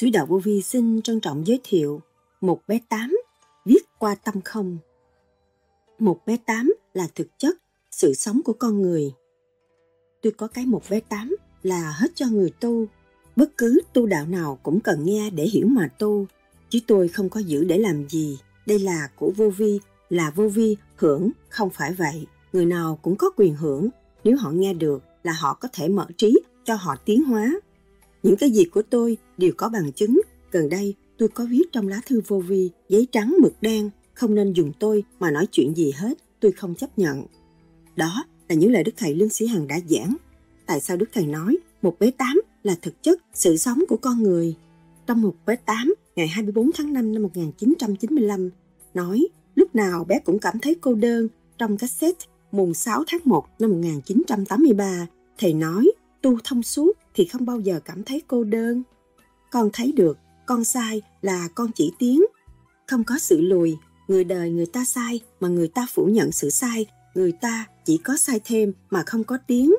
Sứ đạo vô vi xin trân trọng giới thiệu một bé tám viết qua tâm không. Một bé tám là thực chất sự sống của con người. Tôi có cái một bé tám là hết cho người tu. Bất cứ tu đạo nào cũng cần nghe để hiểu mà tu, chứ tôi không có giữ để làm gì. Đây là của vô vi, là vô vi hưởng, không phải vậy. Người nào cũng có quyền hưởng, nếu họ nghe được là họ có thể mở trí cho họ tiến hóa. Những cái gì của tôi đều có bằng chứng. Gần đây tôi có viết trong lá thư vô vi, giấy trắng mực đen, không nên dùng tôi mà nói chuyện gì hết, tôi không chấp nhận. Đó là những lời Đức Thầy Lương Sĩ Hằng đã giảng. Tại sao Đức Thầy nói một bế tám là thực chất sự sống của con người? Trong một bế tám ngày 24 tháng 5 năm 1995, nói lúc nào bé cũng cảm thấy cô đơn trong cassette mùng 6 tháng 1 năm 1983, thầy nói tu thông suốt thì không bao giờ cảm thấy cô đơn. Con thấy được, con sai là con chỉ tiến. Không có sự lùi, người đời người ta sai mà người ta phủ nhận sự sai, người ta chỉ có sai thêm mà không có tiếng.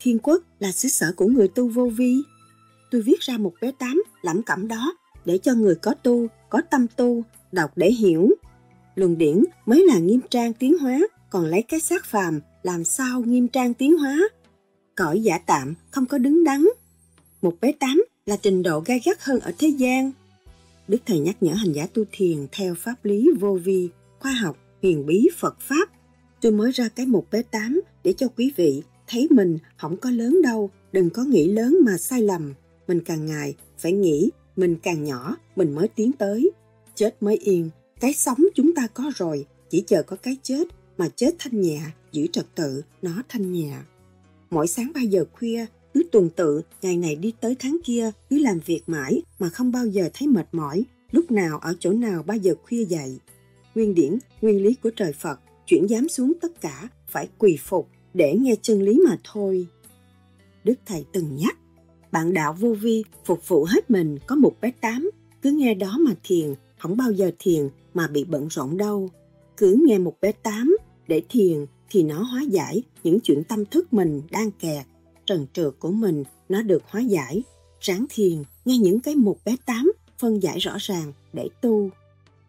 Thiên quốc là xứ sở của người tu vô vi. Tôi viết ra một bé tám lẩm cẩm đó để cho người có tu, có tâm tu, đọc để hiểu. Luận điển mới là nghiêm trang tiến hóa, còn lấy cái xác phàm làm sao nghiêm trang tiến hóa. Cõi giả tạm không có đứng đắn. Một bé tám là trình độ gai gắt hơn ở thế gian. Đức Thầy nhắc nhở hành giả tu thiền theo pháp lý vô vi, khoa học, huyền bí Phật Pháp. Tôi mới ra cái một bé tám để cho quý vị thấy mình không có lớn đâu, đừng có nghĩ lớn mà sai lầm. Mình càng ngày phải nghĩ mình càng nhỏ mình mới tiến tới. Chết mới yên, cái sống chúng ta có rồi, chỉ chờ có cái chết mà chết thanh nhẹ, giữ trật tự, nó thanh nhẹ. Mỗi sáng 3 giờ khuya, cứ tuần tự, ngày này đi tới tháng kia, cứ làm việc mãi mà không bao giờ thấy mệt mỏi, lúc nào ở chỗ nào 3 giờ khuya dậy. Nguyên điển, nguyên lý của trời Phật, chuyển giám xuống tất cả, phải quỳ phục để nghe chân lý mà thôi. Đức Thầy từng nhắc, bạn đạo vô vi phục vụ hết mình có một bé tám, cứ nghe đó mà thiền, không bao giờ thiền mà bị bận rộn đâu. Cứ nghe một bé tám để thiền thì nó hóa giải những chuyện tâm thức mình đang kẹt, trần trượt của mình nó được hóa giải. Ráng thiền, nghe những cái một bé tám phân giải rõ ràng để tu.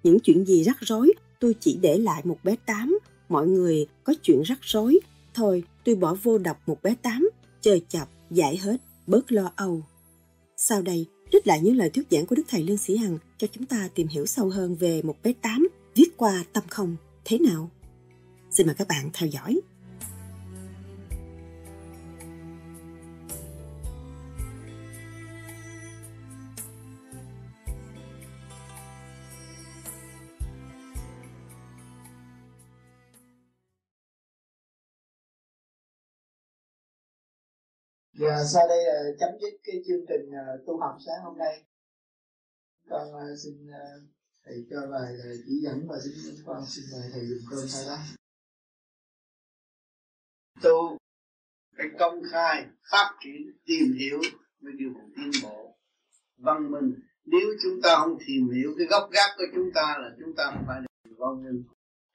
Những chuyện gì rắc rối, tôi chỉ để lại một bé tám. Mọi người có chuyện rắc rối, thôi tôi bỏ vô đọc một bé tám, chơi chập, giải hết, bớt lo âu. Sau đây, trích lại những lời thuyết giảng của Đức Thầy Lương Sĩ Hằng cho chúng ta tìm hiểu sâu hơn về một bé tám viết qua tâm không thế nào. Xin mời các bạn theo dõi. Và sau đây là chấm dứt cái chương trình uh, tu học sáng hôm nay. Con uh, xin uh, thầy cho bài chỉ dẫn và xin con xin mời thầy dùng cơm sau đó. Tu phải công khai, phát triển, tìm hiểu mới điều tiến bộ. Văn minh, nếu chúng ta không tìm hiểu cái gốc gác của chúng ta là chúng ta không phải được văn minh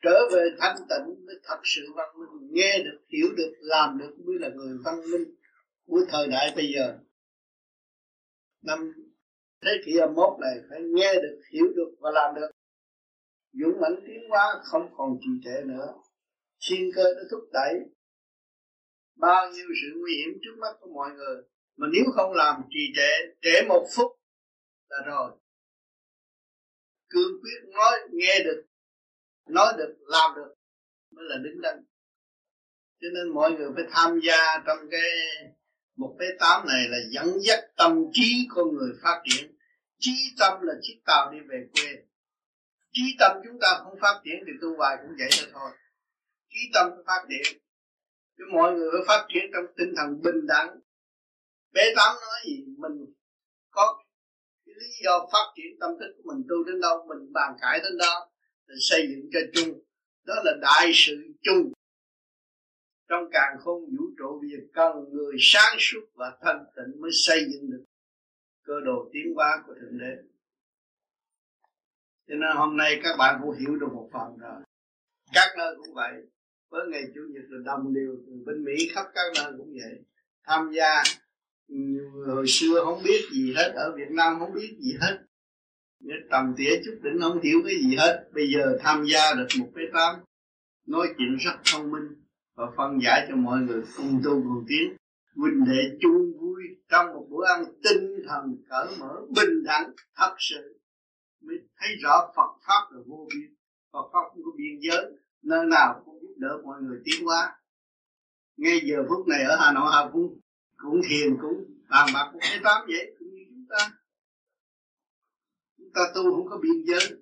trở về thanh tịnh mới thật sự văn minh nghe được hiểu được làm được mới là người văn minh của thời đại bây giờ. Năm thế kỷ 21 này phải nghe được hiểu được và làm được. Dũng mãnh tiến hóa không còn trì trệ nữa. Thiên cơ nó thúc đẩy bao nhiêu sự nguy hiểm trước mắt của mọi người. Mà nếu không làm trì trệ, trễ một phút là rồi. Cương quyết nói, nghe được, nói được, làm được mới là đứng đắn. Cho nên mọi người phải tham gia trong cái một cái tám này là dẫn dắt tâm trí con người phát triển. Trí tâm là chiếc tàu đi về quê. Trí tâm chúng ta không phát triển thì tu hoài cũng vậy thôi. Trí tâm phát triển chứ mọi người phải phát triển trong tinh thần bình đẳng. Bé tám nói gì? Mình có cái lý do phát triển tâm thức của mình tu đến đâu, mình bàn cãi đến đó để xây dựng cho chung. Đó là đại sự chung. Trong càng không vũ trụ việc cần người sáng suốt và thanh tịnh mới xây dựng được cơ đồ tiến hóa của thượng đế. Cho nên hôm nay các bạn cũng hiểu được một phần rồi. Các nơi cũng vậy với ngày chủ nhật là đồng điều từ bên mỹ khắp các nơi cũng vậy. Tham gia ừ, hồi xưa không biết gì hết, ở Việt Nam không biết gì hết. Nếu tầm tía chút đỉnh không hiểu cái gì hết. Bây giờ tham gia được một cái tám nói chuyện rất thông minh và phân giải cho mọi người cùng tu cùng tiến. Huynh đệ chung vui trong một bữa ăn tinh thần cởi mở, bình đẳng, thật sự. Mới thấy rõ Phật pháp là vô biên. Phật pháp không có biên giới, nơi nào cũng đỡ mọi người tiến hóa ngay giờ phút này ở Hà Nội họ cũng cũng thiền cũng bàn bạc cũng cái tám vậy, cũng như chúng ta. Chúng ta tu không có biên giới.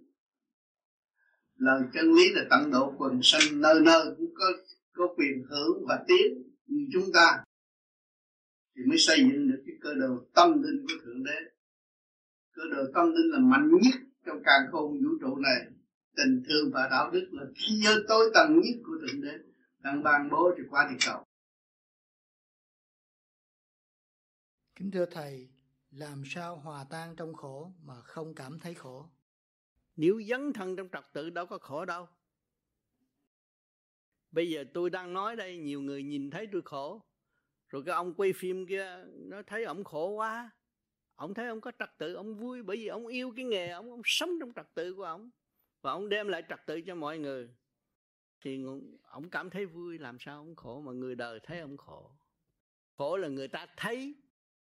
Lời chân lý là tận độ quần sanh nơi nơi cũng có có quyền hưởng và tiến như chúng ta. Thì mới xây dựng được cái cơ đồ tâm linh của thượng đế. Cơ đồ tâm linh là mạnh nhất trong càng khôn vũ trụ này tình thương và đạo đức là thế giới tối tầng nhất của thượng đế. Đang ban bố cho qua địa cầu. Kính thưa thầy làm sao hòa tan trong khổ mà không cảm thấy khổ? Nếu dấn thân trong trật tự đâu có khổ đâu. Bây giờ tôi đang nói đây nhiều người nhìn thấy tôi khổ. Rồi cái ông quay phim kia nó thấy ông khổ quá. Ông thấy ông có trật tự ông vui bởi vì ông yêu cái nghề ông ông sống trong trật tự của ông và ông đem lại trật tự cho mọi người. Thì ông cảm thấy vui, làm sao ông khổ mà người đời thấy ông khổ? Khổ là người ta thấy,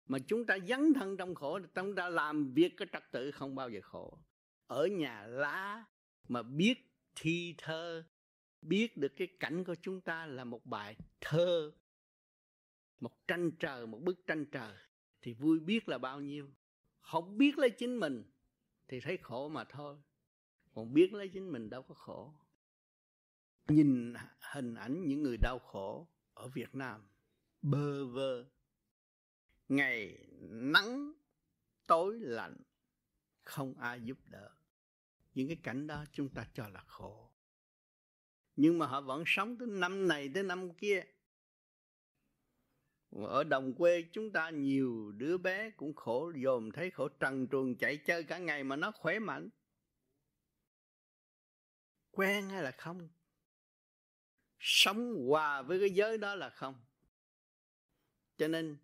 mà chúng ta dấn thân trong khổ, chúng ta làm việc cái trật tự không bao giờ khổ. Ở nhà lá mà biết thi thơ, biết được cái cảnh của chúng ta là một bài thơ, một tranh trời, một bức tranh trời, thì vui biết là bao nhiêu. Không biết lấy chính mình, thì thấy khổ mà thôi còn biết lấy chính mình đâu có khổ. Nhìn hình ảnh những người đau khổ ở Việt Nam, bơ vơ. Ngày nắng, tối lạnh, không ai giúp đỡ. Những cái cảnh đó chúng ta cho là khổ. Nhưng mà họ vẫn sống tới năm này tới năm kia. Ở đồng quê chúng ta nhiều đứa bé cũng khổ dòm thấy khổ, trần truồng chạy chơi cả ngày mà nó khỏe mạnh quen hay là không? Sống hòa với cái giới đó là không. Cho nên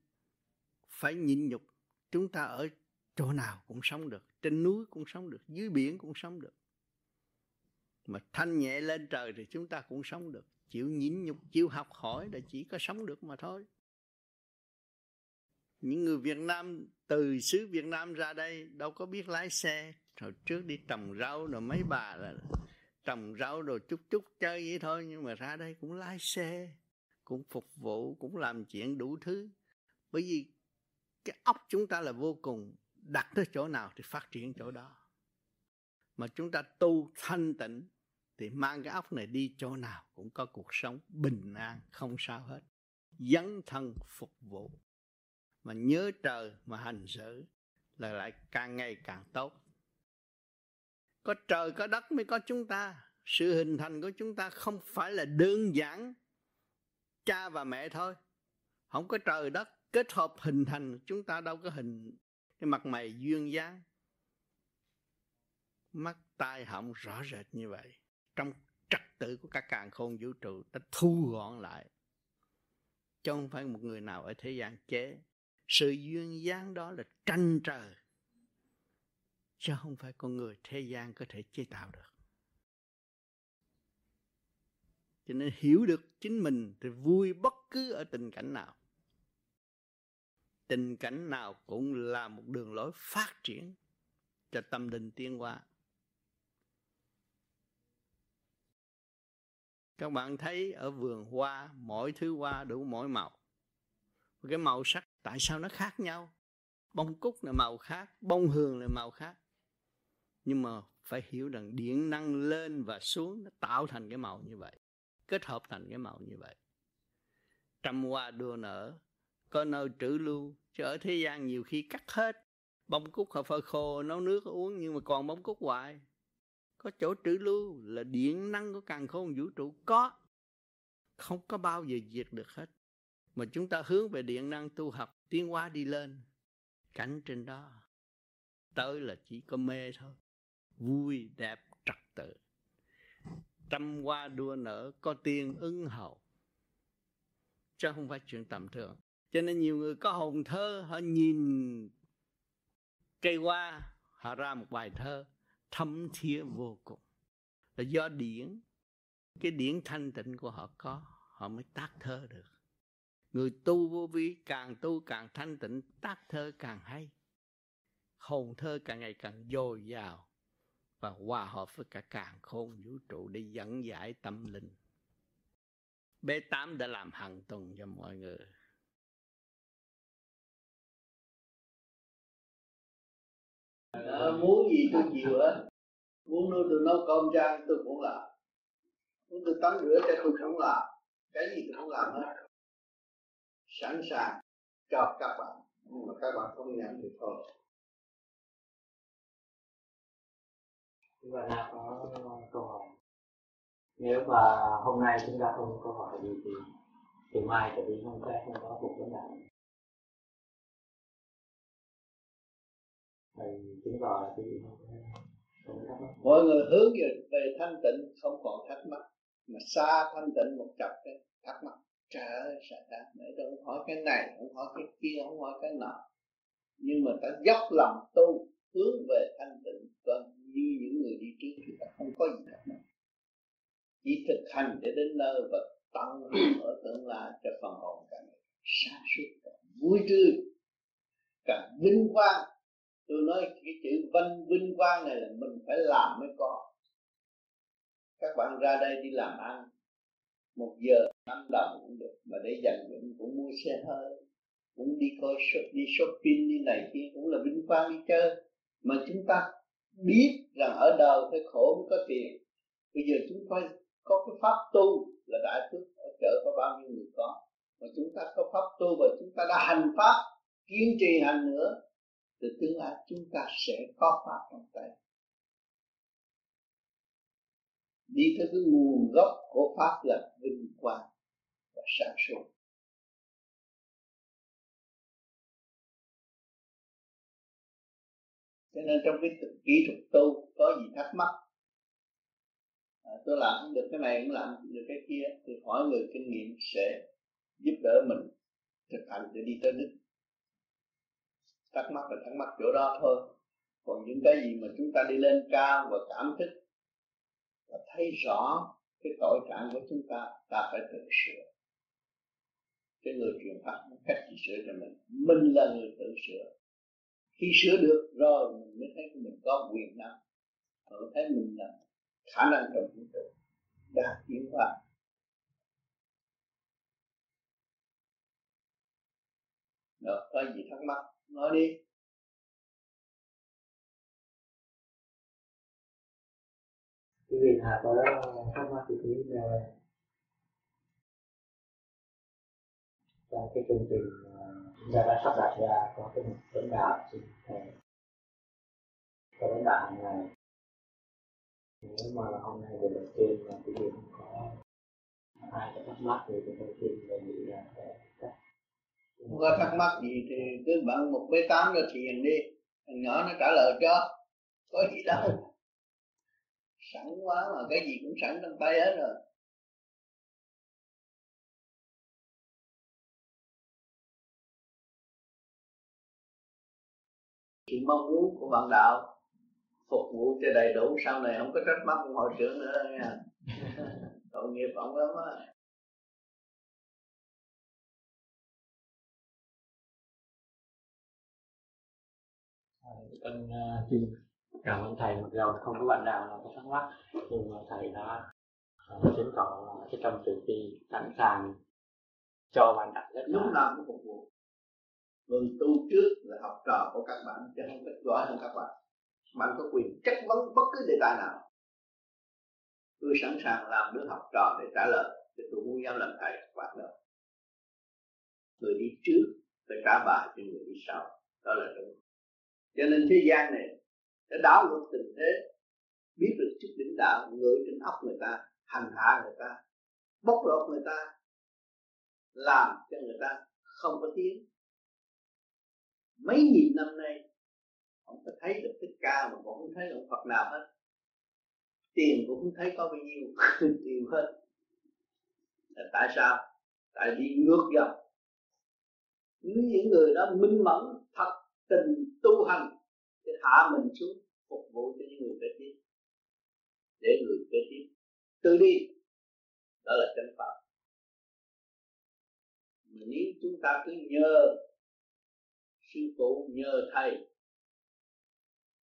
phải nhịn nhục, chúng ta ở chỗ nào cũng sống được, trên núi cũng sống được, dưới biển cũng sống được. Mà thanh nhẹ lên trời thì chúng ta cũng sống được. Chịu nhịn nhục, chịu học hỏi là chỉ có sống được mà thôi. Những người Việt Nam, từ xứ Việt Nam ra đây đâu có biết lái xe hồi trước đi trồng rau rồi mấy bà là trồng rau rồi chút chút chơi vậy thôi, nhưng mà ra đây cũng lái xe, cũng phục vụ, cũng làm chuyện đủ thứ. Bởi vì cái óc chúng ta là vô cùng, đặt tới chỗ nào thì phát triển chỗ đó. Mà chúng ta tu thanh tịnh thì mang cái óc này đi chỗ nào cũng có cuộc sống bình an, không sao hết. Dấn thân phục vụ. Mà nhớ trời mà hành xử là lại càng ngày càng tốt có trời, có đất mới có chúng ta. Sự hình thành của chúng ta không phải là đơn giản cha và mẹ thôi. Không có trời, đất kết hợp hình thành, chúng ta đâu có hình cái mặt mày duyên dáng. Mắt tai họng rõ rệt như vậy. Trong trật tự của các càng khôn vũ trụ, ta thu gọn lại. Chứ không phải một người nào ở thế gian chế. Sự duyên dáng đó là tranh trời chứ không phải con người thế gian có thể chế tạo được. Cho nên hiểu được chính mình thì vui bất cứ ở tình cảnh nào. Tình cảnh nào cũng là một đường lối phát triển cho tâm linh tiến hóa. Các bạn thấy ở vườn hoa, mỗi thứ hoa đủ mỗi màu. Cái màu sắc tại sao nó khác nhau? Bông cúc là màu khác, bông hương là màu khác nhưng mà phải hiểu rằng điện năng lên và xuống nó tạo thành cái màu như vậy, kết hợp thành cái màu như vậy. Trăm hoa đua nở, có nơi trữ lưu, chứ ở thế gian nhiều khi cắt hết. Bông cúc họ phơi khô, nấu nước, uống, nhưng mà còn bông cúc hoài. Có chỗ trữ lưu là điện năng của càng khôn vũ trụ có. Không có bao giờ diệt được hết. Mà chúng ta hướng về điện năng tu học, tiến hóa đi lên. Cảnh trên đó, tới là chỉ có mê thôi vui, đẹp, trật tự. Trăm hoa đua nở, có tiên ứng hậu. Chứ không phải chuyện tầm thường. Cho nên nhiều người có hồn thơ, họ nhìn cây hoa, họ ra một bài thơ, thấm thía vô cùng. Là do điển, cái điển thanh tịnh của họ có, họ mới tác thơ được. Người tu vô vi càng tu càng thanh tịnh, tác thơ càng hay. Hồn thơ càng ngày càng dồi dào và hòa hợp với cả càng khôn vũ trụ để dẫn giải tâm linh. B8 đã làm hàng tuần cho mọi người. Đó, muốn gì tôi chịu á. Muốn nuôi tôi nấu cơm cho ăn tôi cũng làm. Muốn tôi tắm rửa cho tôi cũng làm. Cái gì tôi cũng làm hết. Sẵn sàng cho các bạn. Nhưng mà các bạn không nhận thì thôi. Chúng ta đã có câu hỏi. Nếu mà hôm nay chúng ta không có câu hỏi gì thì thì mai trở đi không có không có cuộc vấn đạo thầy chứng tỏ thì không? Thắc mọi người hướng về, về thanh tịnh không còn thắc mắc. Mà xa thanh tịnh một chập cái thắc mắc. Trời ơi sợ ta nãy tôi không hỏi cái này không hỏi cái kia không hỏi cái nọ. Nhưng mà ta dốc lòng tu hướng về thanh tịnh còn như những người đi trước thì ta không có gì thắc mắc chỉ thực hành để đến nơi và tăng ở tương lai cho phần hồn càng sáng suốt càng vui tươi càng vinh quang. Tôi nói cái chữ vinh vinh quang này là mình phải làm mới có. Các bạn ra đây đi làm ăn một giờ năm đồng cũng được mà để dành dụm cũng mua xe hơi cũng đi coi shop, đi shopping đi này kia cũng là vinh quang đi chơi. Mà chúng ta biết rằng ở đời phải khổ mới có tiền. Bây giờ chúng ta có cái pháp tu là đại phước ở chợ có bao nhiêu người có. Mà chúng ta có pháp tu và chúng ta đã hành pháp, kiên trì hành nữa, thì tương lai chúng ta sẽ có pháp trong tay. Đi tới cái nguồn gốc của pháp là vinh quang và sáng suốt. Cho nên trong cái kỹ thuật tu có gì thắc mắc? À, tôi làm không được cái này cũng làm được cái kia. Thì hỏi người kinh nghiệm sẽ giúp đỡ mình thực hành để đi tới đích. Thắc mắc là thắc mắc chỗ đó thôi. Còn những cái gì mà chúng ta đi lên cao và cảm thức và thấy rõ cái tội trạng của chúng ta ta phải tự sửa. Cái người truyền pháp cách gì sửa cho mình? Mình là người tự sửa khi sửa được rồi mình mới thấy mình có quyền năng. Mới thấy mình là khả năng trong vũ trụ đã tiến hóa. Được, có gì thắc mắc nói đi. Cái gì hà có thắc mắc thì cứ Là cái chương trình chúng ta đã sắp đặt ra có cái một vấn đạo xin thầy có vấn đạo hàng ngày nếu mà hôm nay buổi đầu tiên mà quý vị không có ai có thắc mắc thì chúng tôi xin đề nghị là sẽ không có thắc mắc gì thì cứ bạn một b tám ra thiền đi thằng nhỏ nó trả lời cho có gì đâu. Sẵn quá mà cái gì cũng sẵn trong tay hết rồi sự mong muốn của bạn đạo phục vụ cho đầy đủ. Sau này không có trách móc của hội trưởng nữa nha tội nghiệp ông lắm á. Con uh, xin cảm ơn thầy mặc dù không có bạn nào nào có thắc mắc nhưng mà thầy đã uh, chứng tỏ cái tâm từ bi sẵn sàng cho bạn đạo rất lúc nào cũng phục vụ người tu trước là học trò của các bạn, chứ không phải giỏi hơn các bạn. Bạn có quyền chất vấn bất cứ đề tài nào. Tôi sẵn sàng làm đứa học trò để trả lời, chứ tôi muốn dám làm thầy các bạn đâu người đi trước phải trả bài cho người đi sau. Đó là đúng. Cho nên thế gian này đã đảo ngược tình thế, biết được chức đỉnh đạo ngự trên óc người ta, hành hạ người ta, bóc lột người ta, làm cho người ta không có tiếng mấy nghìn năm nay, không ta thấy được thích ca mà cũng không thấy được Phật nào hết. Tiền cũng không thấy có bao nhiêu, tiền hết. Là tại sao? Tại đi ngược dòng. Những người đó minh mẫn, thật tình tu hành để hạ mình xuống phục vụ cho những người kế tiếp. Để người kế tiếp từ đi. Đó là chân pháp. Mà nếu chúng ta cứ nhờ sư phụ nhờ thầy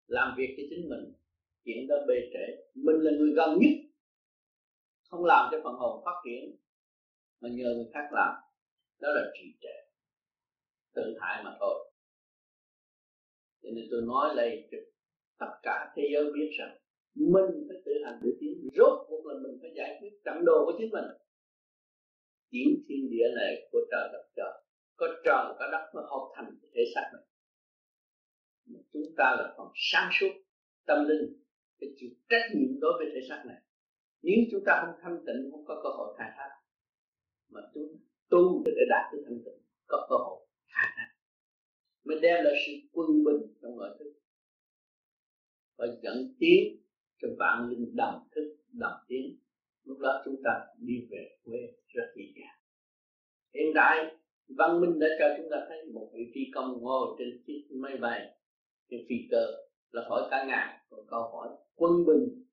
làm việc cho chính mình, chuyện đó bê trễ. Mình là người gần nhất, không làm cho phần hồn phát triển, mà nhờ người khác làm. Đó là trì trệ, tự hại mà thôi. Cho nên tôi nói đây cho tất cả thế giới biết rằng mình phải tự hành tự tiến. Rốt cuộc là mình phải giải quyết trận đồ của chính mình. Tiến thiên địa này của trời đất trời có trời, có đất mới hợp thành thể xác này mà chúng ta là còn sáng suốt tâm linh, phải chịu trách nhiệm đối với thể xác này. Nếu chúng ta không thanh tịnh, không có cơ hội khai thác, mà chúng tu để đạt tới thanh tịnh, có cơ hội khai thác, mới đem lại sự quân bình trong mọi thứ. Và dẫn tiến cho vạn linh đồng thức, đồng tiến. Lúc đó chúng ta đi về quê rất dễ dàng. Hiện tại văn minh đã cho chúng ta thấy một vị phi công ngồi trên chiếc máy bay, trên phi cơ, là hỏi cả ngàn. Còn câu hỏi, quân bình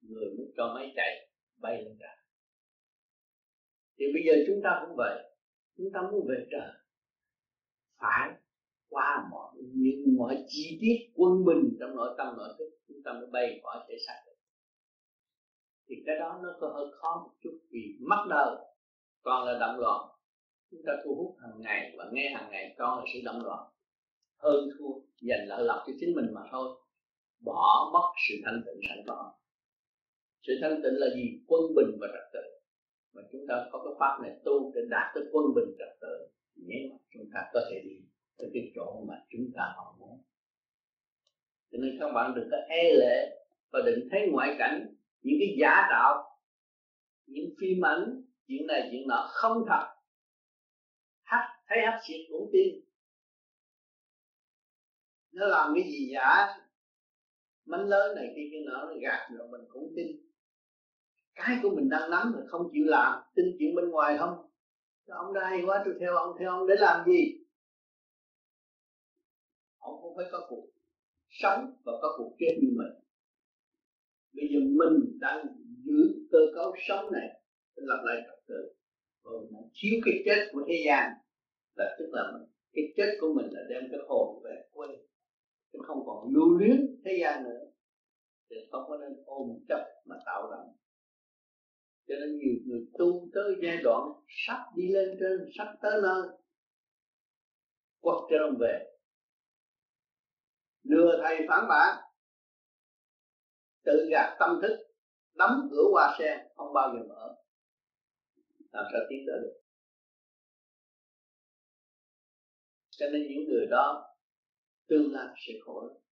người mới cho máy chạy, bay lên trời. Thì bây giờ chúng ta cũng vậy. Chúng ta muốn về trời, phải qua mọi những mọi chi tiết quân bình trong nội tâm, nội thức, chúng ta mới bay khỏi thể xác được. Thì cái đó nó có hơi khó một chút vì mất đầu còn là động loạn chúng ta thu hút hàng ngày và nghe hàng ngày con là sự động loạn. Hơn thua, dành lợi lộc cho chính mình mà thôi. Bỏ mất sự thanh tịnh sẵn có. Sự thanh tịnh là gì? Quân bình và trật tự. Mà chúng ta có cái pháp này tu để đạt tới quân bình, trật tự. Nếu chúng ta có thể đi tới cái chỗ mà chúng ta mong muốn. Cho nên các bạn đừng có e lệ và đừng thấy ngoại cảnh những cái giả tạo, những phim ảnh, chuyện này, chuyện nọ không thật thấy hấp xịt cũng tin. Nó làm cái gì giả mánh lớn này kia kia nọ nó gạt rồi mình cũng tin. Cái của mình đang nắm mà không chịu làm, tin chuyện bên ngoài không? Ông đây hay quá, tôi theo ông theo ông để làm gì? Ông không phải có cuộc sống và có cuộc chết như mình. Bây giờ mình đang giữ cơ cấu sống này lập lại trật tự rồi nó thiếu cái chết của thế gian là tức là mình, cái chết của mình là đem cái hồn về quê. Chứ không còn lưu luyến thế gian nữa. Thì không có nên ôm chấp mà tạo động. cho nên nhiều người tu tới giai đoạn sắp đi lên trên sắp tới nơi quật trở về. Lừa thầy phản bản tự gạt tâm thức đóng cửa hoa sen không bao giờ mở. Làm sao tiến tới được? Cho nên những người đó tương lai sẽ khổ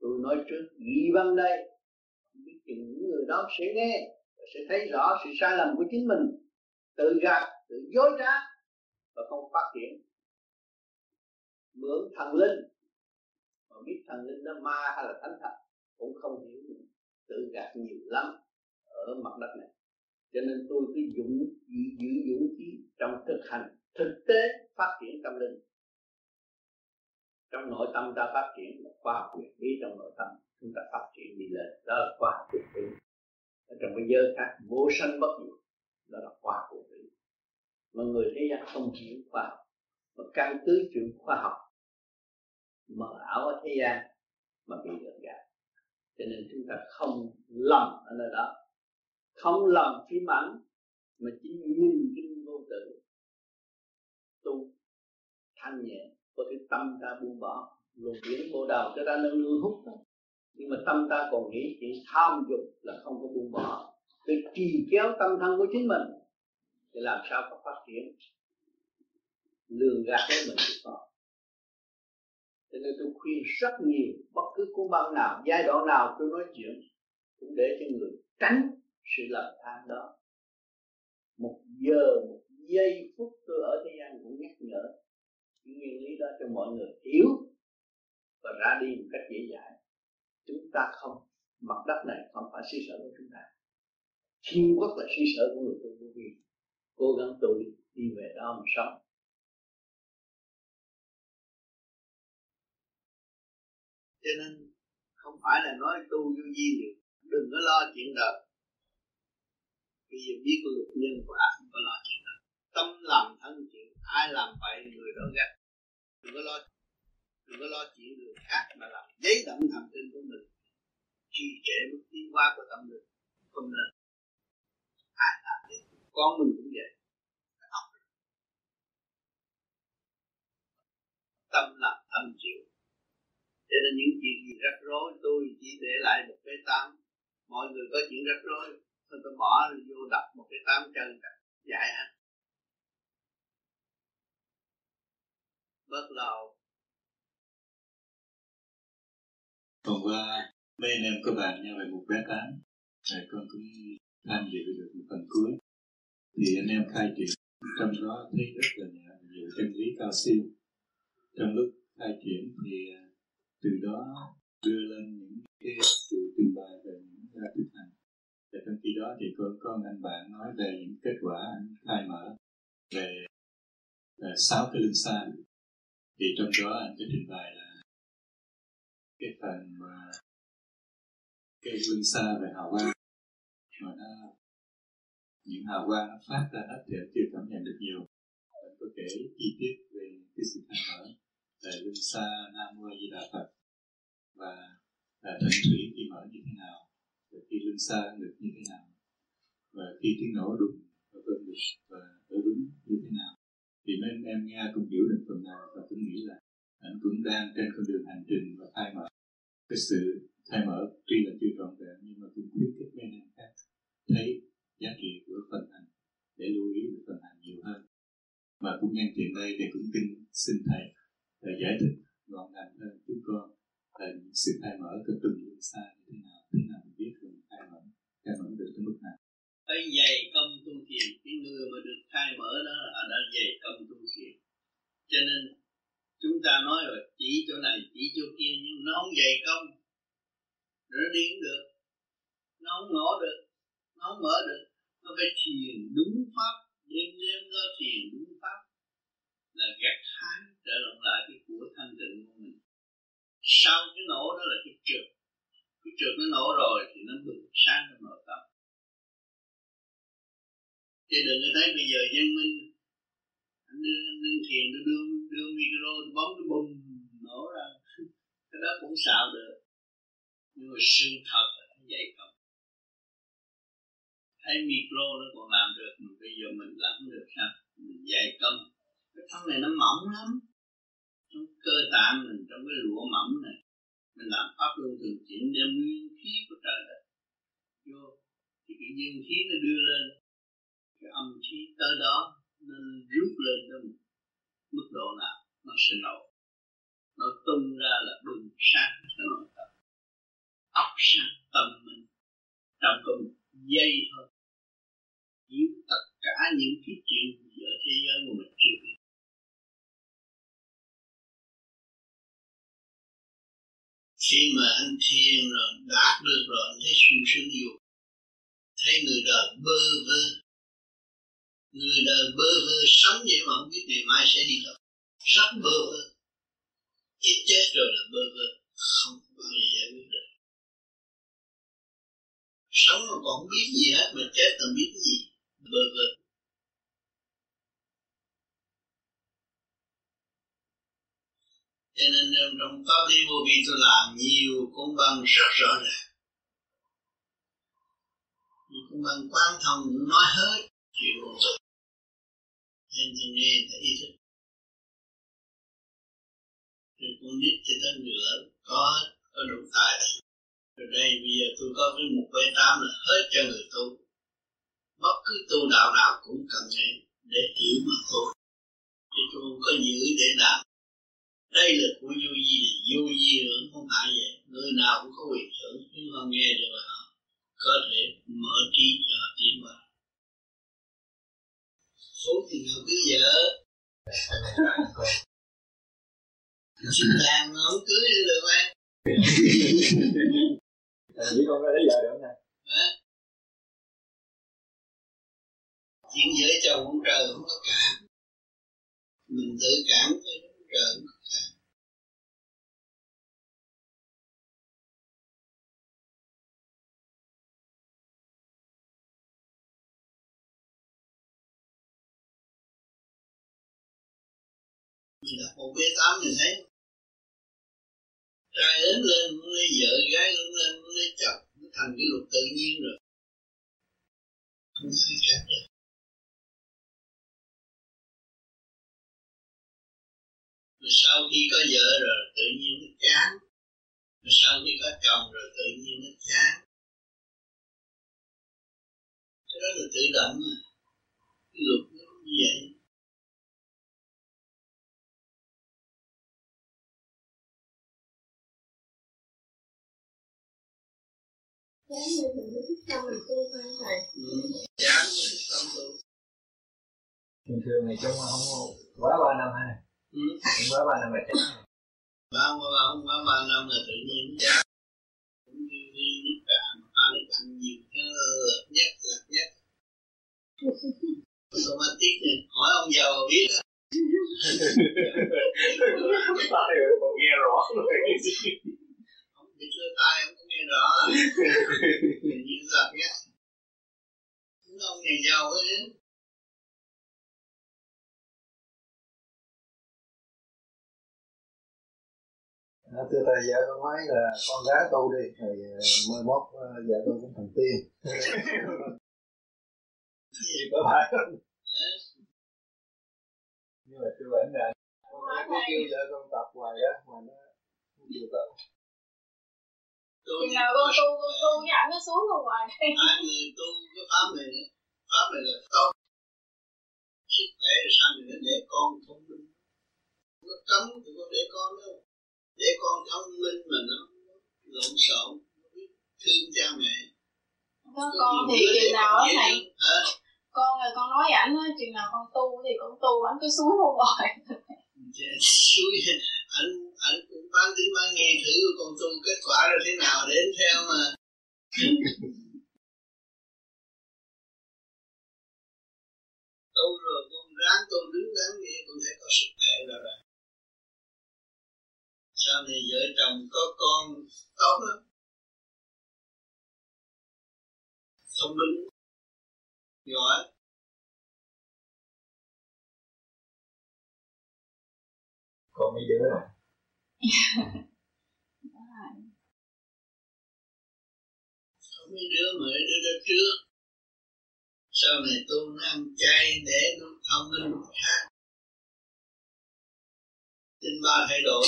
tôi nói trước ghi văn đây, không biết chừng những người đó sẽ nghe và sẽ thấy rõ sự sai lầm của chính mình. Tự gạt, tự dối trá và không phát triển. Mượn thần linh, mà biết thần linh nó ma hay là thánh thật cũng không hiểu được tự gạt nhiều lắm ở mặt đất này. Cho nên tôi cứ dũng giữ dũng khí trong thực hành thực tế phát triển tâm linh trong nội tâm ta phát triển là khoa học quyền lý, trong nội tâm chúng ta phát triển đi lên. Đó là khoa học quyền lý. Ở trong cái giới khác, vô sanh bất diệt, đó là khoa học quyền lý. Mà người thế gian không hiểu khoa học, mà căn cứ chuyện khoa học mờ ảo ở thế gian mà bị lừa gạt. Cho nên chúng ta không lầm ở nơi đó. Không lầm phim ảnh mà chỉ nhìn kinh vô tử tu, thanh nhẹ có thể tâm ta buông bỏ, luồng điển bộ đào cho ta nâng nương hút đó. nhưng mà tâm ta còn nghĩ chỉ tham dục là không có buông bỏ. Cái trì kéo tâm thân của chính mình thì làm sao có phát triển? Lường gạt với mình thì có. Cho nên tôi khuyên rất nhiều, bất cứ cuốn băng nào, giai đoạn nào tôi nói chuyện, cũng để cho người tránh sự lầm than đó. Một giờ, một giây phút tôi ở thế gian cũng nhắc nhở nguyên lý đó cho mọi người hiểu và ra đi một cách dễ dàng chúng ta không, mặt đất này không phải suy sở của chúng ta. Thiên quốc là suy sở của người tu vô vi. Cố gắng tu đi về đó mà sống. Cho nên không phải là nói tu vô vi được. Đừng có lo chuyện đời. Vì biết luật nhân quả, không có lo chuyện đời. Tâm làm thân chuyện ai làm vậy người đó ghét đừng có lo, đừng có lo chuyện người khác mà làm giấy động thần kinh của mình trì trệ bước tiến hóa của tâm linh, không nên. Ai làm thế con mình cũng vậy. Tâm làm tâm chịu. Cho nên những chuyện gì rắc rối, tôi chỉ để lại một cái tám mọi người có chuyện rắc rối, tôi bỏ vô đặt một cái tám chân giải hết bớt lo. Hôm qua mấy anh em có bàn nhau về một bé tám. Rồi con cũng tham dự được một phần cuối. Thì anh em khai triển trong đó thấy rất là nhiều chân lý cao siêu. Trong lúc khai triển thì à, từ đó đưa lên những cái sự trình bày về những ra thực hành và trong khi đó thì có con anh bạn nói về những kết quả anh khai mở về à, sáu cái lưng xa thì trong đó anh có trình bày là cái phần mà cái lưng xa về hào quang, mà nó, những hào quang nó phát ra hết thì chưa cảm nhận được nhiều. Anh có kể chi tiết về cái sự thay đổi về linh xa nam mô di đà phật, và là thần thủy khi mở như thế nào, và khi linh xa được như thế nào, và khi tiếng nổ đùng và cơn được và ở đúng như thế nào thì nên em nghe cũng hiểu được phần nào và cũng nghĩ là anh cũng đang trên con đường hành trình và thay mở. Cái sự thay mở tuy là chưa trọn vẹn, nhưng mà cũng khuyến khích mấy anh em khác thấy giá trị của phần hành để lưu ý về phần hành nhiều hơn. Mà cũng nhân tiện đây thì cũng tin xin thầy để giải thích gọn gàng hơn chúng con là sự thay mở cái từng linh xa như thế nào thế nào mình biết rồi khai mở khai mở được tới mức nào phải dày công tu thiền, cái người mà được khai mở đó là đã dày công tu thiền. Cho nên chúng ta nói rồi, chỉ chỗ này, chỉ chỗ kia, nhưng nó không dày công. Nó điên được. Nó không nổ được. Nó không mở được. Nó phải thiền đúng pháp. Đêm đêm nó thiền đúng pháp. Là gặt hái, trở lại cái của thanh tịnh của mình. Sau cái nổ đó là cái trượt. Cái trượt nó nổ rồi thì nó bừng sáng trong nội tâm chứ đừng có thấy bây giờ dân minh, anh đưa, anh thiền, đưa đưa đưa micro bấm nó bùng nổ ra. Cái đó cũng xạo được. Nhưng mà sự thật là vậy không. Thấy micro nó còn làm được, mà bây giờ mình làm được sao? Mình dạy công. Cái thân này nó mỏng lắm. Trong cơ tạng mình, trong cái lụa mỏng này, mình làm pháp luân thường chuyển đem nguyên khí của trời đất vô. Thì cái dương khí nó đưa lên cái âm khí tới đó nó rút lên tới mức độ nào nó sẽ nổ. Nó tung ra là bừng sáng cho nội tâm. Óc sáng tâm mình trong có một giây thôi. Chiếu tất cả những cái chuyện ở thế giới mà mình chưa biết. Khi mà anh thiền rồi, đạt được rồi, anh thấy sung sướng dục thấy người đời bơ vơ người đời bơ vơ sống vậy mà không biết ngày mai sẽ đi đâu. Rất bơ vơ. Chết chết rồi là bơ vơ. Không có gì giải quyết được. Sống mà còn không biết gì hết, mà chết còn biết gì? Bơ vơ. Cho nên trong pháp lý vô vi tôi làm nhiều công bằng rất rõ ràng. Công bằng quan thông nói hết chuyện vô tôi nên tôi nghe thấy ý thức. Rồi con nít cho tới nửa có có đủ tài rồi đây bây giờ tôi có cái một bê tám là hết cho người tu. Bất cứ tu đạo nào cũng cần nghe để hiểu mà thôi. Chứ tôi không có giữ để làm. Đây là của vô di vô di hưởng không phải vậy. Người nào cũng có quyền hưởng, nhưng mà nghe được là có thể mở trí cho tiến vào số thì nào cứ vợ. Xin đàn không cưới được được không chỉ con có lấy vợ được không thầy chuyện vợ chồng ông trời không có cảm. Mình tự cảm thôi trời không có một b tám nhìn thấy trai lớn lên muốn lấy vợ, gái lớn lên muốn lấy chồng, nó thành cái luật tự nhiên rồi. Không ai khác được. Rồi sau khi có vợ rồi, tự nhiên nó chán. Rồi sau khi có chồng rồi, tự nhiên nó chán. Cái đó là tự động mà. Cái luật nó như vậy. Như mình thích tâm mình tu thôi thầy? Ừ. chán tâm tu thường thường này trong không quá ba năm hay ừ. không quá ba năm là chán ba ba ba không quá ba năm là tự nhiên chán cũng như đi nước cạn ta nước cạn nhiều cái lật nhất lật nhất automatic này hỏi ông giàu biết á. Còn nghe rõ rồi biết lơ tai ông cũng nghe rõ. Nhiên lật nhất chúng ông nhà giàu ấy À, thưa thầy vợ con nói là con gái tu đi thầy mai mốt ờ, vợ tôi cũng thành tiên. Gì có phải không? Nhưng mà tôi vẫn là con cứ kêu vợ con tập hoài đó mà nó chịu tập chừng nào con tu con tu với ảnh nó xuống rồi. Hoài hai người tu cái pháp này pháp này là tốt. Sức khỏe rồi sao mình nó để con thông minh? Nó cấm thì con để con đâu. Để con thông minh mà nó lộn xộn nó thương cha mẹ. Có con thì chừng nào á thầy? con là con nói ảnh á chừng nào con tu thì con tu ảnh cứ xuống không hoài suối anh anh cũng bán thử bán nghe thử con tu kết quả là thế nào để anh theo mà. Tu rồi, con ráng tu đứng đắn nghe, con thấy có sức khỏe rồi rồi sau này vợ chồng có con tốt lắm? Thông minh giỏi có mấy đứa rồi. Không mấy đứa mà mấy đứa đó trước. Sau này tôi ăn chay để nó thông minh khác tinh ba thay đổi.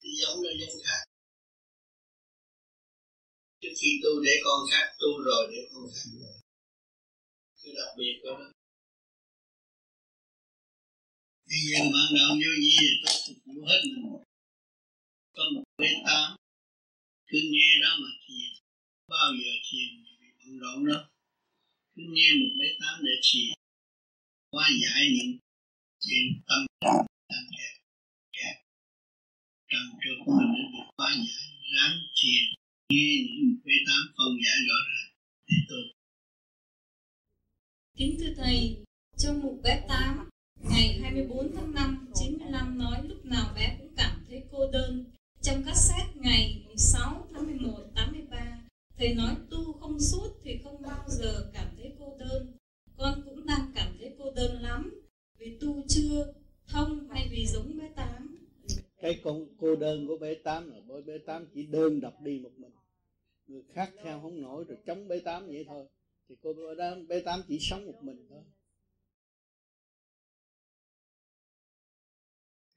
Thì giống nó giống khác. Trước khi tu để con khác, tu rồi để con khác. Cái đặc biệt của nó thì giờ bản đạo vô gì thì tôi phục vụ hết mình. Có một bê tám. Cứ nghe đó mà thiền. Bao giờ thiền bị bận rộn đó. Cứ nghe một bê tám để thiền. Hóa giải những chuyện tâm đang kẹt kẹt trần trượt của mình để được hóa giải ráng thiền. Nghe những bê tám phân giải rõ ràng. Để tôi Kính thưa Thầy, trong mục bé 8, ngày 24 tháng 5, 95 nói lúc nào bé cũng cảm thấy cô đơn. Trong cassette ngày 6 tháng 11, 83, Thầy nói tu không suốt thì không bao giờ cảm thấy cô đơn. Con cũng đang cảm thấy cô đơn lắm, vì tu chưa thông hay vì giống bé tám cái con cô đơn của bé tám là bởi bé tám chỉ đơn độc đi một mình người khác theo không nổi rồi chống bé tám vậy thôi thì cô bé tám chỉ sống một mình thôi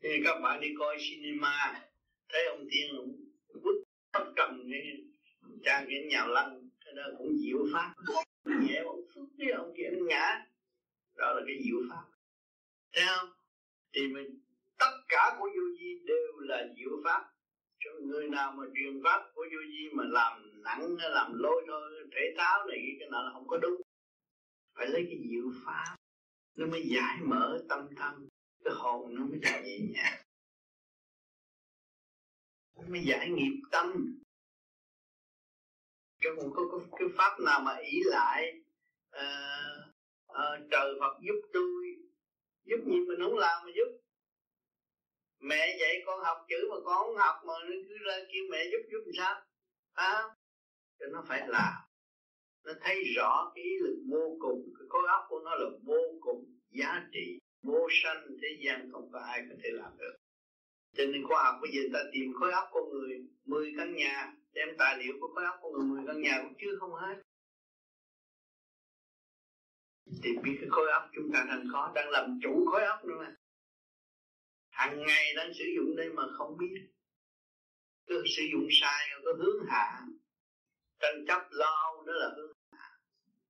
thì các bạn đi coi cinema. Thấy ông tiên ông quýt tóc cầm cái trang cái nhào lăn cái đó cũng diệu pháp. Nhẹ một phút cái ông kia nó ngã. Đó là cái diệu pháp. Thấy không? Thì mình, tất cả của vô vi đều là diệu pháp. Cho người nào mà truyền pháp của vô vi mà làm nặng, làm lôi thôi, thể tháo này, cái nào là không có đúng. Phải lấy cái diệu pháp. Nó mới giải mở tâm thân cái hồn nó mới được nhẹ nhàng nó mới giải nghiệp tâm. Cái một cái, cái, cái pháp nào mà ý lại uh, uh, trời Phật giúp tôi giúp gì mình không làm mà giúp. Mẹ dạy con học chữ mà con không học mà nó cứ ra kêu mẹ giúp giúp làm sao? À, cho nó phải làm. Nó thấy rõ cái ý lực vô cùng cái khối óc của nó là vô cùng giá trị vô sanh thế gian không có ai có thể làm được. Cho nên khoa học bây giờ ta tìm khối óc con người 10 căn nhà, đem tài liệu của khối óc con người 10 căn nhà cũng chưa không hết. Thì biết cái khối óc chúng ta đang có, đang làm chủ khối óc nữa mà. Hàng ngày đang sử dụng đây mà không biết. Cứ sử dụng sai, có hướng hạ. Tranh chấp lo đó là hướng hạ.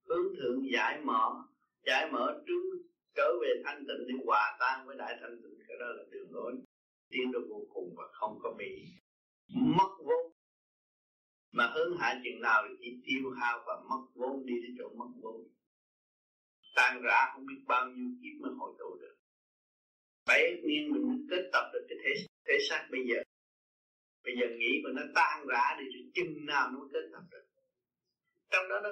Hướng thượng, giải mở. Giải mở trước trở về thanh tịnh để hòa tan với đại thanh tịnh. Cái đó là đường lối tiến được vô cùng và không có bị mất vốn. Mà hướng hạ chừng nào thì chỉ tiêu hao và mất vốn, đi đến chỗ mất vốn. Tan rã không biết bao nhiêu kiếp mới hồi tụ được. Bảy niên mình kết tập được cái thể thể xác bây giờ. Bây giờ nghĩ mà nó tan rã đi chừng nào nó kết tập được. Trong đó nó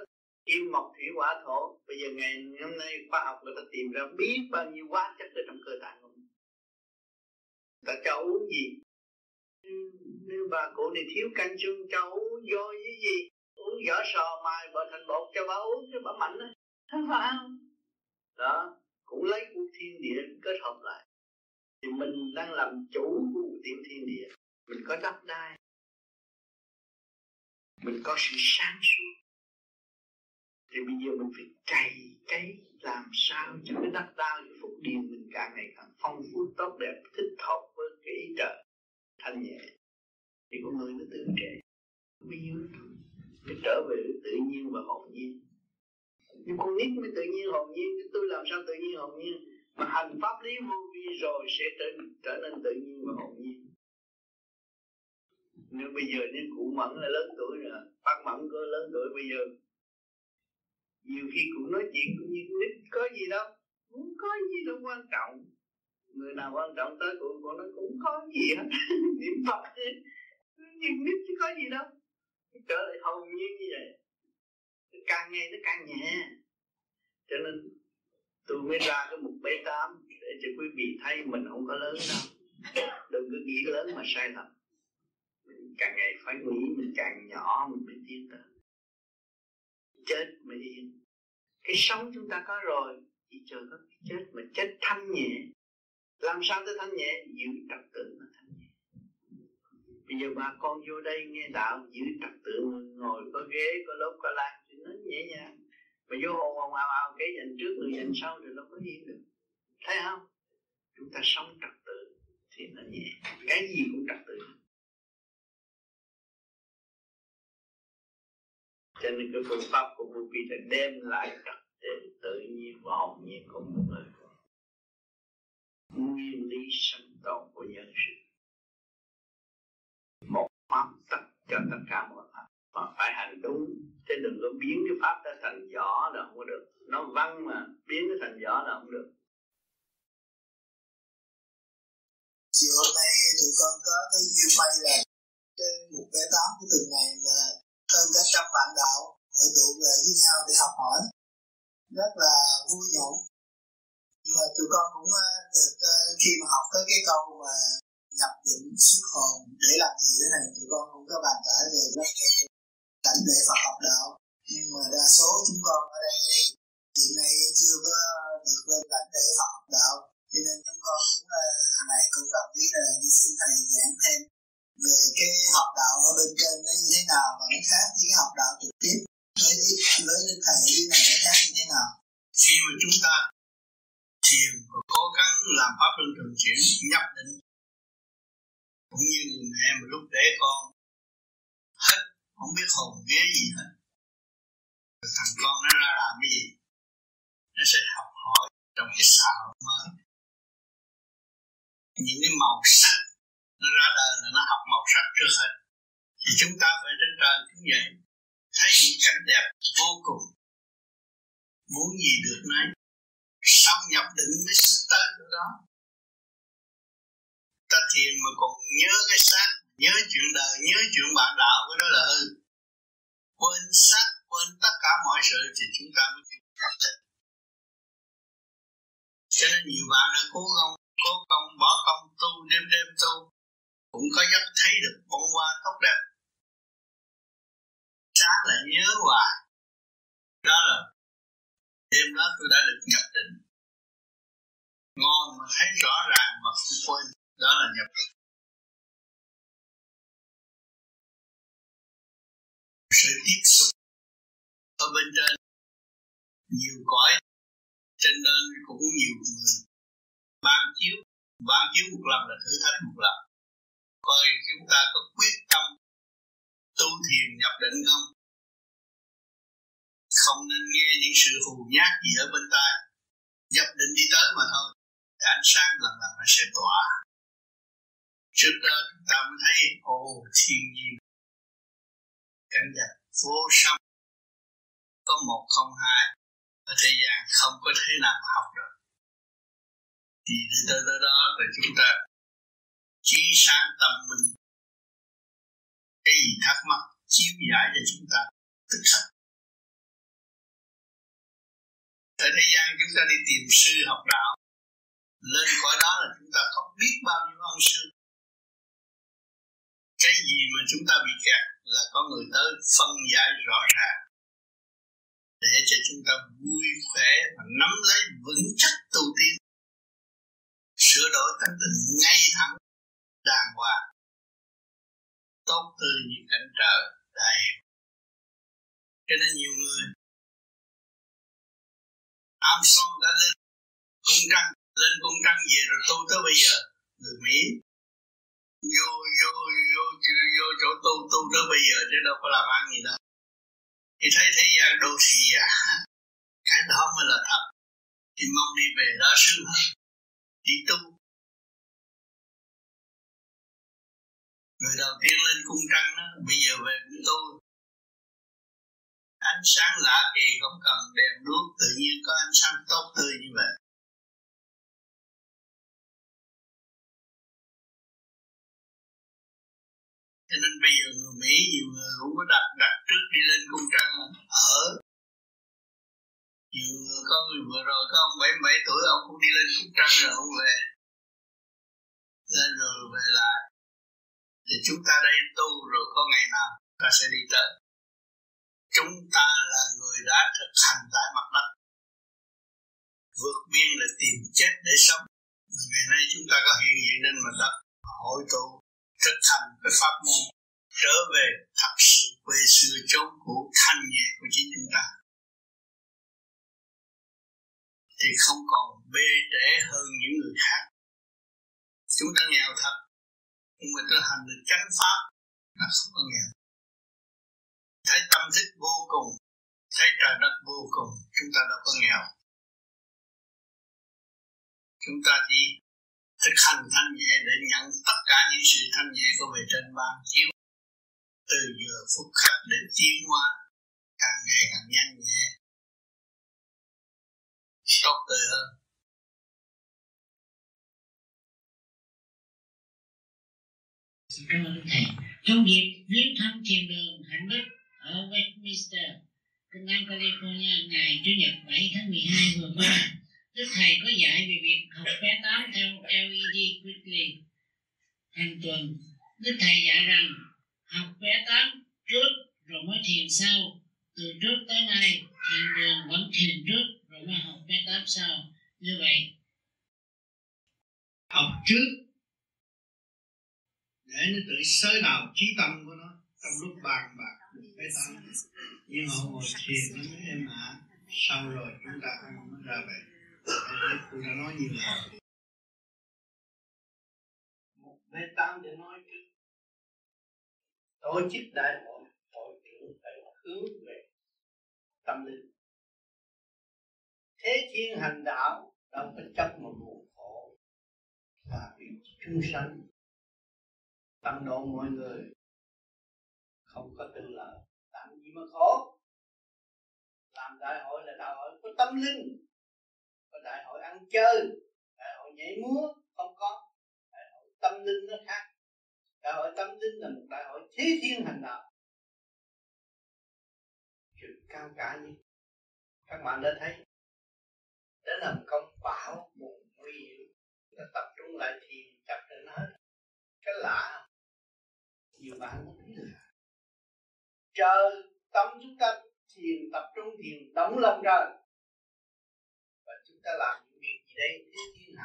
kim mộc thủy hỏa thổ. Bây giờ ngày hôm nay khoa học người ta tìm ra biết bao nhiêu hóa chất ở trong cơ thể của mình. Ta cho uống gì? Nếu bà cụ này thiếu canh xương cho uống vô với gì? Uống vỏ sò mài bờ thành bột cho bà uống cho bà mạnh đó không phải không? Đó cũng lấy của thiên địa kết hợp lại. Thì mình đang làm chủ của tiểu thiên địa. Mình có đất đai. Mình có sự sáng suốt thì bây giờ mình phải cày cấy làm sao cho cái đất đai cái phúc điền mình càng ngày càng phong phú, tốt đẹp, thích hợp với cái ý trời. Thanh nhẹ. Thì con người nó tự trẻ. Bây nhiêu nó trở về tự nhiên và hồn nhiên. Nhưng con nít mới tự nhiên hồn nhiên, chứ tôi làm sao tự nhiên hồn nhiên? Mà hành pháp lý vô vi rồi sẽ trở trở nên tự nhiên và hồn nhiên. Nếu bây giờ nếu cụ mẫn là lớn tuổi rồi, bác mẫn có lớn tuổi bây giờ nhiều khi cũng nói chuyện cũng như nít có gì đâu, cũng có gì đâu quan trọng. Người nào quan trọng tới cũng cũng nó cũng có gì hết, niệm phật nhìn nít chứ có gì đâu. Trở lại hồn nhiên như vậy. Càng ngày nó càng nhẹ. Cho nên tôi mới ra cái mục b tám để cho quý vị thấy mình không có lớn đâu. Đừng cứ nghĩ lớn mà sai lầm. Mình càng ngày phải nghĩ, mình càng nhỏ, mình mới tiến tới chết mới yên cái sống chúng ta có rồi chỉ chờ có cái chết mà chết thanh nhẹ. Làm sao tới thanh nhẹ? Giữ trật tự mà thanh nhẹ. Bây giờ bà con vô đây nghe đạo, giữ trật tự, ngồi có ghế, có lốp, có lan, thì nó nhẹ nhàng. Mà vô hồn hồn ào ào cái dành trước, người dành sau thì nó có yên được. Thấy không? Chúng ta sống trật tự thì nó nhẹ. Cái gì cũng trật tự. Cho nên cái phương pháp của vô vi là đem lại trật tự tự nhiên và hồn nhiên của một người. Nguyên lý sinh tồn của nhân sinh một pháp tất cho tất cả mọi người mà phải hành đúng. Chứ đừng có biến cái pháp ra thành giỏ là không có được. Nó văn mà biến nó thành giỏ là không được. Chiều hôm nay tụi con có cái duyên may là cái một bé tám của tuần này là hơn cả trăm bạn đạo, hội tụ về với nhau để học hỏi. Rất là vui nhộn. Nhưng mà tụi con cũng ờ, được khi mà học tới cái câu mà nhập định xuất hồn để làm gì thế này, tụi con cũng có bàn tải về vấn đề cảnh để Phật học đạo. Nhưng mà đa số chúng con ở đây, hiện nay chưa có được lên cảnh để Phật học đạo. Cho nên chúng con cũng ờ, hàng ngày cũng cần biết là đi xin thầy giảng thêm về cái học đạo ở bên trên nó như thế nào và nó khác với cái học đạo trực tiếp với với linh thầy như này nó khác như thế nào? Khi mà chúng ta thiền và cố gắng làm pháp luân thường chuyển, nhập định, cũng như người mẹ mà lúc để con hết, không biết hồn vía gì hết, rồi thằng con nó ra làm cái gì? Nó sẽ học hỏi trong cái xã hội mới. Những cái màu sắc nó ra đời là nó học màu sắc trước hết thì chúng ta về trên trời cũng vậy thấy những cảnh đẹp vô cùng. Muốn gì được nấy. Xong nhập định mới sức tới chỗ đó ta thiền mà còn nhớ cái xác, nhớ chuyện đời, nhớ chuyện bạn đạo cái đó là hư. Quên xác, quên tất cả mọi sự thì chúng ta mới chịu cảm tình cho nên nhiều bạn đã cố gắng, cố công, bỏ công tu, đêm đêm tu cũng có giấc thấy được bông hoa tốt đẹp. Sáng lại nhớ hoài. Đó là, đêm đó tôi đã được nhập định. Ngon mà thấy rõ ràng mà không quên. Đó là nhập định. Sự tiếp xúc ở bên trên. Nhiều cõi trên nên cũng nhiều người. Ban chiếu ban chiếu một lần là thử thách một lần coi chúng ta có quyết tâm tu thiền nhập định không? Không nên nghe những sự hù nhát gì ở bên tai. Nhập định đi tới mà thôi. Ánh sáng lần lần nó sẽ tỏa. Trước đó chúng ta mới thấy, ồ, thiên nhiên. Cảnh vật vô song. Có một không hai. Ở thế gian không có thế nào mà học được. Thì tới đó đó là chúng ta trí sáng tâm minh cái gì thắc mắc, chiếu giải cho chúng ta tức khắc ở thế gian chúng ta đi tìm sư học đạo, lên khỏi đó là chúng ta không biết bao nhiêu ân sư. Cái gì mà chúng ta bị kẹt là có người tới phân giải rõ ràng, để cho chúng ta vui khỏe và nắm lấy vững chắc tu tiên. Sửa đổi tâm tình ngay thẳng đàng hoàng. Tốt tươi như cảnh trời đầy cho nên nhiều người Armstrong đã lên cung trăng lên cung trăng về rồi tu tới bây giờ. Người Mỹ vô vô vô vô, vô chỗ tu tu tới bây giờ chứ đâu có làm ăn gì đâu thì thấy thế gian đô thị à. Cái đó mới là thật. Thì mong đi về đó sướng hơn. Đi tu. Người đầu tiên lên cung trăng đó, bây giờ về cũng tu ánh sáng lạ kỳ không cần đèn đuốc, tự nhiên có ánh sáng tốt tươi như vậy. Cho nên bây giờ người Mỹ nhiều người cũng có đặt đặt trước đi lên cung trăng ở. Nhiều người có người vừa rồi, có ông 77 tuổi, ông cũng đi lên cung trăng rồi ông về. Lên rồi về lại thì chúng ta đây tu rồi có ngày nào ta sẽ đi tới. Chúng ta là người đã thực hành tại mặt đất. Vượt biên là tìm chết để sống. Ngày nay chúng ta có hiện diện trên mặt đất. Hội tụ, thực hành cái pháp môn, trở về thật sự quê xưa chốn cũ, thanh nhẹ của chính chúng ta. Thì không còn bê trễ hơn những người khác. Chúng ta nghèo thật nhưng mà tôi hành được chánh pháp. Là không có nghèo. Thấy tâm thức vô cùng, thấy trời đất vô cùng, chúng ta đâu có nghèo. Chúng ta chỉ thực hành thanh nhẹ để nhận tất cả những sự thanh nhẹ của bề trên ban chiếu. Từ giờ phút khắc đến tiến hóa, càng ngày càng nhanh nhẹ. Tốt tươi hơn. Xin cảm ơn Thầy. Trong dịp viếng thăm thiền đường Hạnh Đức ở Westminster, Tân Nam, California ngày Chủ nhật 7 tháng 12 vừa qua, Đức Thầy có dạy về việc học bé tám theo LED Quickly hàng tuần. Đức Thầy dạy rằng học bé tám trước rồi mới thiền sau. Từ trước tới nay, thiền đường vẫn thiền trước rồi mới học bé tám sau. Như vậy, học trước để nó tự sới đào trí tâm của nó trong lúc bàn bạc được cái tâm. Nhưng họ ngồi thiền nó mới êm ả sau rồi chúng ta không ra về. Tôi đã nói nhiều lần. Một bê tam để nói chứ tổ chức đại hội hội trưởng phải hướng về tâm linh. Thế thiên hành đạo, đâu có chấp một nguồn khổ và bị chúng sanh tận độ mọi người. Không có tin lợi làm gì mà khổ làm đại hội là đại hội có tâm linh. Có đại hội ăn chơi, đại hội nhảy múa, không có. Đại hội tâm linh nó khác. Đại hội tâm linh là một đại hội thế thiên hành đạo. Chuyện cao cả như các bạn đã thấy. Đã làm công bảo, một nguy hiểm nó tập trung lại thì chặt lên hết. Cái lạ nhiều bạn không biết là trời tâm chúng ta thiền, tập trung thiền đóng lòng trời và chúng ta làm những việc gì đây thế thiên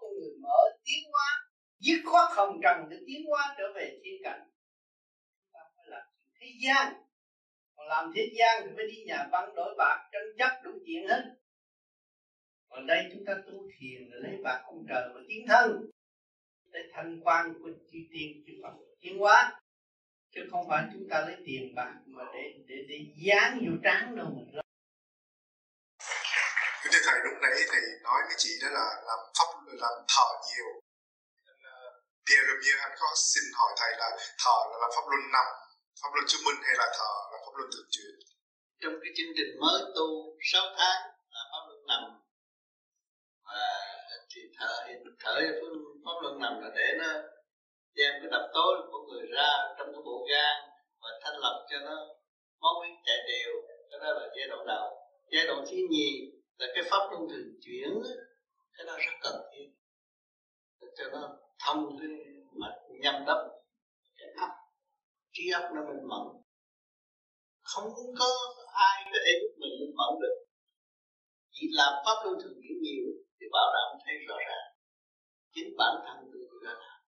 con người mở tiến hóa, dứt khoát không cần để tiến hóa trở về thiên cảnh. Ta phải làm thế gian. Còn làm thế gian thì phải đi nhà văn đổi bạc, tranh chấp đủ chuyện hết. Còn đây chúng ta tu thiền để lấy bạc ông trời mà tiến thân để thanh quan của chư tiên chư Phật. Tiến hóa. Chứ không phải chúng ta lấy tiền bạc mà để để để dán vô trán đâu mình Kính thưa thầy lúc nãy thầy nói với chị đó là làm pháp làm thờ nhiều. Pierre Lemieux anh có xin hỏi thầy là thờ là làm pháp luân nằm pháp luân chứng minh hay là thờ là pháp luân thường chuyển? Trong cái chương trình mới tu 6 tháng là pháp luân nằm và thở thở pháp luân nằm là để nó đem cái đập tối của người ra trong cái bộ gan và thanh lọc cho nó máu huyết chạy đều. Cái đó là giai đoạn đầu. Giai đoạn thứ nhì là cái pháp luân thường chuyển cái đó rất cần thiết. Cho nó thông cái mạch nhâm đốc, cái ấp, trí óc nó minh mẫn. Không có ai có thể giúp mình minh mẫn được. Chỉ làm pháp luân thường chuyển nhiều bảo đảm thấy rõ ràng. Chính bản thân tôi đã làm.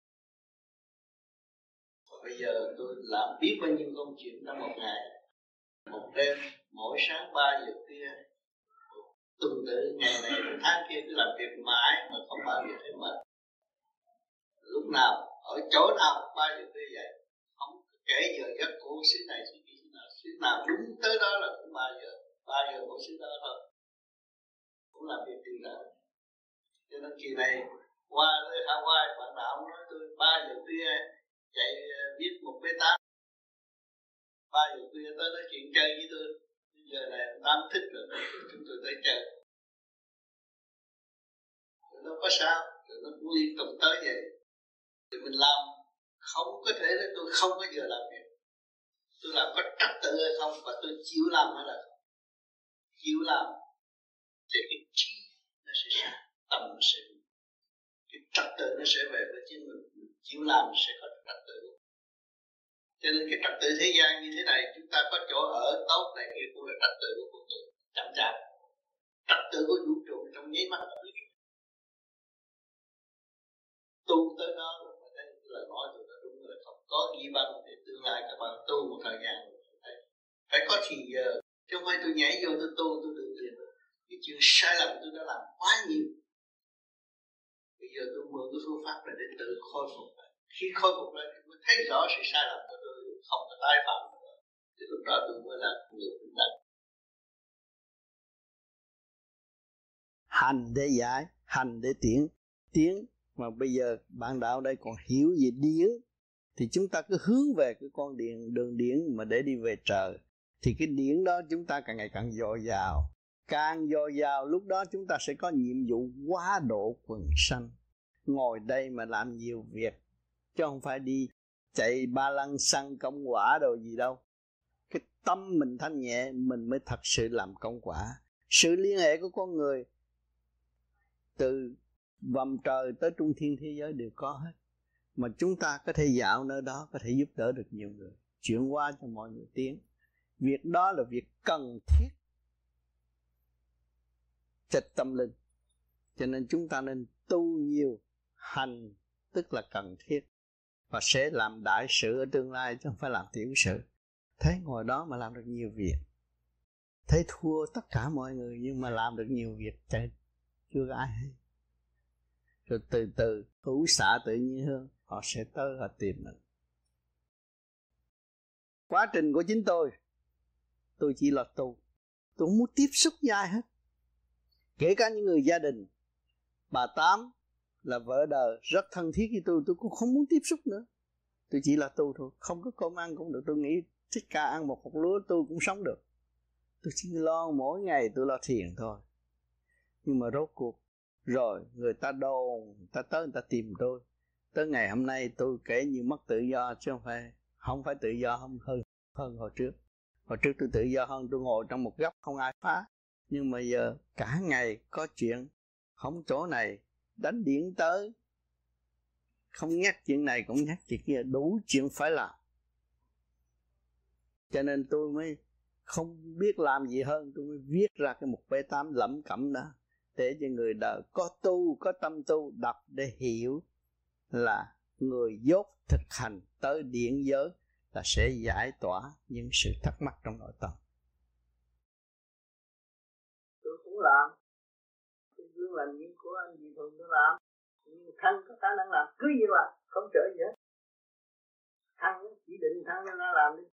Và bây giờ tôi làm biết bao nhiêu công chuyện trong một ngày. Một đêm, mỗi sáng 3 giờ kia, tuần tự, ngày này tháng kia cứ làm việc mãi mà không bao giờ thấy mệt. Lúc nào, ở chỗ nào ba giờ kia vậy không kể giờ giấc của xứ này xứ kia xứ nào xứ nào đúng tới đó là cũng ba giờ. Ba giờ của xứ đó thôi. Cũng làm việc tiền lợi cho nên kỳ này, qua tới Hawaii bạn đạo nói tôi ba giờ khuya chạy ờ, viết một bê tám. Ba giờ khuya tới nói chuyện chơi với tôi. Bây giờ này tám thích rồi chúng tôi tới chơi. Nó có sao? Rồi nó cũng liên tục tới vậy. Thì mình làm, không có thể là tôi không có giờ làm việc. Tôi làm có trật tự hay không, và tôi chịu làm hay là không? Chịu làm thì cái trí nó sẽ sáng tâm nó sẽ cái trật tự nó sẽ về với chính mình mình chịu làm sẽ có trật tự. Cho nên cái trật tự thế gian như thế này, chúng ta có chỗ ở tốt này kia cũng là trật tự của cuộc đời chậm chạp. Trật tự của vũ trụ trong nháy mắt là tu tới đó rồi mà thấy lời nói tôi đã đúng rồi, không có ghi văn thì tương lai các bạn tu một thời gian rồi thấy. Phải có thì giờ, chứ không phải tôi nhảy vô tôi tu, tôi được liền cái chuyện sai lầm tôi đã làm quá nhiều giờ tôi mượn cái phương pháp này để tự khôi phục lại. Khi khôi phục lại thì mới thấy rõ sự sai lầm của tôi, không có tái phạm nữa. Thì lúc đó tôi mới là người tỉnh đắn hành để giải, hành để tiến. Tiến mà bây giờ bạn đạo đây còn hiểu về điển thì chúng ta cứ hướng về cái con điện đường điển mà để đi về trời. Thì cái điển đó chúng ta càng ngày càng dồi dào. Càng dồi dào, lúc đó chúng ta sẽ có nhiệm vụ quá độ quần sanh ngồi đây mà làm nhiều việc, chứ không phải đi chạy ba lăng xăng công quả đồ gì đâu. Cái tâm mình thanh nhẹ, mình mới thật sự làm công quả sự liên hệ của con người từ vòng trời tới trung thiên thế giới đều có hết. Mà chúng ta có thể dạo nơi đó, có thể giúp đỡ được nhiều người, chuyển qua cho mọi người tiến việc đó là việc cần thiết cho tâm linh. Cho nên chúng ta nên tu nhiều hành, tức là cần thiết, và sẽ làm đại sự ở tương lai chứ không phải làm tiểu sự. Thấy ngồi đó mà làm được nhiều việc. Thấy thua tất cả mọi người nhưng mà làm được nhiều việc trời chưa có ai hay rồi từ từ, hữu xạ tự nhiên hơn, họ sẽ tới họ tìm mình. Quá trình của chính tôi tôi chỉ là tu. Tôi không muốn tiếp xúc với ai hết. Kể cả những người gia đình, bà tám là vợ đời, rất thân thiết với tôi tôi cũng không muốn tiếp xúc nữa. Tôi chỉ là tu thôi, không có cơm ăn cũng được. Tôi nghĩ thích ca ăn một hộp lúa tôi cũng sống được. Tôi chỉ lo mỗi ngày tôi lo thiền thôi. Nhưng mà rốt cuộc, rồi người ta đồn, người ta tới, người ta tìm tôi. Tới ngày hôm nay tôi kể như mất tự do chứ không phải không phải tự do không hơn hơn hồi trước. Hồi trước tôi tự do hơn, tôi ngồi trong một góc không ai phá. Nhưng mà giờ cả ngày có chuyện, không chỗ này đánh điện tới. Không nhắc chuyện này, cũng nhắc chuyện kia, đủ chuyện phải làm. Cho nên tôi mới không biết làm gì hơn. Tôi mới viết ra cái một b tám lẩm cẩm đó, để cho người đời có tu, có tâm tu, đọc để hiểu là người dốt thực hành tới điện giới là sẽ giải tỏa những sự thắc mắc trong nội tâm. Tôi cũng làm. Tôi cũng làm những của anh gì thường tôi làm. Nhưng thăng có khả năng làm. Cứ như là không trở gì hết thăng chỉ định thăng nó làm đi.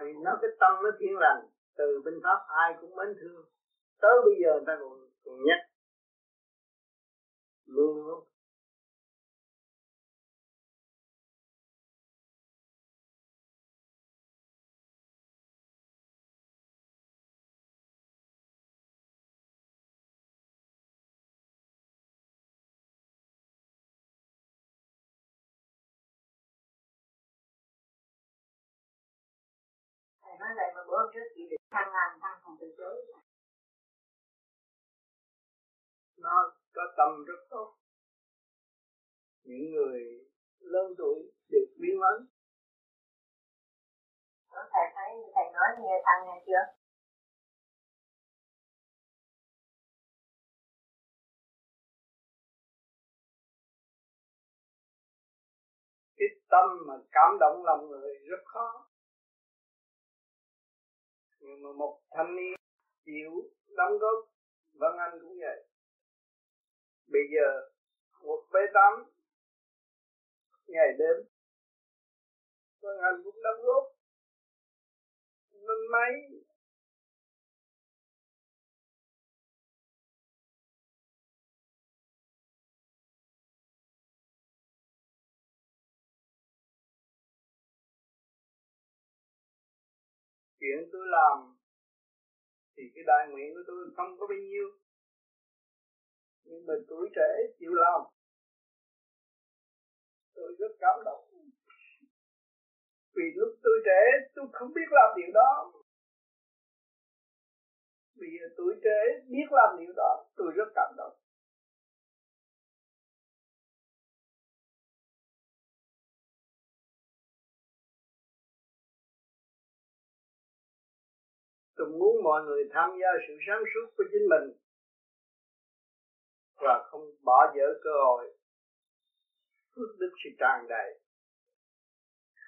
Vì nó cái tâm nó thiên lành. Từ bên pháp ai cũng mến thương. Tới bây giờ người ta còn, còn nhắc. Luôn vậy mà bữa hôm trước chị định thăng làm thăng còn từ chối nó có tâm rất tốt. Những người lớn tuổi được biến ấn thầy thấy thầy nói nghe thăng nghe chưa? Cái tâm mà cảm động lòng người rất khó nhưng mà một thanh niên chịu đóng góp, Vân Anh cũng vậy. Bây giờ một bê tám ngày đêm, Vân Anh cũng đóng góp. Lên máy chuyện tôi làm, thì cái đại nguyện của tôi không có bao nhiêu. Nhưng mà tuổi trẻ chịu làm, tôi rất cảm động. Vì lúc tôi trẻ, tôi không biết làm điều đó. Bây giờ tuổi trẻ biết làm điều đó, tôi rất cảm động. Tôi muốn mọi người tham gia sự sáng suốt của chính mình và không bỏ dở cơ hội phước đức sự tràn đầy.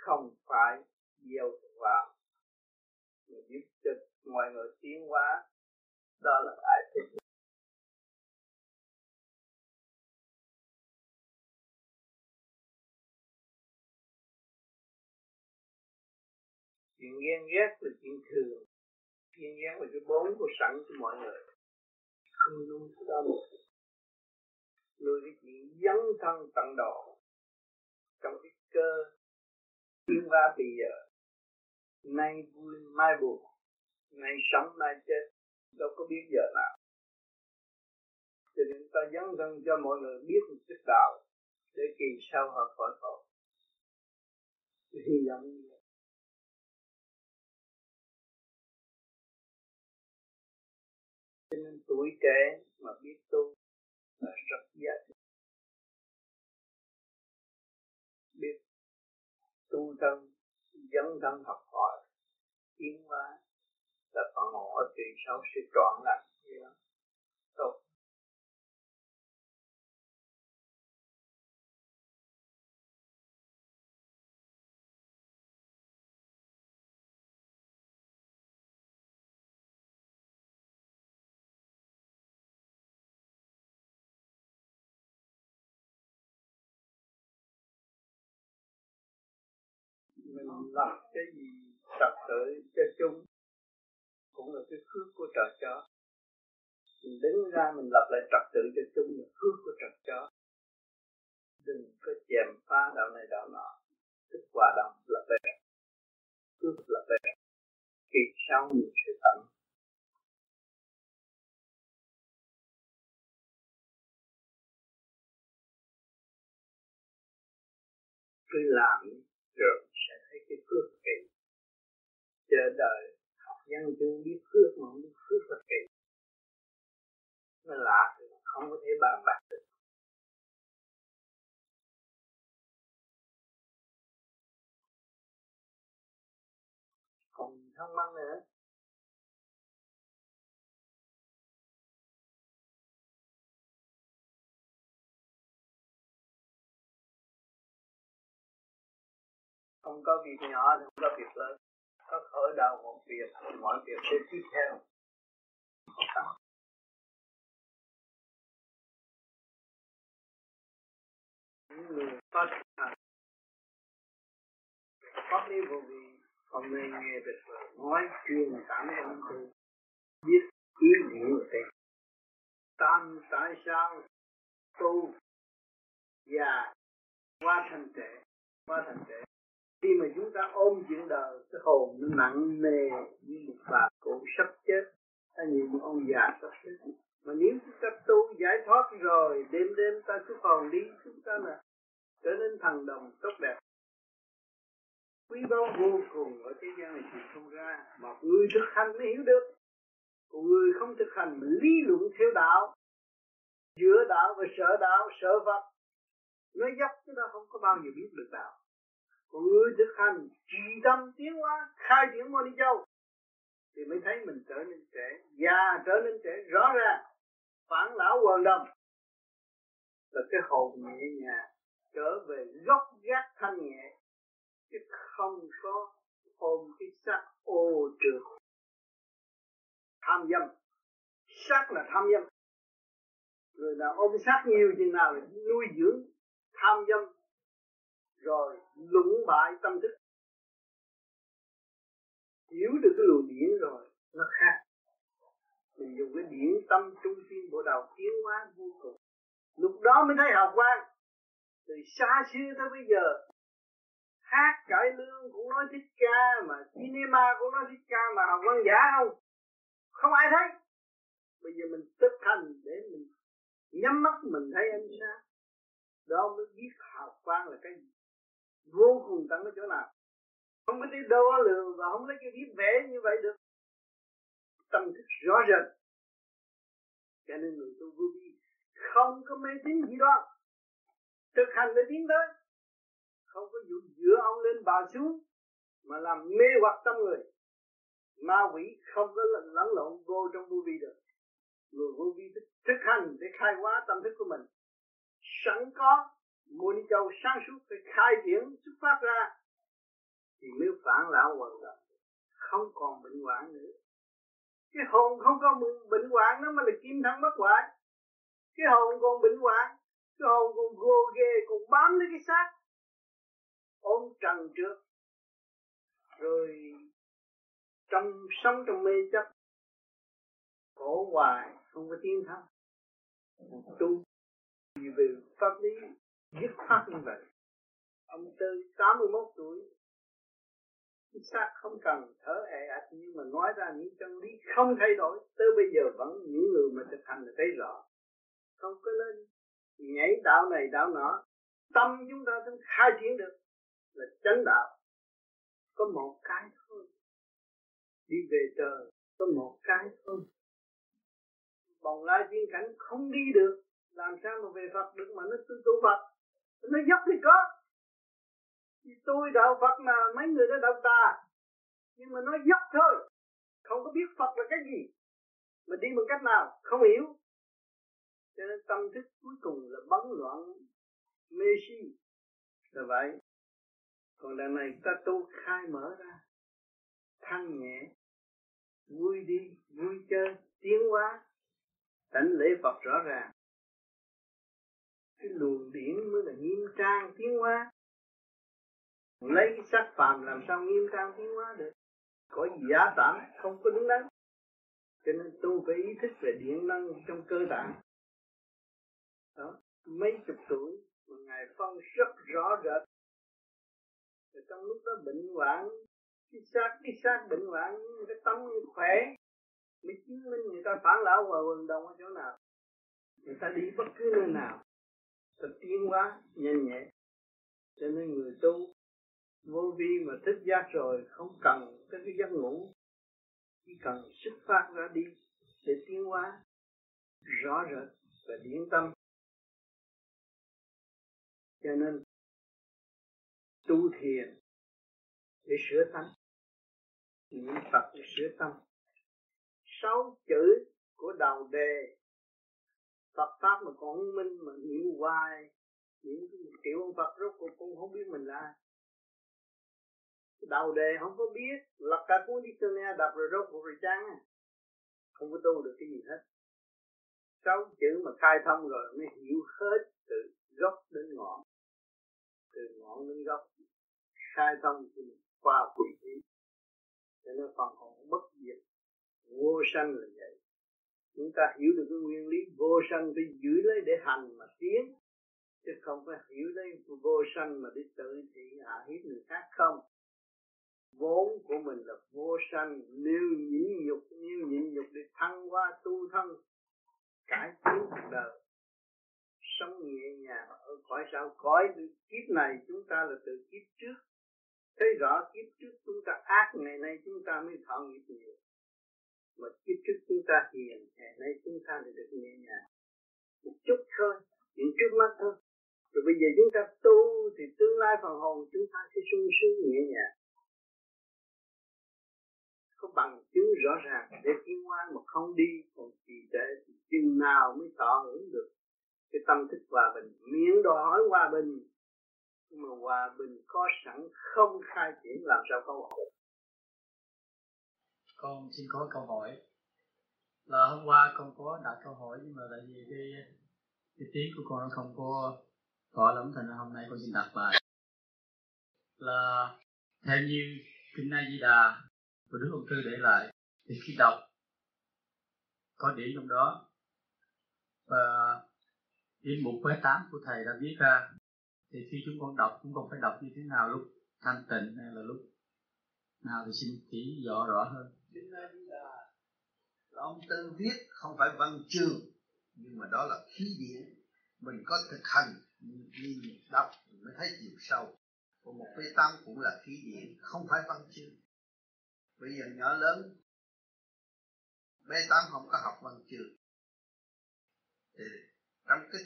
Không phải gieo vào, mà giúp cho mọi người tiến hóa. Đó là đại thích chuyện ghen ghét là chuyện thường thiên nhiên và cái bốn của sẵn của mọi người. Không nuôi tâm, nuôi cái chuyện dấn thân tận độ. Trong cái cơ tiến hóa bây giờ. Nay vui mai buồn. Nay sống mai chết. Đâu có biết giờ nào. Cho nên ta dấn thân cho mọi người biết một chút đạo để kỳ sau họ khỏi khổ. Hy vọng như sinh nên tuổi trẻ mà biết tu là rất giá trị. Biết tu thân dẫn thân học hỏi, tiến hóa, là phần họ ở kỳ sau sẽ trọn lành. Gì đó tốt. Làm cái gì trật tự cho chung cũng là cái phước của trời cho mình đứng ra mình lập lại trật tự cho chung là phước của trời cho đừng có chèm phá đạo này đạo nọ. Thức hòa đồng lập lại. Phước lập lại. Kỳ sau mình sẽ tận. Cứ làm cho nên đời, học nhân chưa biết phước mà không biết phước thật kỳ nó lạ thì không có thể bàn bạc được. Còn thắc mắc nữa? Không có việc nhỏ thì không có việc lớn có khởi đầu một việc thì mọi việc sẽ tiếp theo. Những người có thực pháp lý vô vi không nên nghe được nói chuyện cảm ơn tôi biết ý nghĩa của thế tam tại sao tu già qua thành tệ qua thành tệ khi mà chúng ta ôm chuyện đời cái hồn nó nặng nề như một bà cụ sắp chết hay như một ông già sắp chết. Mà nếu chúng ta tu giải thoát rồi đêm đêm ta xuất hồn đi chúng ta là trở nên thần đồng tốt đẹp. Quý báu vô cùng ở thế gian này thì không ra một người thực hành mới hiểu được. Còn người không thực hành mà lý luận theo đạo giữa đạo và sợ đạo sợ vật, nó dốc chúng ta không có bao giờ biết được đạo còn người thực hành trì tâm tiến hóa, khai triển môn đi châu. Thì mới thấy mình trở nên trẻ, già trở nên trẻ rõ ràng, phản lão hoàn đồng. Là cái hồn nhẹ nhàng trở về gốc gác thanh nhẹ, chứ không có ôm cái xác ô trượt. Tham dâm. Xác là tham dâm. Người nào ôm xác nhiều chừng nào nuôi dưỡng tham dâm rồi lũng bại tâm thức. Hiểu được cái luồng điển rồi, nó khác. Mình dùng cái điển tâm trung thiên bộ đầu tiến hóa vô cùng. Lúc đó mới thấy học quan. Từ xa xưa tới bây giờ, hát cải lương cũng nói thích ca mà cinema cũng nói thích ca mà học quan giả không? Không ai thấy. Bây giờ mình thực hành để mình nhắm mắt, mình thấy ánh sáng. Đó mới biết học quang là cái gì vô cùng tận ở chỗ nào. Không có đi đo lường và không lấy cái viết vẽ như vậy được. Tâm thức rõ rệt. Cho nên người tu vô vi không có mê tín gì đó. Thực hành để tiến tới không có dụ dựa ông lên bà xuống mà làm mê hoặc tâm người. Ma quỷ không có lẫn lộn vô trong vô vi được. Người vô vi thực hành để khai hóa tâm thức của mình. Sẵn có muôn châu sáng suốt phải khai triển xuất phát ra, thì mới phản lão hoàn toàn không còn bệnh hoạn nữa. Cái hồn không có bệnh hoạn nó mà là kim thân bất hoại. Cái hồn còn bệnh hoạn, cái hồn còn gồ ghề, còn bám lấy cái xác. Ôm trần trước. Rồi, trong sống trong mê chấp, khổ hoài, không có tiến thắng tu về pháp lý dứt khoát như vậy ông tư 81 tuổi. Xác không cần thở ẹ ạch, nhưng mà nói ra những chân lý không thay đổi. Tới bây giờ vẫn những người mà thực hành là thấy rõ. Không có lên nhảy đạo này đạo nọ. Tâm chúng ta cũng khai triển được là chánh đạo. Có một cái thôi. Đi về trời, có một cái thôi. Bồng lai thiên cảnh không đi được, làm sao mà về Phật được mà nó tu tu Phật? Nó dốc thì có. Thì tôi đạo Phật mà mấy người đó đạo tà. Nhưng mà nó dốc thôi. Không có biết Phật là cái gì. Mà đi bằng cách nào, không hiểu. Cho nên tâm thức cuối cùng là bấn loạn mê si. Là vậy. Còn đằng này ta tu khai mở ra. Thanh nhẹ. Vui đi, vui chơi, tiến hóa. Tánh lễ Phật rõ ràng cái luồng điển mới là nghiêm trang tiến hóa. Lấy cái sắc phàm làm sao nghiêm trang tiến hóa được? Có giả tạm không có đúng đắn cho nên tu phải ý thức về điện năng trong cơ tạng. Đó, mấy chục tuổi mà ngài phân rất rõ rệt. Rồi trong lúc đó bệnh hoạn, cái xác cái xác bệnh hoạn nhưng cái tâm khỏe. Mới chứng minh người ta phản lão hòa quần đồng ở chỗ nào. Người ta đi bất cứ nơi nào ta tiến hóa nhanh nhẹ cho nên người tu vô vi mà thích giác rồi không cần tới cái giấc ngủ. Chỉ cần xuất phát ra đi để tiến hóa rõ rệt và điển tâm. Cho nên tu thiền để sửa tâm, niệm phật để sửa tâm. Sáu chữ của đầu đề Phật pháp mà còn không minh mà hiểu hoài những kiểu ông Phật rốt cuộc cũng không biết mình là ai. Đầu đề không có biết, lật cả cuốn dictionary đọc rồi rốt cuộc rồi chán không có tu được cái gì hết. Sáu chữ mà khai thông rồi mới hiểu hết từ gốc đến ngọn. Từ ngọn đến gốc. Khai thông thì qua quỷ trí. Cho nên phần hồn bất diệt. Vô sanh là chúng ta hiểu được cái nguyên lý vô sanh phải giữ lấy để hành mà tiến, chứ không phải hiểu lấy vô sanh mà đi tự thị hạ hiếp người khác không. Vốn của mình là vô sanh, nếu nhịn nhục, nếu nhịn nhục để thăng qua tu thân, cải tiến cuộc đời, sống nhẹ nhàng ở cõi sao? Cõi kiếp này chúng ta là từ kiếp trước. Thấy rõ kiếp trước chúng ta ác ngày nay, chúng ta mới thọ nghiệp nhiều mà kích trước chúng ta hiền ngày nay chúng ta lại được nhẹ nhàng. Một chút thôi, những trước mắt thôi. Rồi bây giờ chúng ta tu thì tương lai phần hồn chúng ta sẽ sung sướng nhẹ nhàng. Có bằng chứng rõ ràng để tiến hóa mà không đi, còn trì trệ thì chừng nào mới tỏ hưởng được cái tâm thức hòa bình. Miễn đòi hỏi hòa bình, nhưng mà hòa bình có sẵn không khai triển làm sao có ổn con xin có câu hỏi. Là hôm qua con có đặt câu hỏi, nhưng mà tại vì cái cái tiếng của con nó không có rõ lắm, thành ra hôm nay con xin đặt lại là theo như kinh A Di Đà của Đức Ông Tư để lại, thì khi đọc, có điểm trong đó, và điểm mục quế tám của thầy đã viết ra, thì khi chúng con đọc, chúng con phải đọc như thế nào lúc thanh tịnh hay là lúc nào thì xin chỉ rõ rõ hơn? Kinh A Di Đà là ông Tư viết, không phải văn chương, nhưng mà đó là khí điển. Mình có thực hành nhìn đọc mới thấy chiều sâu. Còn một bê tâm cũng là khí điển, không phải văn chương. Bây giờ nhỏ lớn bé tâm không có học văn chương. Thì trong cái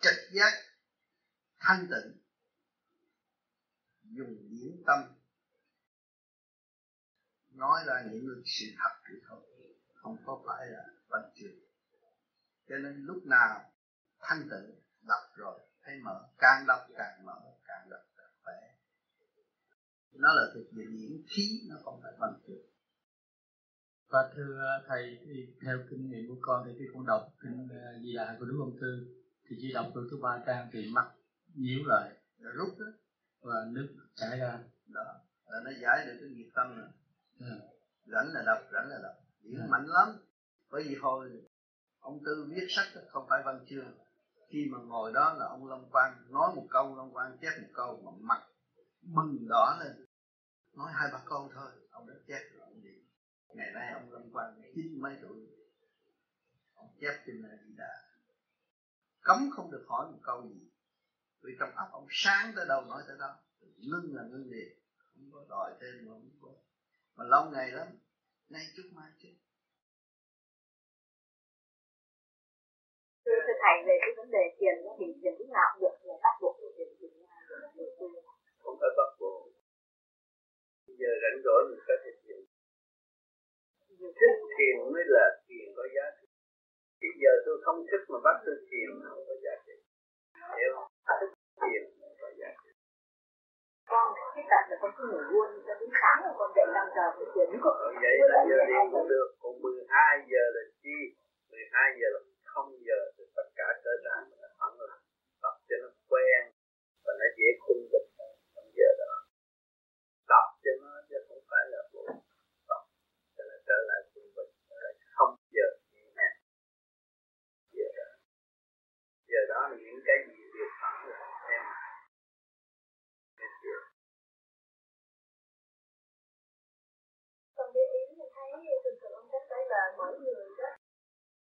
trực giác thanh tịnh, dùng điển tâm nói ra những sự thật thì thôi không có phải là văn chương. Cho nên lúc nào thanh tịnh đọc rồi thấy mở càng đọc càng mở càng đọc càng khỏe. Nó là thực về diễn khí nó không phải văn chương. Và thưa thầy thì theo kinh nghiệm của con thì khi con đọc kinh uh, di đà của đức ông tư thì chỉ đọc được thứ ba trang thì mắt nhíu lại. Rồi rút đó. Và nước chảy ra. Đó. Là nó giải được cái nghiệp tâm rồi yeah. rảnh là đọc rảnh là đọc. Diễn yeah. mạnh lắm. Bởi vì hồi ông tư viết sách không phải văn chương. Khi mà ngồi đó là ông Long Quang nói một câu Long Quang chép một câu mà mặt bừng đỏ lên. Nói hai ba câu thôi ông đã chép rồi ông đi. Ngày nay ông Long Quang chín mấy tuổi? Ông chép trên này gì đã cấm không được hỏi một câu gì. Vì trong óc ông sáng tới đâu nói tới đó. Ngưng là ngưng liền. Không có đòi thêm không mà lâu ngày lắm nay chút mai chút. Thưa thầy về cái vấn đề tiền thì tiền lúc nào cũng được là bắt buộc phải tiền tiền không phải bắt buộc. Giờ rảnh rỗi mình có thể tiền thích thiền mới là tiền có giá trị. Bây giờ tôi không thích mà bắt tôi thiền không có giá trị. Hiểu không? Thích thiền trị con cái tật là con cứ ngủ luôn. Cho đến sáng rồi con dậy 5 giờ con chuyển có vậy là giờ đi cũng được. Còn 12 giờ là chi? 12 giờ là không giờ thì tất cả cơ bản là phẳng là tập cho nó quen và nó dễ khung bình trong giờ đó tập cho nó chứ không phải là bộ tập cho nó trở lại khung bình không giờ nhẹ nhàng giờ đó giờ đó là những cái gì việc phẳng là em con để ý mình thấy thường thường ông cách phải là mỗi người đó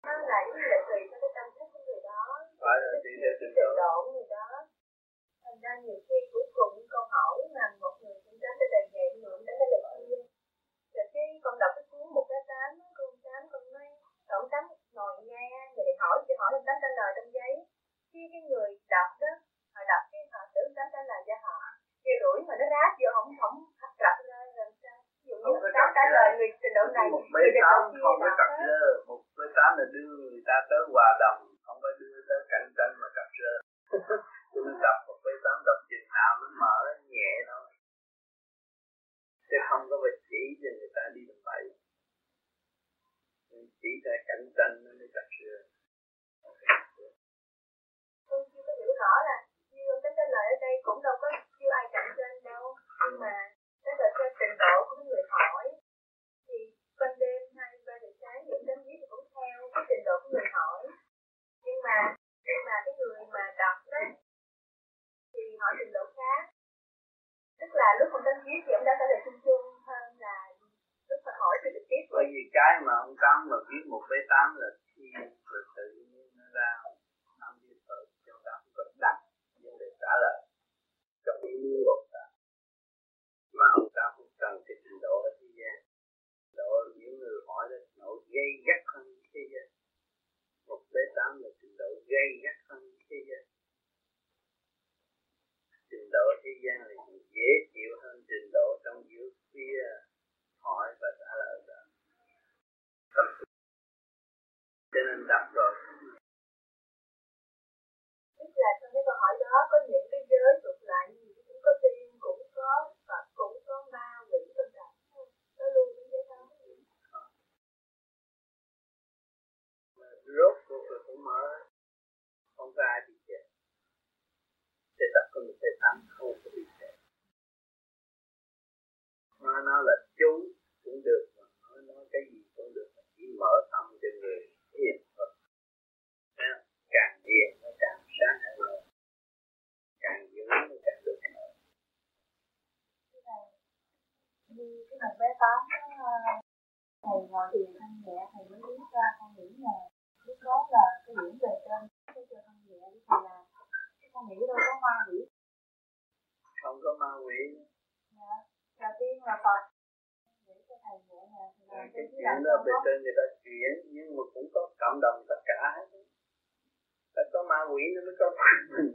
nó là giống như là tùy theo cái tâm thức của người đó. Phải là tùy theo trình độ. độ của người đó. Thành ra nhiều khi cuối cùng câu hỏi mà một người cũng đánh tới đề nghị người cũng đánh tới đề kia rồi cái con đọc cái cuốn một cái tám con tám con nói ông tám ngồi nghe người hỏi chỉ hỏi ông tám trả lời trong giấy. Khi cái người đọc đó họ đọc cái họ tưởng tám trả lời cho họ. Thì đuổi mà nó ráp vô không không gặp ra làm sao? Ví dụ như tám trả lời người trình độ này một bê tám không có mới tám là đưa người ta tới hòa đồng không phải đưa tới cạnh tranh mà gặp rơ cho nên đọc một cái tám đọc trình nào nó mở nhẹ thôi. Chứ không có phải chỉ cho người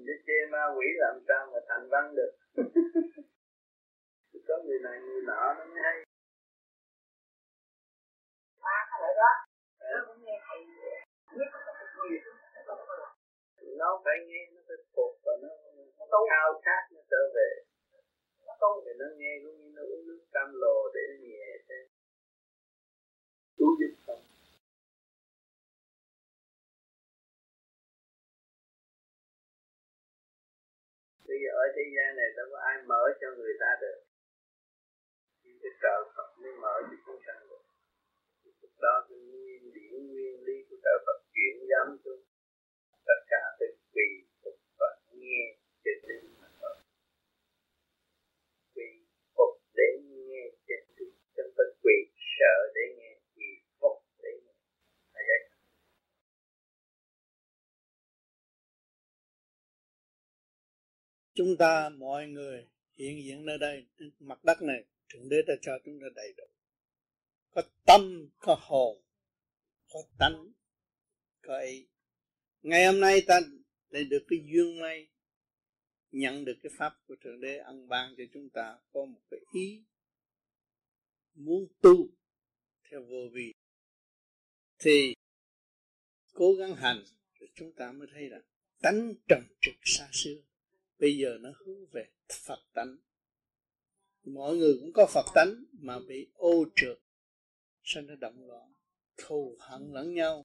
để chê ma quỷ làm sao mà thành văn được? Có người này người nọ nó mới hay. Ba cái lợi đó. Nó cũng nghe thầy nhất là cái người nó phải nghe nó phải phục và nó, nó khao khát nó trở về. Nó tu. Thì nó nghe cũng như nó uống nước cam lồ để nó nhẹ. Thế chú giúp ở thế gian này, đâu có ai mở cho người ta được. Nhưng cái trợ Phật mới mở cho chúng sanh được. Lúc đó cái nguyên điển nguyên lý của trợ Phật chuyển giám xuống. Tất cả từ quỳ phục và nghe trên tinh mà thôi. Quỳ phục để nghe trên tinh chúng ta quỳ sợ để nghe quỳ phục để nghe là vậy chúng ta, mọi người hiện diện nơi đây, mặt đất này, thượng đế đã cho chúng ta đầy đủ. Có tâm, có hồn, có tánh, có ý. Ngày hôm nay ta để được cái duyên may nhận được cái pháp của thượng đế ân ban cho chúng ta có một cái ý muốn tu theo vô vi. Thì cố gắng hành rồi chúng ta mới thấy rằng tánh trần trực xa xưa bây giờ nó hướng về Phật tánh. Mọi người cũng có Phật tánh mà bị ô trượt sanh nó động loạn, thù hận lẫn nhau.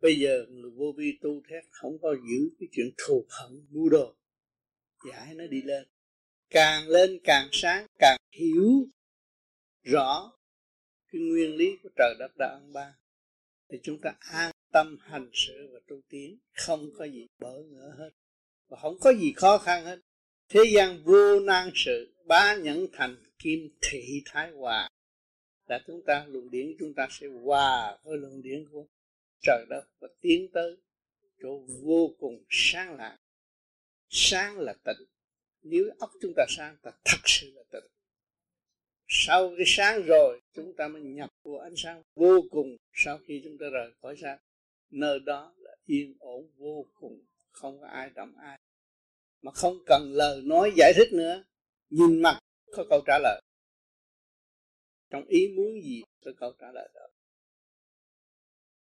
Bây giờ người vô vi tu thét, không có giữ cái chuyện thù hận mua đồ. Giải nó đi lên. Càng lên càng sáng, càng hiểu rõ cái nguyên lý của trời đất đã ăn ban thì chúng ta an tâm hành sự và tu tiến, không có gì bỡ ngỡ hết và không có gì khó khăn hết. Thế gian vô nan sự, bá nhẫn thành kim thị thái hòa. Là chúng ta luận điển, chúng ta sẽ hòa với luận điển của trời đất và tiến tới chỗ vô cùng sáng lạng. Sáng là tịnh. Nếu óc chúng ta sáng, ta thật sự là tịnh. Sau cái sáng rồi, chúng ta mới nhập vào ánh sáng vô cùng sau khi chúng ta rời khỏi sáng. Nơi đó là yên ổn vô cùng, không có ai động ai mà không cần lời nói giải thích nữa. Nhìn mặt, có câu trả lời. Trong ý muốn gì, có câu trả lời đó.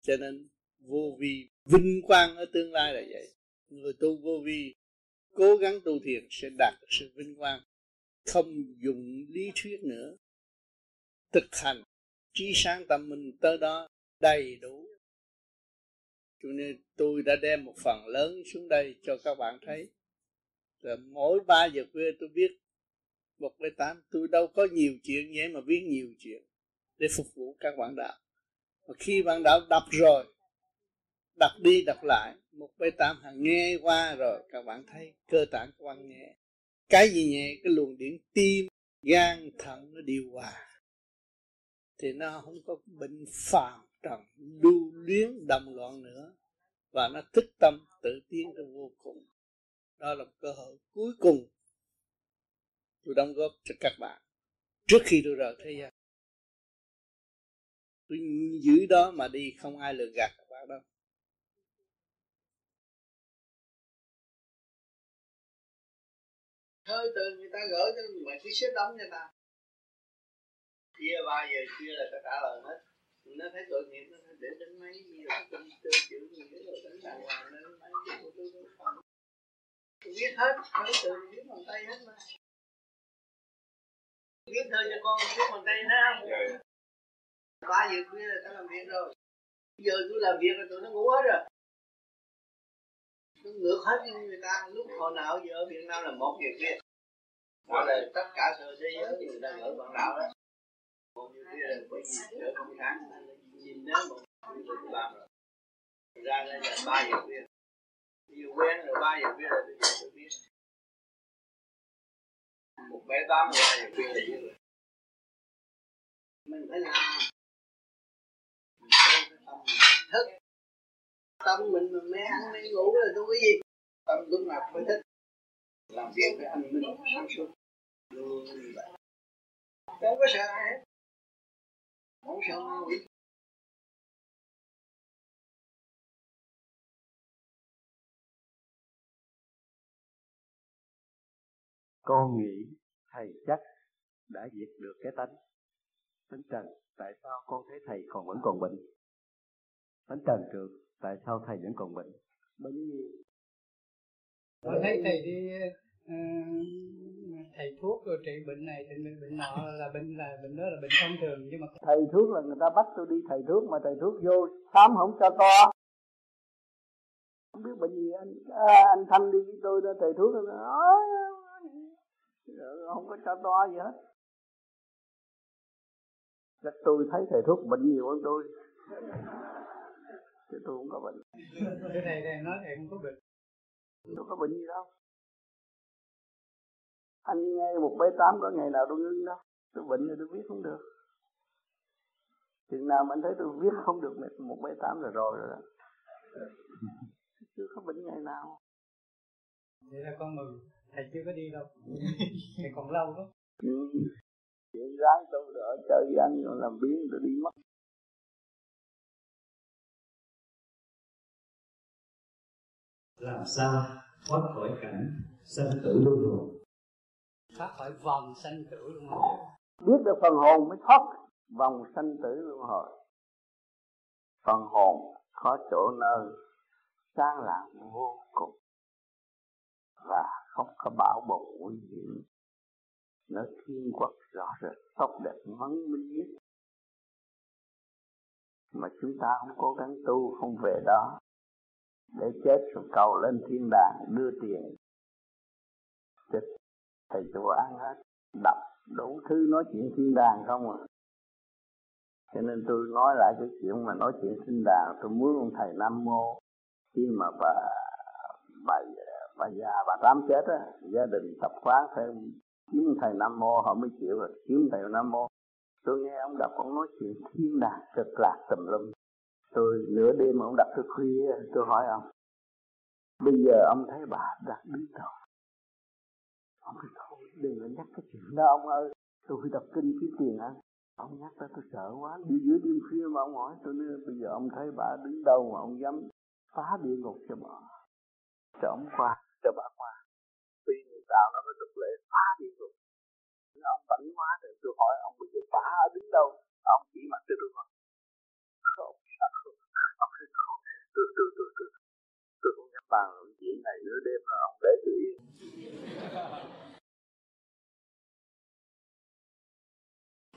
Cho nên, vô vi vinh quang ở tương lai là vậy. Người tu vô vi, cố gắng tu thiền sẽ đạt được sự vinh quang. Không dùng lý thuyết nữa. Thực hành, trí sáng tâm mình tới đó đầy đủ. Cho nên tôi đã đem một phần lớn xuống đây cho các bạn thấy rồi mỗi ba giờ khuya tôi viết một bài tám tôi đâu có nhiều chuyện vậy mà viết nhiều chuyện để phục vụ các bạn đạo. Và khi bạn đạo đọc rồi, đọc đi đọc lại, một bài tám hàng nghe qua rồi, các bạn thấy cơ tạng của bạn nhẹ. Cái gì nhẹ? Cái luồng điện tim, gan, thận nó điều hòa. Thì nó không có bệnh phàm trần, lưu luyến, đầm loạn nữa. Và nó thức tâm tự tiến trong vô cùng đó là cơ hội cuối cùng tôi đóng góp cho các bạn trước khi tôi rời thế gian. Tôi giữ đó mà đi, không ai lừa gạt các bạn đâu. Hơi từ người ta gửi cho mà cứ xếp đóng cho ta. Chia ba giờ chia là ta trả lời hết. Nó thấy tội nghiệp, nó để đến mấy giờ cũng tư chữ nghĩa rồi. Đánh đàng hoàng lên mấy giờ của tôi không tôi biết hết hơi từ biết bằng tay hết mà. Biết thôi cho con biết bằng tay ha ba giờ khuya là ta làm việc rồi. Giờ tôi làm việc rồi tụi nó ngủ hết rồi. Nó ngược hết như người ta, lúc hồi nào giờ ở Việt Nam là một giờ kia đó là tất cả sự thế giới người ta ở bạn đạo đó. Một giờ kia là bởi vì đỡ công sáng nhìn nếu một người làm rồi. Ra đây là ba giờ kia nhiều quen rồi, ba giờ kia rồi tôi tôi biết. Một bé tám ba giờ kia là như vậy. Mình phải làm. Mình tu cái tâm mình thức. Tâm mình mà mê ăn mê ngủ rồi tôi cái gì. Tâm lúc nào phải thích làm việc với anh minh sáng suốt luôn vậy. Không có sợ ai hết. Không sợ. ma quỷ con nghĩ thầy chắc đã diệt được cái tánh. Tánh trần tại sao con thấy thầy còn vẫn còn bệnh? Tánh trần trượt tại sao thầy vẫn còn bệnh? Bởi vì tôi thấy thầy đi uh, thầy thuốc rồi trị bệnh này trị bệnh nọ là bệnh là bệnh đó là bệnh thông thường nhưng mà thầy thuốc là người ta bắt tôi đi thầy thuốc mà thầy thuốc vô khám không cho to không biết bệnh gì anh à, anh thanh đi với tôi đó thầy thuốc nói không có cho to gì hết. Chắc tôi thấy thầy thuốc bệnh nhiều hơn tôi. Chứ tôi không có bệnh. Cái này thầy nói thầy không có bệnh. Tôi có bệnh gì đâu. Anh nghe một bé tám có ngày nào tôi ngưng đâu tôi bệnh thì tôi viết không được. Chừng nào mà anh thấy tôi viết không được một bé tám là rồi rồi đó. Chưa có bệnh ngày nào. Vậy là con mừng thầy chưa có đi đâu. Thầy còn lâu đó ừ. chuyện gái tôi đỡ chơi anh rồi làm biến rồi đi mất. Làm sao thoát khỏi cảnh sanh tử luân hồi? Thoát khỏi vòng sanh tử luân hồi. Biết được phần hồn mới thoát vòng sanh tử luân hồi. Phần hồn có chỗ nơi sáng lạng vô cùng. Và không có bảo bộ nguy hiểm nó thiên quốc rõ rệt, tốt đẹp vấn minh. Nhất mà chúng ta không cố gắng tu, không về đó. Để chết rồi cầu lên thiên đàng, đưa tiền. Chết, thầy chủ ăn hết. Đọc đủ thứ nói chuyện thiên đàng không à. Cho nên tôi nói lại cái chuyện mà nói chuyện thiên đàng. Tôi muốn ông thầy nam mô. Khi mà bà bà bà già bà tám chết á, gia đình tập khóa thêm kiếm thầy nam mô, họ mới chịu rồi, kiếm thầy nam mô. Tôi nghe ông đọc ông nói chuyện thiên đàng, cực lạc tùm lum. Tôi nửa đêm ông đọc tôi khuya, tôi hỏi ông, bây giờ ông thấy bà đặt đứng đầu ông nói, thôi, đừng có nhắc cái chuyện đó ông ơi. Tôi đọc kinh kiếm tiền ăn ông nhắc ra tôi sợ quá. Đi giữa đêm khuya mà ông hỏi tôi nữa bây giờ ông thấy bà đứng đâu mà ông dám phá địa ngục cho bà? Cho ông qua cho bà qua tuy người tạo nó có tục lệ phá đi rồi. nhưng ông vẫn hóa rồi tôi hỏi ông, bây giờ phá ở đứng đâu ông chỉ mặt cho tôi hỏi không không ông không tôi tôi tôi tôi tôi không dám bàn chuyện này nửa đêm là ông để tôi yên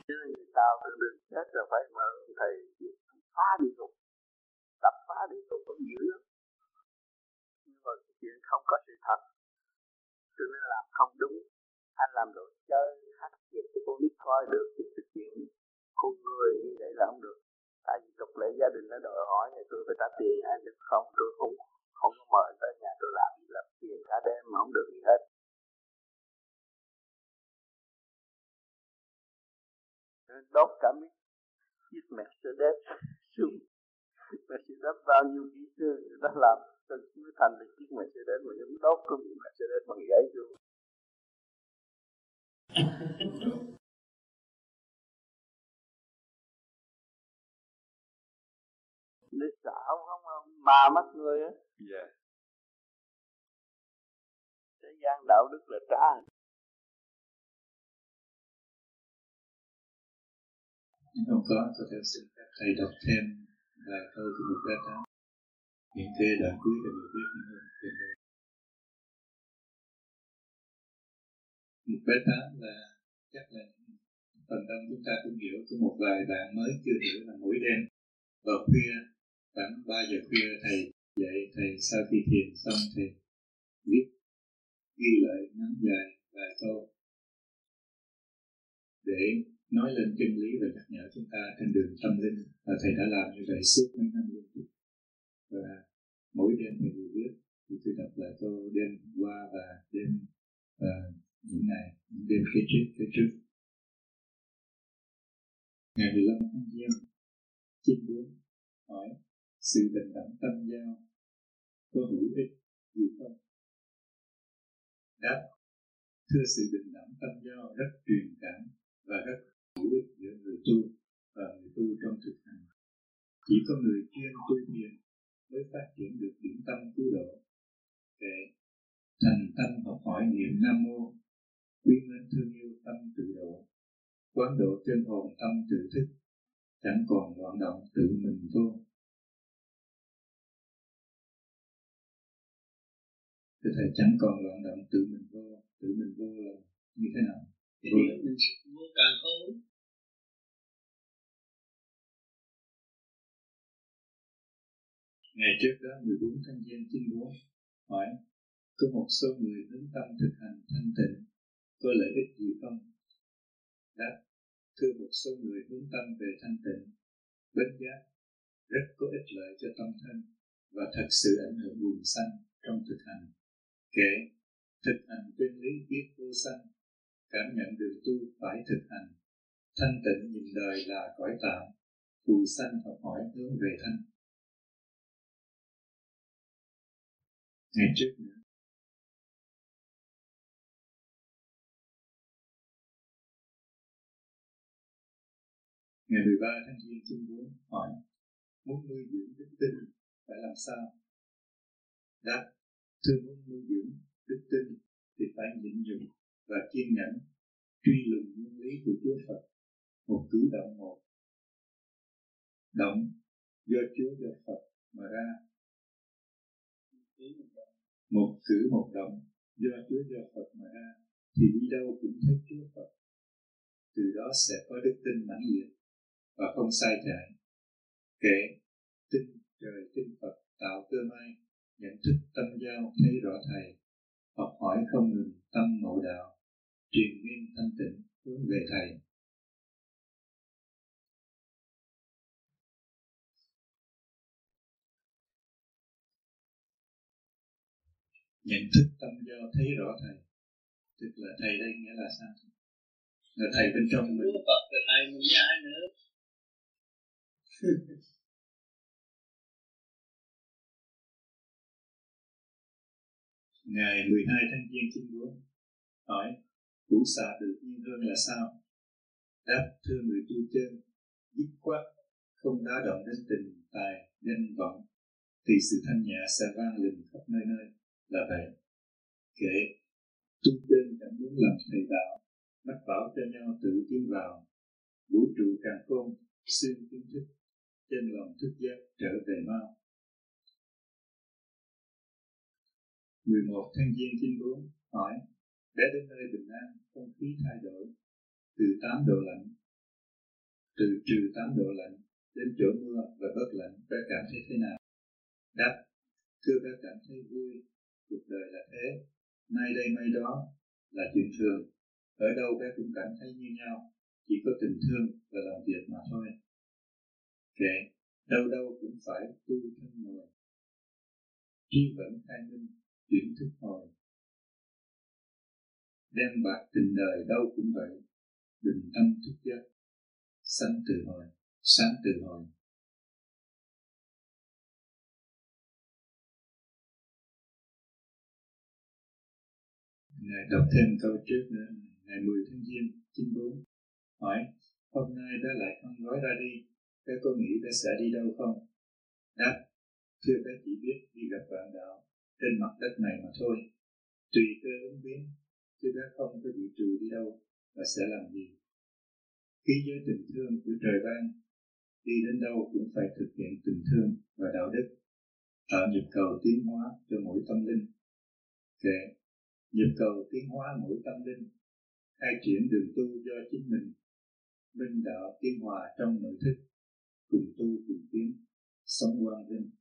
chứ người ta thường đừng chết là phải mở thầy phá đi rồi. tập phá đi rồi cũng dữ lắm chuyện không có sự thật. Cho nên làm không đúng. Anh làm đồ chơi, hát việc cho con biết coi được cái chuyện con người như vậy là không được. Tại vì tục lệ gia đình nó đòi hỏi thì tôi phải trả tiền anh được không? Tôi không không có mời tới nhà tôi làm gì làm tiền cả đêm mà không được gì hết. Đốt cả miếng Mercedes xuống. Mercedes bao nhiêu kỹ sư người ta làm? Mới thành được chiếc Mercedes mà giống đốt có bị Mercedes bằng giấy xuống Lý xảo không không ma mất người á. Dạ. Thế gian đạo đức là trả. Không có có thể xin phép thầy đọc thêm vài câu của một bát tám những thế đoạn cuối để mình biết những hơn trên đây một bé tám là chắc là phần đông chúng ta cũng hiểu, có một vài bạn mới chưa hiểu là mỗi đêm. Vào khuya, khoảng 3 giờ khuya, thầy dạy thầy sau khi thiền xong, thầy viết, ghi lại, ngắn dài vài câu. Để nói lên chân lý và nhắc nhở chúng ta trên đường tâm linh, và thầy đã làm như vậy suốt mấy năm liên tục và mỗi đêm mình đều viết thì tôi đọc lại câu đêm qua và đêm và những ngày, những đêm phía trước phía trước. Ngày 15 tháng giêng chín bốn hỏi, sự bình đẳng tâm giao có hữu ích gì không? Đáp, thưa, sự bình đẳng tâm giao rất truyền cảm và rất hữu ích giữa người tu và người tu trong thực hành. Chỉ có người chuyên tu thiền mới phát triển được điểm tâm cứu độ. Để thành tâm học hỏi niệm nam mô quý mến thương yêu tâm tự độ quán độ chân hồn tâm tự thức chẳng còn loạn động tự mình vô. Thì thầy chẳng còn loạn động tự mình vô tự mình vô là như thế nào? Vô càng khôn Ngày trước đó 14 tháng Giêng 94 hỏi có một số người hướng tâm thực hành thanh tịnh. Có lợi ích gì không? Đáp, thưa một số người hướng tâm về thanh tịnh. Bến giác rất có ích lợi cho tâm thân và thật sự ảnh hưởng buồn sanh trong thực hành. Kể, thực hành chân lý biết vô sanh, cảm nhận đường tu phải thực hành. Thanh tịnh nhìn đời là cõi tạm phù sanh học hỏi hướng về thanh ngày trước nữa ngày 13 tháng giêng chúng muốn hỏi, muốn nuôi dưỡng đức tin phải làm sao? Đáp, thưa muốn nuôi dưỡng đức tin thì phải nhịn nhục và kiên nhẫn truy lùng nguyên lý của Chúa Phật một cử động một. Động do Chúa do Phật mà ra một cử một động do Chúa do Phật mà ra, thì đi đâu cũng thấy Chúa Phật. Từ đó sẽ có đức tin mãnh liệt và không sai trái, kể tin trời tin Phật tạo cơ may, nhận thức tâm giao, thấy rõ thầy, học hỏi không ngừng tâm ngộ đạo, truyền nguyên thanh tịnh hướng về thầy. Nhận thức tâm do thấy rõ thầy. Tức là thầy đây nghĩa là sao? Là thầy bên trong mình. Phật là thầy mình với ai nữa? Ngày 12 tháng Giêng 94 hỏi củ xạ được yên hương là sao? Đáp thưa người tu chân dứt khoát không đá động đến tình tài danh vọng thì sự thanh nhẹ sẽ vang lừng khắp nơi nơi là vậy kể, tu trên chẳng muốn làm thầy đạo, mách bảo cho nhau tự tiến vào. Vũ trụ càng khôn xuyên kiến thức, trên lòng thức giác trở về mau. 11 tháng Giêng 94 hỏi, bé đến nơi bình an, không khí thay đổi, từ 8 độ lạnh, từ trừ 8 độ lạnh đến chỗ mưa và bớt lạnh, bé cảm thấy thế nào? Đáp, thưa bé cảm thấy vui cuộc đời là thế. Nay đây mai đó là chuyện thường. Ở đâu bé cũng cảm thấy như nhau, chỉ có tình thương và làm việc mà thôi. Kệ, đâu đâu cũng phải tu thân người trí vẫn khai minh chuyển thức hồi. Đem bạc tình đời đâu cũng vậy, bình tâm thức giác. Sanh từ hồi, sáng từ hồi. Ngài đọc thêm câu trước nữa, ngày 10 tháng Giêng 94, hỏi, hôm nay đã lại không gói ra đi, các con nghĩ bé sẽ đi đâu không? Đáp, thưa bé chỉ biết đi gặp bạn đạo trên mặt đất này mà thôi. Tùy cơ ứng biến, chứ bé không có bị trừ đi đâu và sẽ làm gì. khi giới tình thương của trời ban, đi đến đâu cũng phải thực hiện tình thương và đạo đức, tạo nhịp cầu tiến hóa cho mỗi tâm linh. Kệ nhịp cầu tiến hóa mỗi tâm linh. Khai triển đường tu do chính mình. Minh đạo tiến hòa trong nội thức. Cùng tu cùng tiến. Sống quang vinh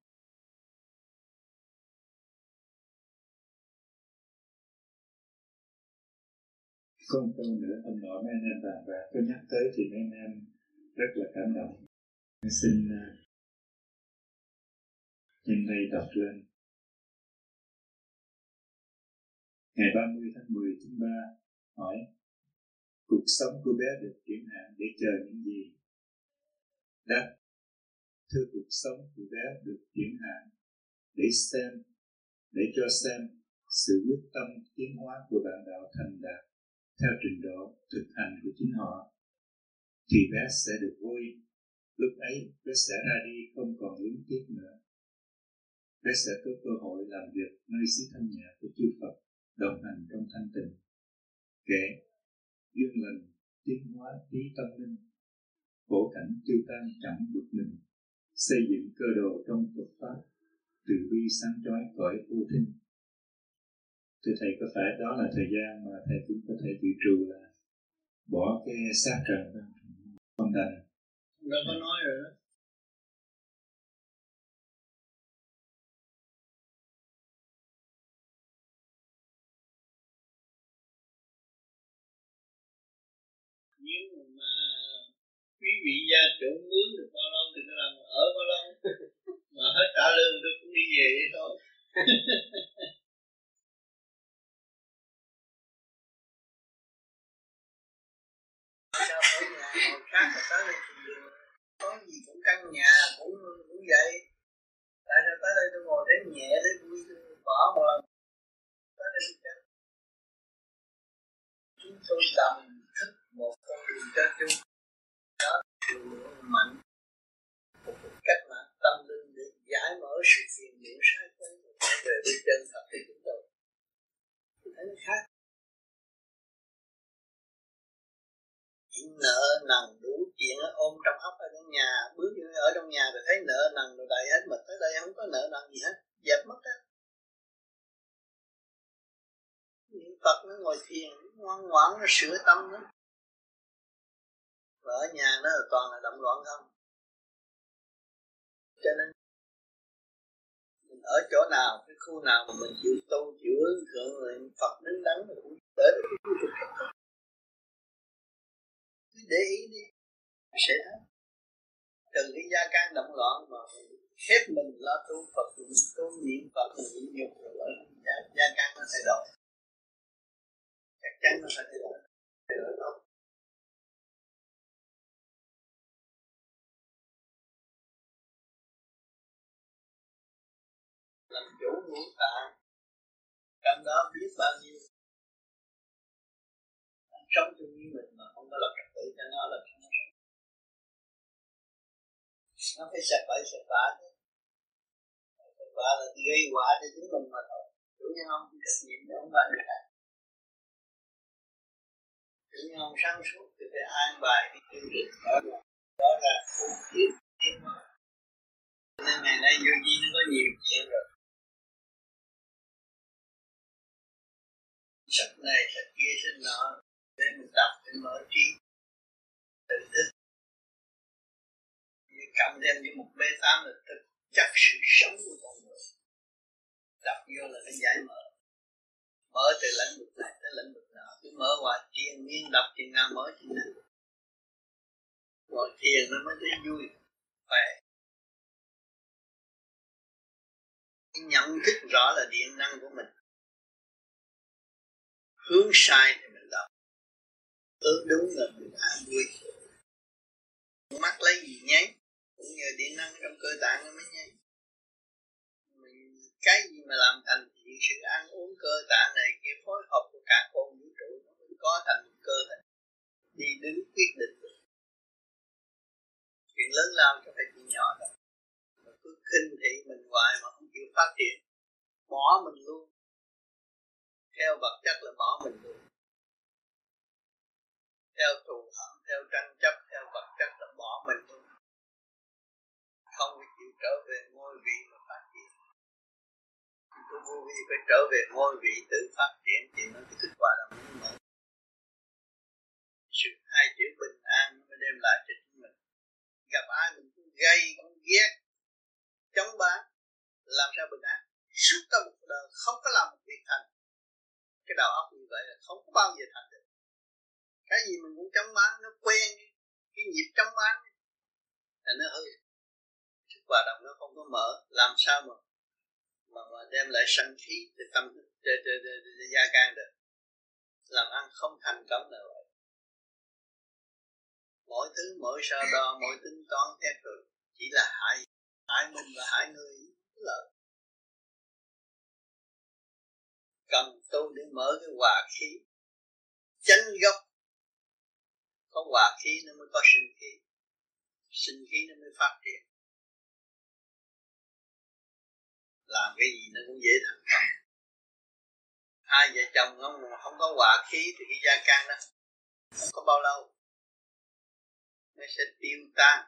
có một câu nữa, ông nói mấy anh em bàn bạc. Có nhắc tới thì mấy anh em rất là cảm động. Xin à, nhìn đây đọc lên. Ngày 30 tháng 10 tháng 3 hỏi Cuộc sống của bé được chuyển hạn để chờ những gì? Đáp Thưa cuộc sống của bé được chuyển hạn để xem, để cho xem sự quyết tâm tiến hóa của bạn đạo thành đạt theo trình độ thực hành của chính họ. Thì bé sẽ được vui. Lúc ấy bé sẽ ra đi không còn luyến tiếc nữa. Bé sẽ có cơ hội làm việc nơi xứ thanh nhà của chư Phật đồng hành trong thanh tịnh. Kể duyên lành tiến hóa trí tâm linh. Khổ cảnh tiêu tan chẳng bực mình. Xây dựng cơ đồ trong Phật pháp, từ bi sáng chói cõi vô thinh. Thưa thầy, có phải đó là thời gian mà thầy cũng có thể dự trù là bỏ cái xác trần không đành. Đã có nói rồi đó. Quý vị gia trưởng mướn được bao lâu thì nó làm ở bao lâu? Mà hết trả lương tôi cũng đi về vậy thôi. Khác tới đây có gì cũng căn nhà cũng cũng vậy tại sao tới đây tôi ngồi thấy nhẹ thấy vui tôi bỏ một lần tới đây tôi chân chúng tôi tầm thức một con đường cho chung đó mạnh một cách mà tâm linh để giải mở sự phiền nhiễu sai quấy về với chân thật thì chúng tôi thì thấy nó khác những nợ nần đủ chuyện ôm trong óc ở trong nhà bước như ở trong nhà rồi thấy nợ nần rồi đầy hết mà tới đây không có nợ nần gì hết dẹp mất á niệm phật nó ngồi thiền, ngoan ngoãn, nó sửa tâm nó và ở nhà nó là toàn là động loạn không? Cho nên mình ở chỗ nào cái khu nào mà mình chịu tu chịu hướng thượng người Phật đứng đắn thì cũng tới được cái khu vực để ý đi sẽ thấy. Từng cái gia can động loạn mà hết mình lo tu Phật tu niệm Phật niệm nhục rồi gia, gia can nó thay đổi. Chắc chắn nó sẽ thay đổi. Ngũ tạng trong đó biết bao nhiêu. Sống trong như mình mà không có lập trật tự cho nó là không nó sống. Nó phải sạch bậy sạch bạ chứ sạch bạ là gây quả cho chính mình mà thôi. Chủ nhân ông trách nhiệm cho ông bạn người khác chủ nhân ông sáng suốt thì phải an bài cái chương trình đó. Là đó là không thiết tiến hóa nên ngày nay vô vi nó có nhiều chuyện rồi. Sách này sách kia sách nọ. Để mình đọc để mở trí. Tự thức. Như cộng thêm những một bê tám là thực chất sự sống của con người. Đọc vô là nó giải mở. Mở từ lãnh vực này tới lãnh vực nọ. Cứ mở hoài thiên nhiên đọc chừng nào, mở chừng nào. Ngồi thiền nó mới thấy vui, khỏe. Nhận thức rõ là điện năng của mình hướng sai thì mình đọc hướng đúng là mình an vui mắt lấy gì nháy cũng nhờ điện năng trong cơ tạng nó mới nháy mình cái gì mà làm thành chuyện sự ăn uống cơ tạng này kia phối hợp của cả con vũ trụ nó mới có thành cơ thể. Đi đứng quyết định được. Chuyện lớn lao cho phải chuyện nhỏ thôi mà cứ khinh thị mình hoài mà không chịu phát triển bỏ mình luôn theo vật chất là bỏ mình luôn. Theo thù hận, theo tranh chấp, theo vật chất là bỏ mình luôn. Không có chịu trở về ngôi vị mà phát triển. Tôi vô vi phải trở về ngôi vị tự phát triển thì nó cái thức quả là mới mở. Sự hai chữ bình an mới đem lại cho chúng mình. Gặp ai mình cũng gây cũng ghét, chống bán làm sao bình an? Suốt cả một đời không có làm một việc thành cái đầu óc như vậy là không có bao giờ thành được. Cái gì mình cũng chấm bán nó quen cái nhịp chấm bán là nó hư. Sức hoạt động nó không có mở. Làm sao mà mà, mà đem lại sân khí từ tâm để, để, gia can được? Làm ăn không thành công là vậy. Mỗi thứ mỗi so đo mỗi tính toán theo rồi chỉ là hại hại mình và hại người lợi. Cần tu để mở cái hòa khí. Chánh gốc. Có hòa khí nó mới có sinh khí. Sinh khí nó mới phát triển. Làm cái gì nó cũng dễ thành công. Hai vợ chồng không không có hòa khí thì cái gia can đó không có bao lâu. Nó sẽ tiêu tan,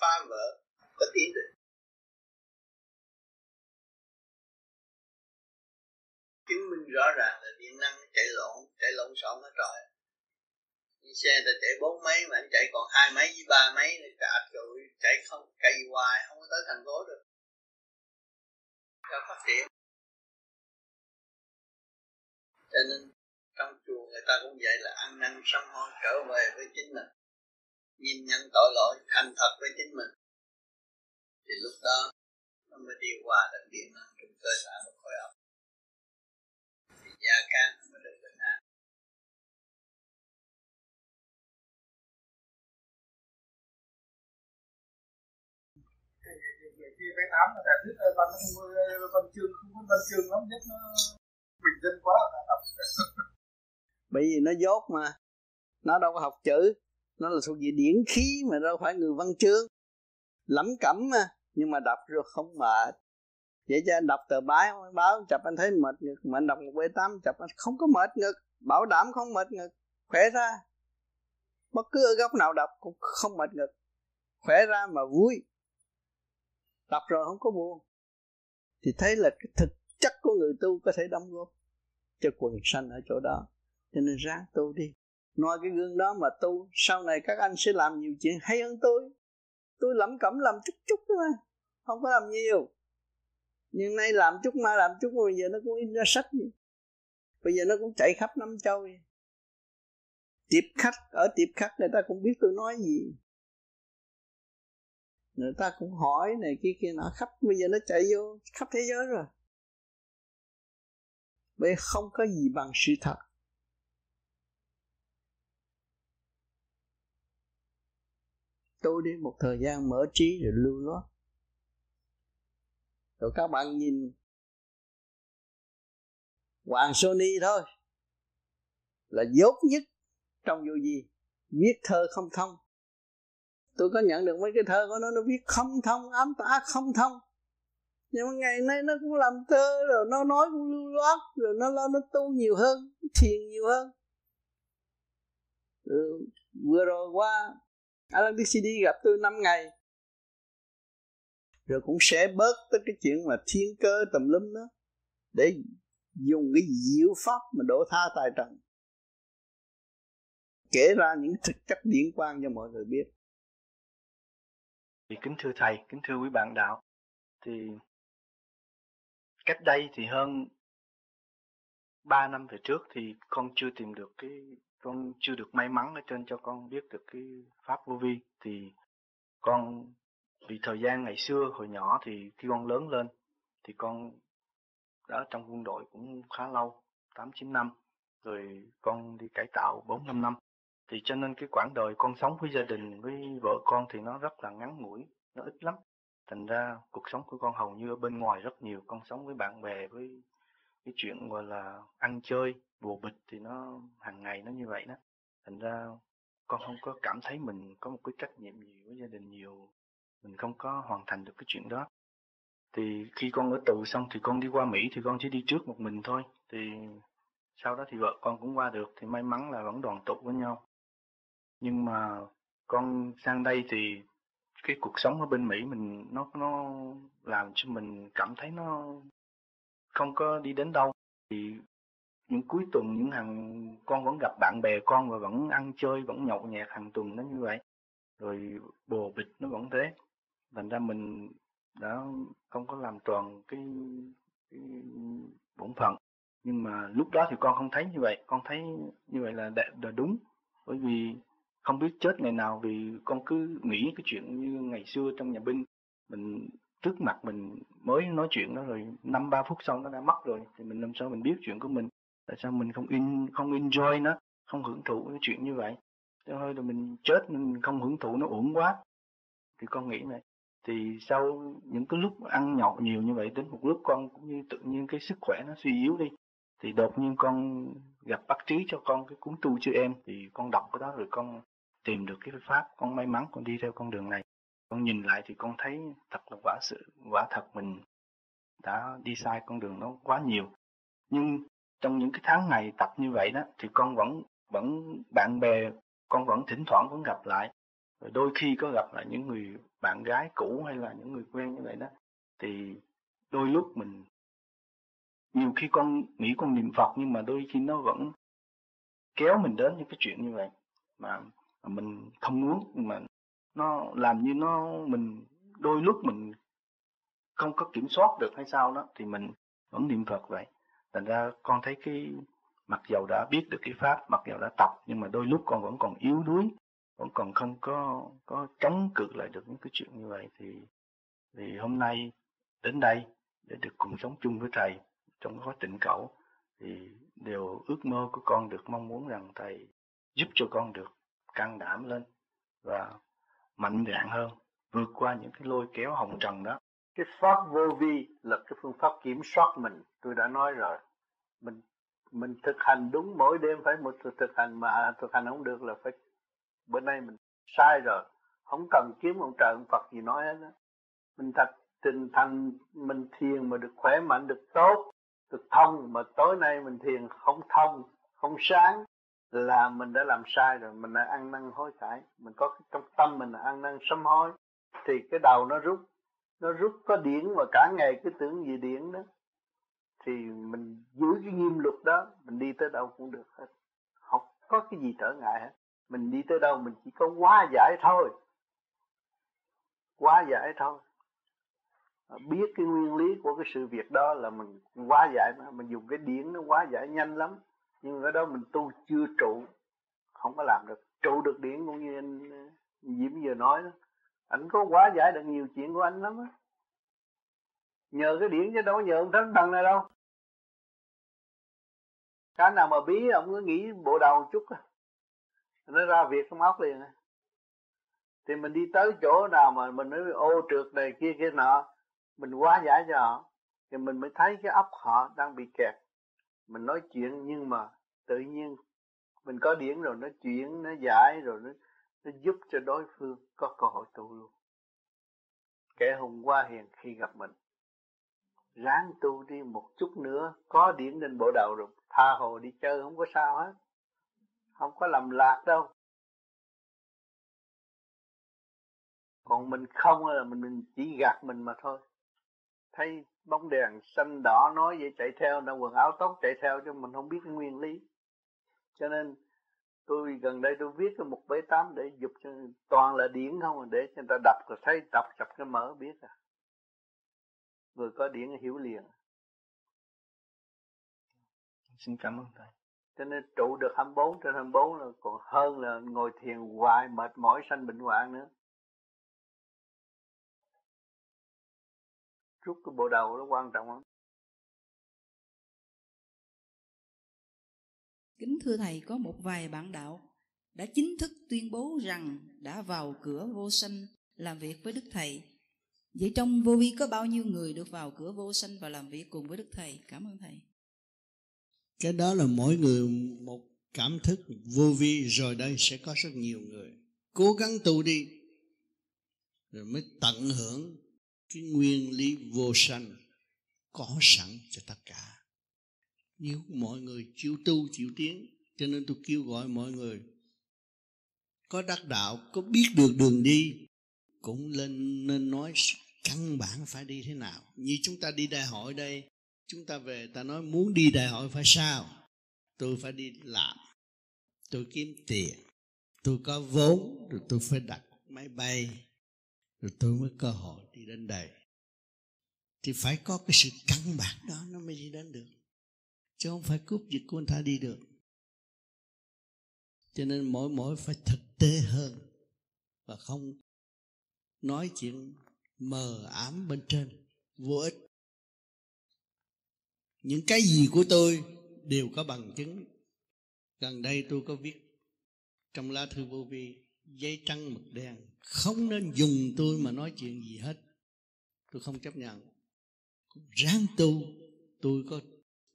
phá vỡ, có tiến được. Chứng minh rõ ràng là điện năng chạy lộn chạy lộn xộn hết rồi. Như xe ta chạy bốn mấy mà anh chạy còn hai mấy với ba mấy thì cả rồi, chạy không, chạy hoài, không có tới thành phố được. Cho phát triển. Cho nên trong chùa người ta cũng vậy là ăn năn sám hối trở về với chính mình. Nhìn nhận tội lỗi, thành thật với chính mình. Thì lúc đó nó mới điều hòa được điện năng trong cơ sở và khối óc gia can mới được bình an. Khi bé tám là biết văn văn chương không có văn chương lắm nhất nó bình dân quá là đọc bởi vì nó dốt mà. Nó đâu có học chữ. Nó là thuộc về điển khí mà đâu phải người văn chương. Lẩm cẩm mà. Nhưng mà đọc rồi không mệt vậy cho anh đọc tờ báo báo chập anh thấy mệt ngực, mà anh đọc một b tám chập anh không có mệt ngực, bảo đảm không mệt ngực, khỏe ra. Bất cứ ở góc nào đọc cũng không mệt ngực, khỏe ra mà vui. Đọc rồi không có buồn. Thì thấy là cái thực chất của người tu có thể đóng góp cho quần sanh ở chỗ đó. Cho nên ráng tu đi. Nói cái gương đó mà tu, sau này các anh sẽ làm nhiều chuyện hay hơn tôi. Tôi lẩm cẩm làm chút chút thôi, không có làm nhiều nhưng nay làm chút mai làm chút, bây giờ nó cũng in ra sách vậy. bây giờ nó cũng chạy khắp năm châu vậy. Tiệp khách, ở tiệp khách người ta cũng biết tôi nói gì. Người ta cũng hỏi này, kia kia nọ khắp bây giờ nó chạy vô khắp thế giới rồi. Bởi không có gì bằng sự thật. Tôi đi một thời gian mở trí rồi lưu loát rồi các bạn nhìn Hoàng Sony thôi. Là dốt nhất trong vô gì viết thơ không thông. Tôi có nhận được mấy cái thơ của nó nó viết không thông ám tả không thông. Nhưng mà ngày nay nó cũng làm thơ rồi nó nói cũng lưu loát rồi nó lo nó tu nhiều hơn thiền nhiều hơn. Ừ, vừa rồi qua Alan DCD gặp tôi 5 ngày rồi cũng sẽ bớt tới cái chuyện mà thiên cơ tầm lum đó, để dùng cái diệu pháp mà đổ tha tài trần. Kể ra những thực chất điển quan cho mọi người biết. Thì kính thưa thầy, kính thưa quý bạn đạo, thì cách đây thì hơn 3 năm về trước thì con chưa tìm được cái, con chưa được may mắn ở trên cho con biết được cái pháp vô vi. Thì con vì thời gian ngày xưa hồi nhỏ thì khi con lớn lên thì con đã trong quân đội cũng khá lâu, tám, chín năm, rồi con đi cải tạo bốn, năm năm. Thì cho nên cái quãng đời con sống với gia đình, với vợ con thì nó rất là ngắn ngủi, nó ít lắm. Thành ra cuộc sống của con hầu như ở bên ngoài rất nhiều, con sống với bạn bè, với cái chuyện gọi là ăn chơi, bùa bịch thì nó hàng ngày nó như vậy đó. Thành ra con không có cảm thấy mình có một cái trách nhiệm gì với gia đình nhiều mình không có hoàn thành được cái chuyện đó. Thì khi con ở tù xong thì con đi qua Mỹ thì con chỉ đi trước một mình thôi. Thì sau đó thì vợ con cũng qua được, thì may mắn là vẫn đoàn tụ với nhau. Nhưng mà con sang đây thì cái cuộc sống ở bên Mỹ mình, nó nó làm cho mình cảm thấy nó không có đi đến đâu. Thì những cuối tuần, những hàng, con vẫn gặp bạn bè con và vẫn ăn chơi, vẫn nhậu nhẹt hàng tuần nó như vậy. Rồi bồ bịch nó vẫn thế thành ra mình đã không có làm tròn cái, cái bổn phận. Nhưng mà lúc đó thì con không thấy như vậy. Con thấy như vậy là, là đúng. Bởi vì không biết chết ngày nào vì con cứ nghĩ cái chuyện như ngày xưa trong nhà binh. Mình trước mặt mình mới nói chuyện đó rồi năm ba phút sau nó đã mất rồi. Thì mình làm sao mình biết chuyện của mình? Tại sao mình không in không enjoy nó? Không hưởng thụ cái chuyện như vậy? Thôi hơi là mình chết mình không hưởng thụ nó uổng quá. Thì con nghĩ vậy thì sau những cái lúc ăn nhậu nhiều như vậy, đến một lúc con cũng như tự nhiên cái sức khỏe nó suy yếu đi, thì đột nhiên con gặp bác trí cho con cái cuốn tu chư em. Thì con đọc cái đó rồi con tìm được cái pháp, con may mắn con đi theo con đường này. Con nhìn lại thì con thấy thật là quả sự, quả thật mình đã đi sai con đường nó quá nhiều. Nhưng trong những cái tháng ngày tập như vậy đó, thì con vẫn vẫn bạn bè, con vẫn thỉnh thoảng vẫn gặp lại rồi đôi khi có gặp lại những người bạn gái cũ hay là những người quen như vậy đó thì đôi lúc mình nhiều khi con nghĩ con niệm Phật nhưng mà đôi khi nó vẫn kéo mình đến những cái chuyện như vậy mà, mà mình không muốn nhưng mà nó làm như nó mình đôi lúc mình không có kiểm soát được hay sao đó thì mình vẫn niệm Phật vậy. Thành ra con thấy cái mặc dầu đã biết được cái pháp mặc dầu đã tập nhưng mà đôi lúc con vẫn còn yếu đuối vẫn còn không có có chống cự lại được những cái chuyện như vậy thì thì hôm nay, đến đây để được cùng sống chung với thầy trong khóa tịnh cẩu thì đều ước mơ của con được, mong muốn rằng thầy giúp cho con được can đảm lên và mạnh dạn hơn, vượt qua những cái lôi kéo hồng trần đó. Cái pháp vô vi là cái phương pháp kiểm soát mình, tôi đã nói rồi. Mình mình thực hành đúng mỗi đêm phải một thực hành mà thực hành không được là phải bữa nay mình sai rồi. Không cần kiếm ông trời, ông Phật gì nói hết đó. mình thật trình thành, mình thiền mà được khỏe mạnh, được tốt, được thông. Mà tối nay mình thiền không thông, không sáng, là mình đã làm sai rồi. Mình đã ăn năn hối cải. Mình có cái trong tâm mình là ăn năn sám hối. Thì cái đầu nó rút nó rút có điển mà cả ngày cứ tưởng gì điển đó. Thì mình giữ cái nghiêm luật đó, mình đi tới đâu cũng được hết. Không có cái gì trở ngại hết mình đi tới đâu mình chỉ có quá giải thôi. Quá giải thôi. À, biết cái nguyên lý của cái sự việc đó là mình quá giải mà. Mình dùng cái điển nó quá giải nhanh lắm. Nhưng ở đó mình tu chưa trụ. Không có làm được. Trụ được điển cũng như anh Diễm vừa nói đó. Anh có quá giải được nhiều chuyện của anh lắm á. Nhờ cái điển chứ đâu nhờ ông thánh thần này đâu. Cái nào mà bí, ông cứ nghĩ bộ đầu chút á nó ra việc không óc liền thì mình đi tới chỗ nào mà mình nói ô trượt này kia kia nọ, mình quá giải cho họ thì mình mới thấy cái óc họ đang bị kẹt. Mình nói chuyện nhưng mà tự nhiên mình có điển rồi, nó chuyển, nó giải rồi, nó nó giúp cho đối phương có cơ hội tu luôn. Kẻ hùng qua hiền khi gặp mình, ráng tu đi một chút nữa, có điển lên bộ đầu rồi, tha hồ đi chơi, không có sao hết không có làm lạc đâu. Còn mình không là mình, mình chỉ gạt mình mà thôi. Thấy bóng đèn xanh đỏ nói vậy chạy theo nó quần áo tóc chạy theo cho mình không biết cái nguyên lý. Cho nên tôi gần đây tôi viết cái một bế tám để giúp cho toàn là điển không à, để cho người ta đọc rồi thấy đọc chập cái mở biết à. Người có điển hiểu liền. Xin cảm ơn thầy cho nên trụ được 24 trên 24 là còn hơn là ngồi thiền hoài mệt mỏi sanh bệnh hoạn nữa rút cái bộ đầu nó quan trọng lắm kính thưa thầy, có một vài bạn đạo đã chính thức tuyên bố rằng đã vào cửa vô sanh làm việc với Đức Thầy. Vậy trong vô vi có bao nhiêu người được vào cửa vô sanh và làm việc cùng với Đức Thầy? Cảm ơn Thầy. Cái đó là mỗi người một cảm thức vô vi, rồi đây sẽ có rất nhiều người. Cố gắng tu đi, rồi mới tận hưởng cái nguyên lý vô sanh có sẵn cho tất cả nếu mọi người chịu tu, chịu tiến, cho nên tôi kêu gọi mọi người, có đắc đạo, có biết được đường đi, cũng lên nên nói căn bản phải đi thế nào như chúng ta đi đại hội đây chúng ta về, ta nói muốn đi đại hội phải sao? Tôi phải đi làm. Tôi kiếm tiền. Tôi có vốn, rồi tôi phải đặt máy bay, rồi tôi mới cơ hội đi đến đây. Thì phải có cái sự căn bản đó, nó mới đi đến được. Chứ không phải cúp dịch của anh ta đi được. Cho nên mỗi mỗi phải thực tế hơn và không nói chuyện mờ ám bên trên, vô ích những cái gì của tôi đều có bằng chứng. Gần đây tôi có viết, trong lá thư vô vi, giấy trắng mực đen. Không nên dùng tôi mà nói chuyện gì hết. Tôi không chấp nhận. Ráng tu, tôi có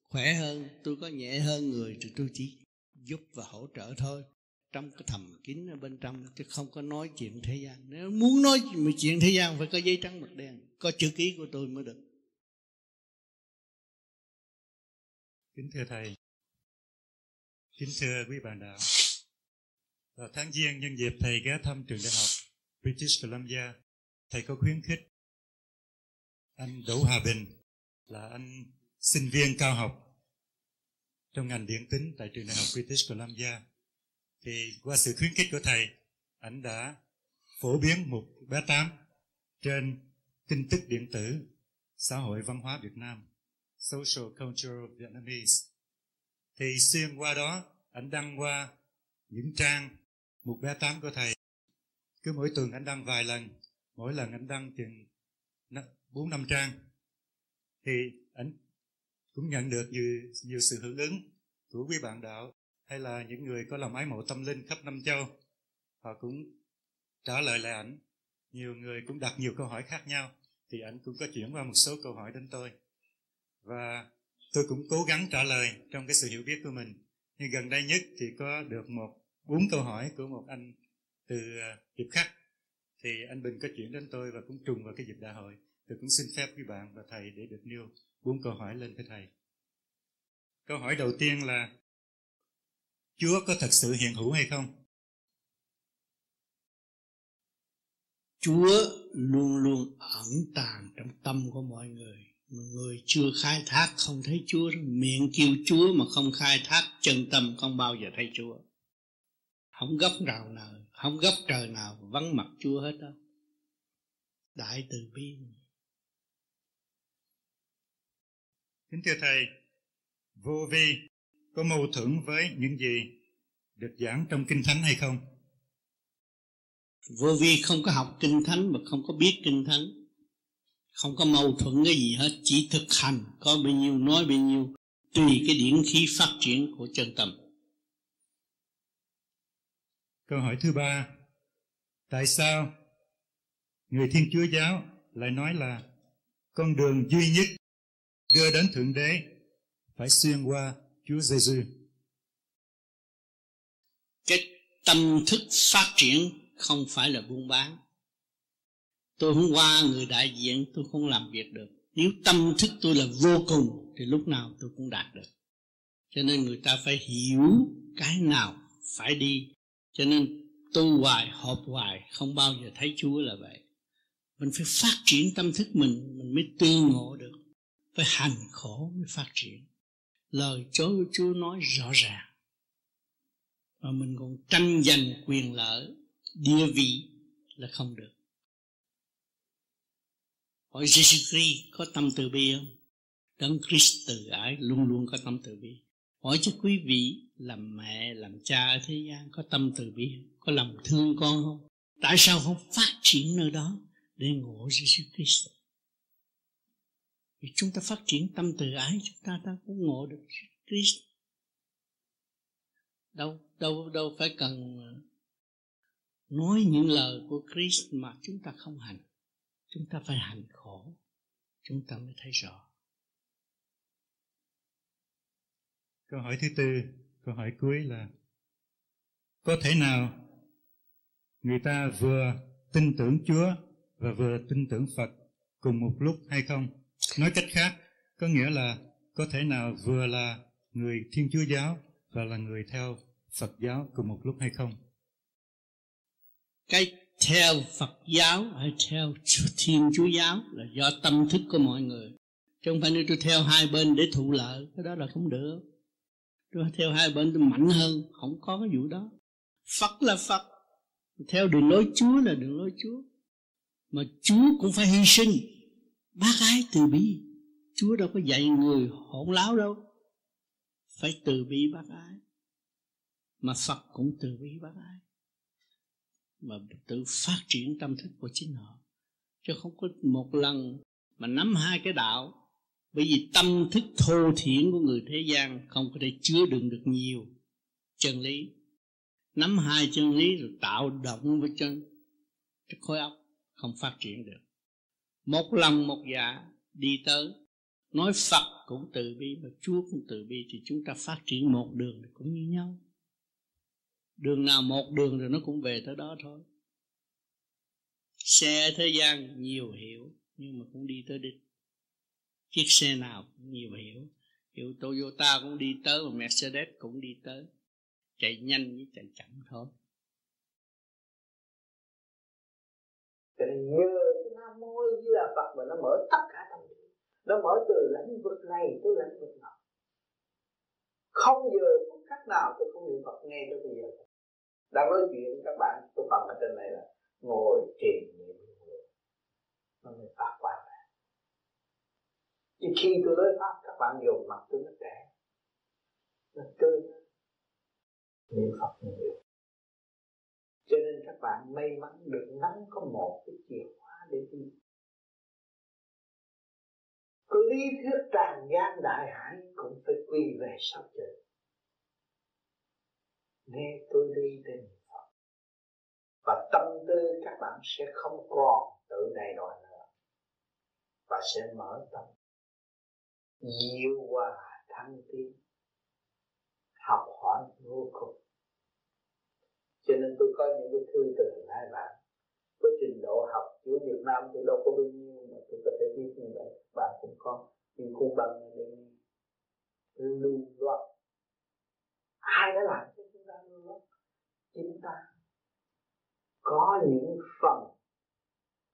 khỏe hơn, tôi có nhẹ hơn người, thì tôi chỉ giúp và hỗ trợ thôi. Trong cái thầm kín ở bên trong, chứ không có nói chuyện thế gian. Nếu muốn nói chuyện thế gian, phải có giấy trắng mực đen. Có chữ ký của tôi mới được. Kính thưa thầy. Kính thưa quý bạn đạo. Vào tháng giêng, nhân dịp thầy ghé thăm trường đại học British Columbia, thầy có khuyến khích anh Đỗ Hà Bình là anh sinh viên cao học trong ngành điện tính tại trường đại học British Columbia. Thì qua sự khuyến khích của thầy anh đã phổ biến một bé tám trên tin tức điện tử xã hội văn hóa Việt Nam. Social Cultural Vietnamese. Thì xuyên qua đó anh đăng qua những trang một bé tám của thầy. Cứ mỗi tuần anh đăng vài lần mỗi lần anh đăng chừng bốn năm trang. Thì anh cũng nhận được nhiều, nhiều sự hưởng ứng của quý bạn đạo hay là những người có lòng ái mộ tâm linh khắp năm châu. Họ cũng trả lời lại ảnh. Nhiều người cũng đặt nhiều câu hỏi khác nhau. Thì ảnh cũng có chuyển qua một số câu hỏi đến tôi và tôi cũng cố gắng trả lời trong cái sự hiểu biết của mình. Nhưng gần đây nhất thì có được một, bốn câu hỏi của một anh từ à, dịp khác thì anh Bình có chuyển đến tôi và cũng trùng vào cái dịp đại hội. Tôi cũng xin phép quý bạn và thầy để được nêu bốn câu hỏi lên với thầy. Câu hỏi đầu tiên là, Chúa có thật sự hiện hữu hay không? Chúa luôn luôn ẩn tàng trong tâm của mọi người mà người chưa khai thác không thấy Chúa miệng kêu Chúa mà không khai thác chân tâm không bao giờ thấy Chúa. Không gấp rào nào không gấp trời nào vắng mặt Chúa hết đâu đại từ bi. Kính thưa thầy vô vi có mâu thuẫn với những gì được giảng trong kinh thánh hay không? Vô vi không có học kinh thánh mà không có biết kinh thánh không có mâu thuẫn cái gì hết chỉ thực hành có bao nhiêu nói bao nhiêu tùy cái điển khí phát triển của chân tâm câu hỏi thứ ba tại sao người thiên chúa giáo lại nói là con đường duy nhất đưa đến thượng đế phải xuyên qua Chúa Giêsu. Cái tâm thức phát triển không phải là buôn bán. Tôi hôm qua người đại diện tôi không làm việc được. Nếu tâm thức tôi là vô cùng thì lúc nào tôi cũng đạt được. Cho nên người ta phải hiểu cái nào phải đi. Cho nên tu hoài, họp hoài, không bao giờ thấy Chúa là vậy. Mình phải phát triển tâm thức mình, mình mới tương ngộ được. Phải hành khổ mới phát triển lời Chúa Chúa nói rõ ràng mà mình còn tranh giành quyền lợi địa vị là không được hỏi Jesus Christ có tâm từ bi không? Đấng Christ từ ái luôn luôn có tâm từ bi. Hỏi cho quý vị làm mẹ, làm cha ở thế gian có tâm từ bi không? có lòng thương con không? Tại sao không phát triển nơi đó để ngộ Jesus Christ? Vì chúng ta phát triển tâm từ ái, chúng ta ta cũng ngộ được Christ. Đâu đâu đâu phải cần nói những lời của Christ mà chúng ta không hành chúng ta phải hành khổ chúng ta mới thấy rõ câu hỏi thứ tư câu hỏi cuối là có thể nào người ta vừa tin tưởng Chúa và vừa tin tưởng Phật cùng một lúc hay không? Nói cách khác, có nghĩa là có thể nào vừa là người Thiên Chúa giáo và là người theo Phật giáo cùng một lúc hay không? Cái theo Phật giáo hay theo Thiên Chúa giáo là do tâm thức của mọi người. Chứ không phải nếu tôi theo hai bên để thụ lợi, cái đó là không được. Tôi theo hai bên tôi mạnh hơn, không có cái vụ đó. Phật là Phật, theo đường lối Chúa là đường lối Chúa. Mà Chúa cũng phải hy sinh, bác ái từ bi. Chúa đâu có dạy người hỗn láo đâu. Phải từ bi bác ái. Mà Phật cũng từ bi bác ái. Mà tự phát triển tâm thức của chính họ. Chứ không có một lần mà nắm hai cái đạo, bởi vì tâm thức thô thiển của người thế gian không có thể chứa đựng được nhiều chân lý. Nắm hai chân lý rồi tạo động với chân, cái khối óc không phát triển được. Một lòng một dạ đi tới, nói phật cũng từ bi mà chúa cũng từ bi, thì chúng ta phát triển một đường cũng như nhau đường nào một đường rồi nó cũng về tới đó thôi. Xe thế gian nhiều hiểu, nhưng mà cũng đi tới đích. Chiếc xe nào cũng nhiều hiểu. Hiệu Toyota cũng đi tới và Mercedes cũng đi tới. Chạy nhanh với chạy chậm thôi. Nhờ cái nam mô di là phật mà nó mở tất cả tâm trí nó mở từ lãnh vực này tới lãnh vực nào không giờ phút khắc nào tôi không niệm phật ngay tới bây giờ đang nói chuyện các bạn tôi bằng ở trên này là ngồi trì niệm nó mới phát quang chứ khi tôi nói pháp, các bạn dùng mặt tôi nó trẻ. Nó tươi niệm phật nhiều cho nên các bạn may mắn được nắm có một cái chìa khóa để đi. Có lý thuyết tràn gian đại hải cũng phải quy về sau trời nghe tôi đi đến Phật. Và tâm tư các bạn sẽ không còn tự đầy đòi nữa. Và sẽ mở tâm. Diệu hòa thăng tiến. Học hỏi vô cùng. Cho nên tôi có những cái thư từ hai bạn. Có trình độ học của Việt Nam tôi đâu có bao nhiêu mà tôi có thể biết như vậy. Bạn cũng có, nhưng cũng bằng nên lưu loạn ai đã làm? Đang chúng ta chúng ta. Có những phần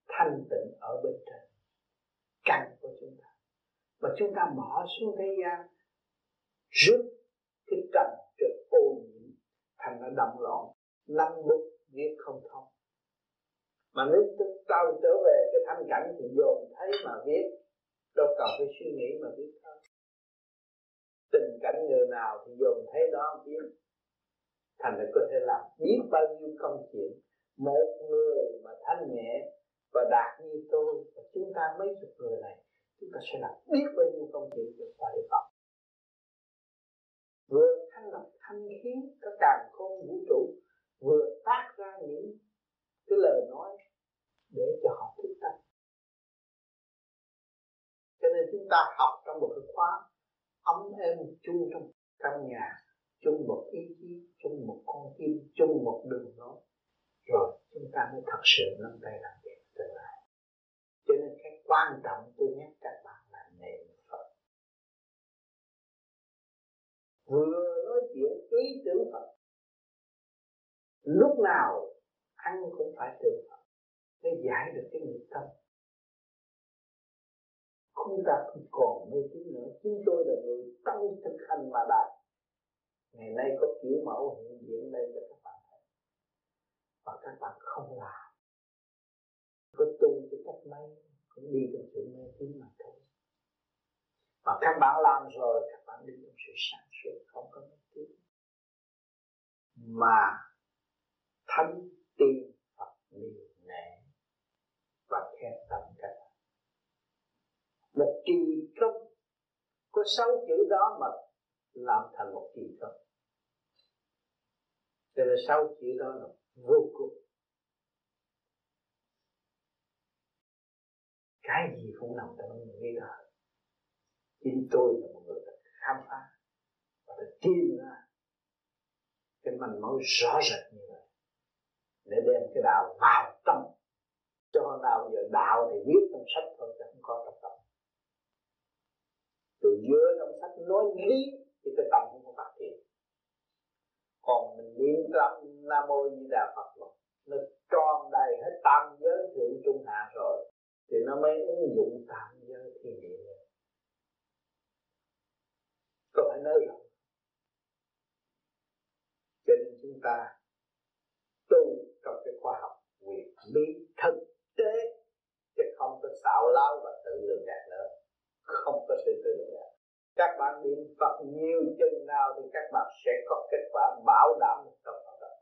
thanh tịnh ở bên trên căn của chúng ta. Và chúng ta bỏ xuống thế gian, rước cái trần trượt ô nhiễm, thành nó động loạn năng bút viết không thông. Mà nếu chúng ta trở về cái thanh cảnh thì dồn thấy mà viết đâu cần phải suy nghĩ mà viết thôi tình cảnh người nào thì dồn thấy đó viết thành ra có thể làm biết bao nhiêu công chuyện. Một người mà thanh nhẹ và đạt như tôi, và chúng ta mấy chục người này, chúng ta sẽ làm biết bao nhiêu công chuyện vượt qua địa phòng vừa thanh lập thanh khí, các càng khôn vũ trụ, vừa phát ra những cái lời nói để cho họ thức tâm. Cho nên chúng ta học trong một cái khóa ấm êm chung trong căn nhà chung một ý chí, chung một con tim, chung một đường lối. Rồi chúng ta mới thật sự nâng tay làm việc tương lai. Cho nên cái quan trọng tôi nhắc các bạn là niệm phật. Vừa nói chuyện ý tưởng phật, lúc nào ăn cũng phải tưởng phật để giải được cái nghiệp tâm. Không ta không còn mê tín nữa chúng tôi là người tâm thực hành mà đạt ngày nay có kiểu mẫu hiện diện đây cho các bạn thấy. Và các bạn không làm. Có tu cho cách mấy, cũng đi trong sự mê tín mà thôi. Và các bạn làm rồi, các bạn đi trong sự sáng suốt, không có mê tín. Mà thánh tin Phật liền nể và khen tặng các bạn. Một kỳ công, có sáu chữ đó mà làm thành một kỳ công cho nên sau chữ đó là vô cùng. Cái gì cũng nằm trong những cái đó. Chính tôi là một người đã khám phá và đã tìm ra cái manh mối rõ rệt như vậy để đem cái đạo vào tâm. Cho nào giờ đạo thì viết trong sách thôi, chứ không có trong tâm. Tôi nhớ trong sách nói lý thì cái tâm không có phát triển còn mình niệm tâm nam mô di đà phật rồi nó tròn đầy hết tam giới thượng trung hạ rồi, thì nó mới ứng dụng tam giới thiên địa có phải nói rồi cho nên chúng ta tu trong cái khoa học quyền lý thực tế, chứ không có xạo lao và tự lường gạt nữa. Không có sự tự lường gạt các bạn niệm Phật nhiều chừng nào thì các bạn sẽ có kết quả bảo đảm một trăm phần trăm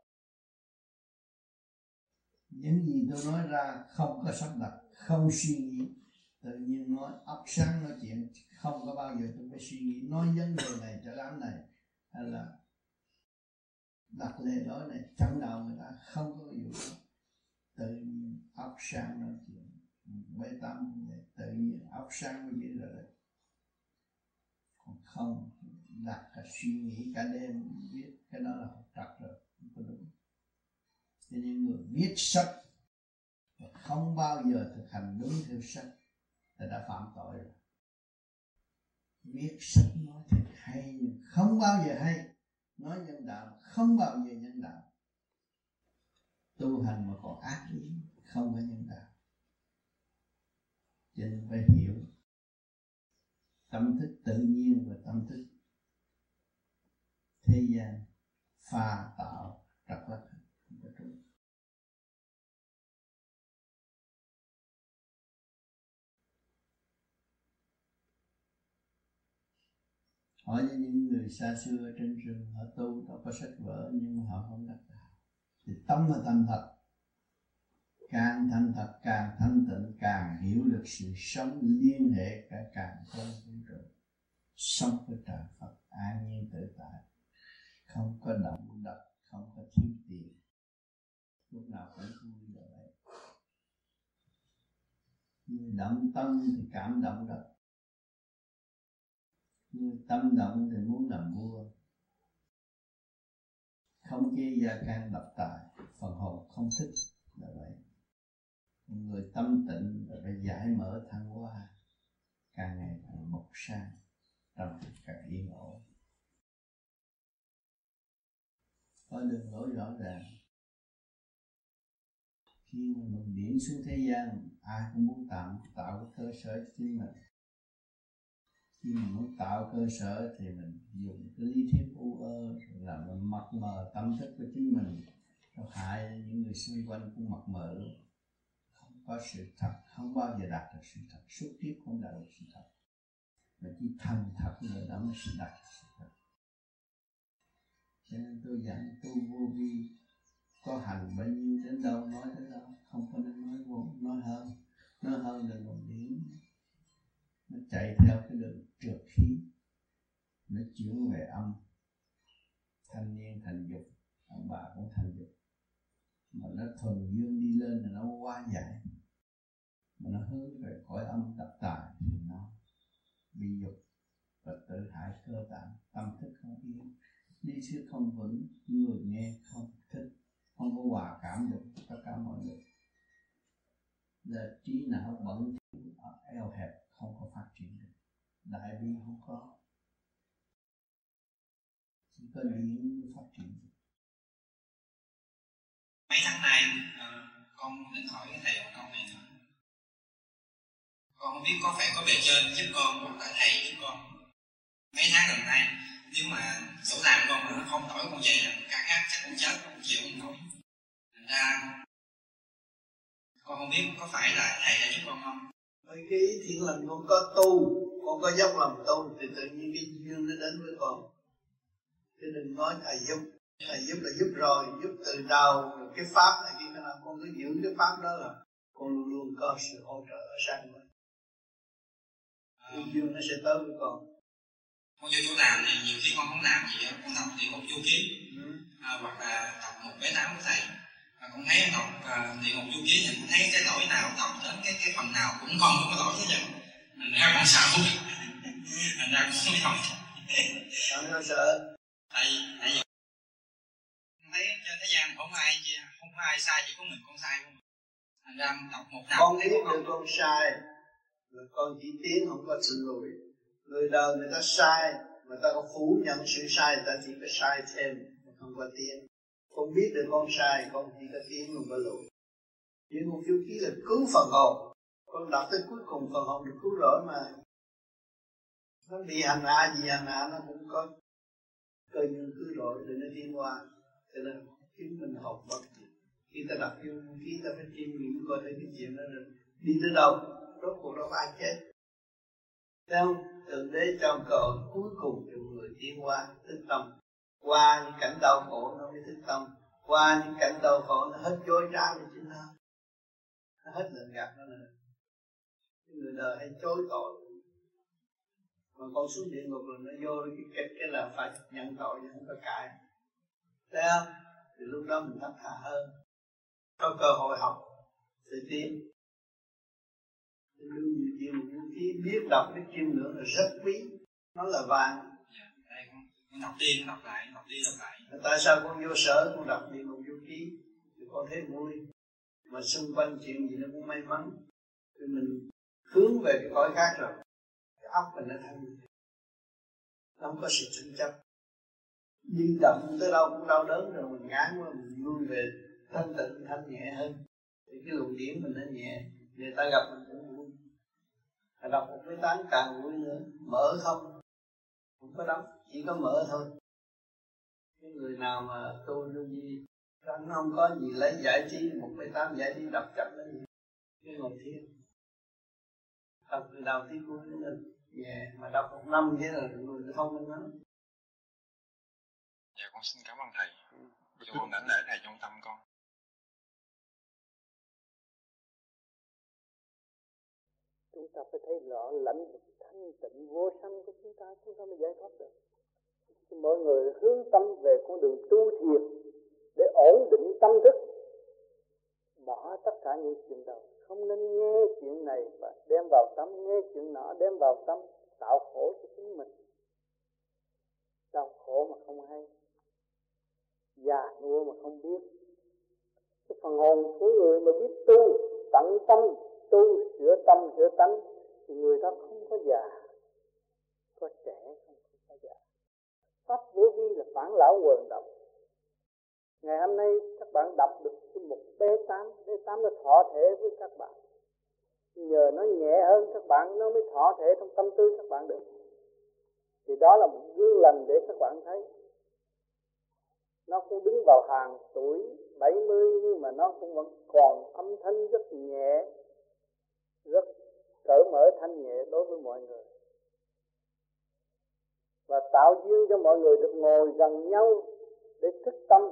những gì tôi nói ra không có sắp đặt không suy nghĩ. Tự nhiên nói ấp sáng nói chuyện, không có bao giờ tôi phải suy nghĩ. Nói vấn đề này cho đám này, hay là đặt lề đó này, chẳng nào người ta không có vụ đó tự nhiên ấp sáng nói chuyện. Mấy tâm tự nhiên ấp sáng mới biết rồi. đấy không đặt cả suy nghĩ cả đêm, biết cái đó là học tập rồi, không có đúng. Cho nên người viết sách và không bao giờ thực hành đúng theo sách thì đã phạm tội rồi. Viết sách nói thật hay nhưng không bao giờ hay, nói nhân đạo không bao giờ nhân đạo. Tu hành mà còn ác ý, không có nhân đạo. Cho nên phải hiểu tâm thức tự nhiên và tâm thức thế gian pha tạo trật lắc không có hỏi với những người xa xưa trên rừng họ tu, họ có sách vở, nhưng mà họ không đắc đạo. Thì tâm là tâm thật càng thanh thật càng thanh tịnh, càng hiểu được sự sống liên hệ cả càng không vũ trụ sống với trời Phật an nhiên tự tại? Không có động đập không có thiếu tiền. Lúc nào cũng vui vẻ vậy người động tâm thì cảm động đất người tâm động thì muốn làm vua. Không chia gia can độc tài, phần hồn không thích là vậy người tâm tịnh là phải giải mở thăng hoa. Càng ngày càng mộc sang tâm càng yên ổn. Có đường lối rõ ràng. Khi mà mình điển xuống thế gian, ai cũng muốn tạo tạo cái cơ sở cho chính mình. Khi mình muốn tạo cơ sở thì mình dùng cái lý thuyết u ơ là mình mập mờ tâm thức của chính mình. Nó hại những người xung quanh cũng mập mờ luôn có sự thật, không bao giờ đạt được sự thật. Suốt kiếp không đạt được sự thật. Mà chỉ thành thật người đó mới sự đạt được sự thật. Cho nên tôi dặn tu vô vi, có hành bao nhiêu đến đâu, nói đến đâu, không có nên nói vô, nói hơn nói hơn là còn điển nó chạy theo cái đường trượt khí, nó chuyển về âm. Thanh niên thành dục, ông bà cũng thành dục. Mà nó thuần dương đi lên là nó quá giải nó hướng về cõi âm tập tài thì nó bị dục. Và tự hại cơ bản tâm thức không yên. Lý thuyết không vững, người nghe không thích. Không có hòa cảm được tất cả mọi người. Là trí não bẩn eo hẹp, không có phát triển được. Đại bi không có. Chỉ có điển mới phát triển được. Mấy tháng nay ờ, con định hỏi thầy một câu này nữa con không biết có phải có bề trên giúp con hoặc là thầy giúp con. Mấy tháng gần đây, nếu mà chỗ làm con mà nó không đổi con vậy là cả khác chắc con chết con chịu không nổi. Thành ra, con không biết có phải là thầy đã giúp con không. Với cái ý thiện lành con có tu, con có dốc lòng tu, thì tự nhiên cái duyên nó đến với con. Chứ đừng nói thầy giúp thầy giúp là giúp rồi, giúp từ đầu cái pháp này khi nào con cứ giữ cái pháp đó là con luôn luôn có sự hỗ trợ ở sang mình cái duyên nó sẽ tới với con. Con vô chỗ làm thì nhiều khi con không làm gì hết con nằm địa ngục vô kiến. Ừ. à, hoặc là đọc một bé tám của thầy. À, cũng thấy đọc à, địa ngục du ký thì cũng thấy cái lỗi nào đọc đến cái cái phần nào cũng còn có cái lỗi hết vậy thành ra cũng sợ. Thành ra cũng không học. Không có sợ. Tại tại vì thấy trên thế gian không ai không có ai sai chỉ có mình con sai không thành ra đọc một nào con biết được con sai người con chỉ tiến không có sự lùi người đời người ta sai người ta có phủ nhận sự sai người ta chỉ có sai thêm không có tiến. Con biết được con sai, con chỉ có tiến không có lùi nhưng một tiêu ký là cứu phần hồn. Con đọc tới cuối cùng phần hồn được cứu rỗi mà. Nó bị hành hạ gì hành hạ nó cũng có cơ nhân cứu rỗi để nó tiến qua. Cho nên chính mình học bất khi ta đọc tiêu ký ta phải chiêm nghiệm coi thấy cái chuyện đó rồi, đi tới đâu? Rốt cuộc đâu ai chết. Thấy không? Thượng đế cho cơ hội cuối cùng cho người tiến qua thức tâm. Qua những cảnh đau khổ nó mới thức tâm. Qua những cảnh đau khổ nó hết chối trá với chính nó. Nó hết lần gạt nó nữa. Người đời hay chối tội. Mà con xuống địa ngục rồi nó vô cái cái, cái là phải nhận tội chứ không có cãi. Thấy không? Thì lúc đó mình thất thà hơn. Có cơ hội học tự tiến lưu nhiều vũ khí biết đọc cái kim lượng là rất quý. Nó là vàng. Đọc đi đọc lại đọc đi đọc lại. Tại sao con vô sở con đọc đi một vũ khí thì con thấy vui. Mà xung quanh chuyện gì nó cũng may mắn. Thì mình hướng về cái cõi khác rồi. Cái óc mình nó thanh nó không có sự tranh chấp. Đi động tới đâu cũng đau đớn rồi mình ngán quá mình lui về thanh tịnh thanh nhẹ hơn. Thì cái luồng điển mình nó nhẹ. Người ta gặp mình cũng đọc một cái tán càng vui nữa mở không? Không có đóng, chỉ có mở thôi. Cái người nào mà tu lưu gì rắn không có gì lấy giải trí, một cái tám giải trí đọc chậm lấy gì cái ngồi thiền. Đọc từ đầu tới cuối lên. Nhẹ mà đọc một năm thế là người thông minh lắm. Dạ con xin cảm ơn thầy. Cho con đánh lễ thầy trong tâm con. Ta phải thấy rõ lãnh vực thanh tịnh vô sanh của chúng ta chúng ta mới giải thoát được. Mọi người hướng tâm về con đường tu thiền để ổn định tâm thức, bỏ tất cả những chuyện đầu không nên nghe chuyện này và đem vào tâm, nghe chuyện nọ, đem vào tâm, tạo khổ cho chính mình. Đau khổ mà không hay, già nua mà không biết. Cái phần hồn của người mà biết tu, tận tâm tu sửa tâm, sửa tánh, thì người đó không có già, có trẻ không có già. Pháp vô vi là phản lão quần động ngày hôm nay các bạn đọc được cái một b tám b tám nó thọ thể với các bạn. Nhờ nó nhẹ hơn các bạn, nó mới thọ thể trong tâm tư các bạn được. Thì đó là một gương lành để các bạn thấy. Nó cũng đứng vào hàng tuổi 70 nhưng mà nó cũng vẫn còn âm thanh rất nhẹ rất cởi mở, thanh nhẹ đối với mọi người. Và tạo duyên cho mọi người được ngồi gần nhau để thức tâm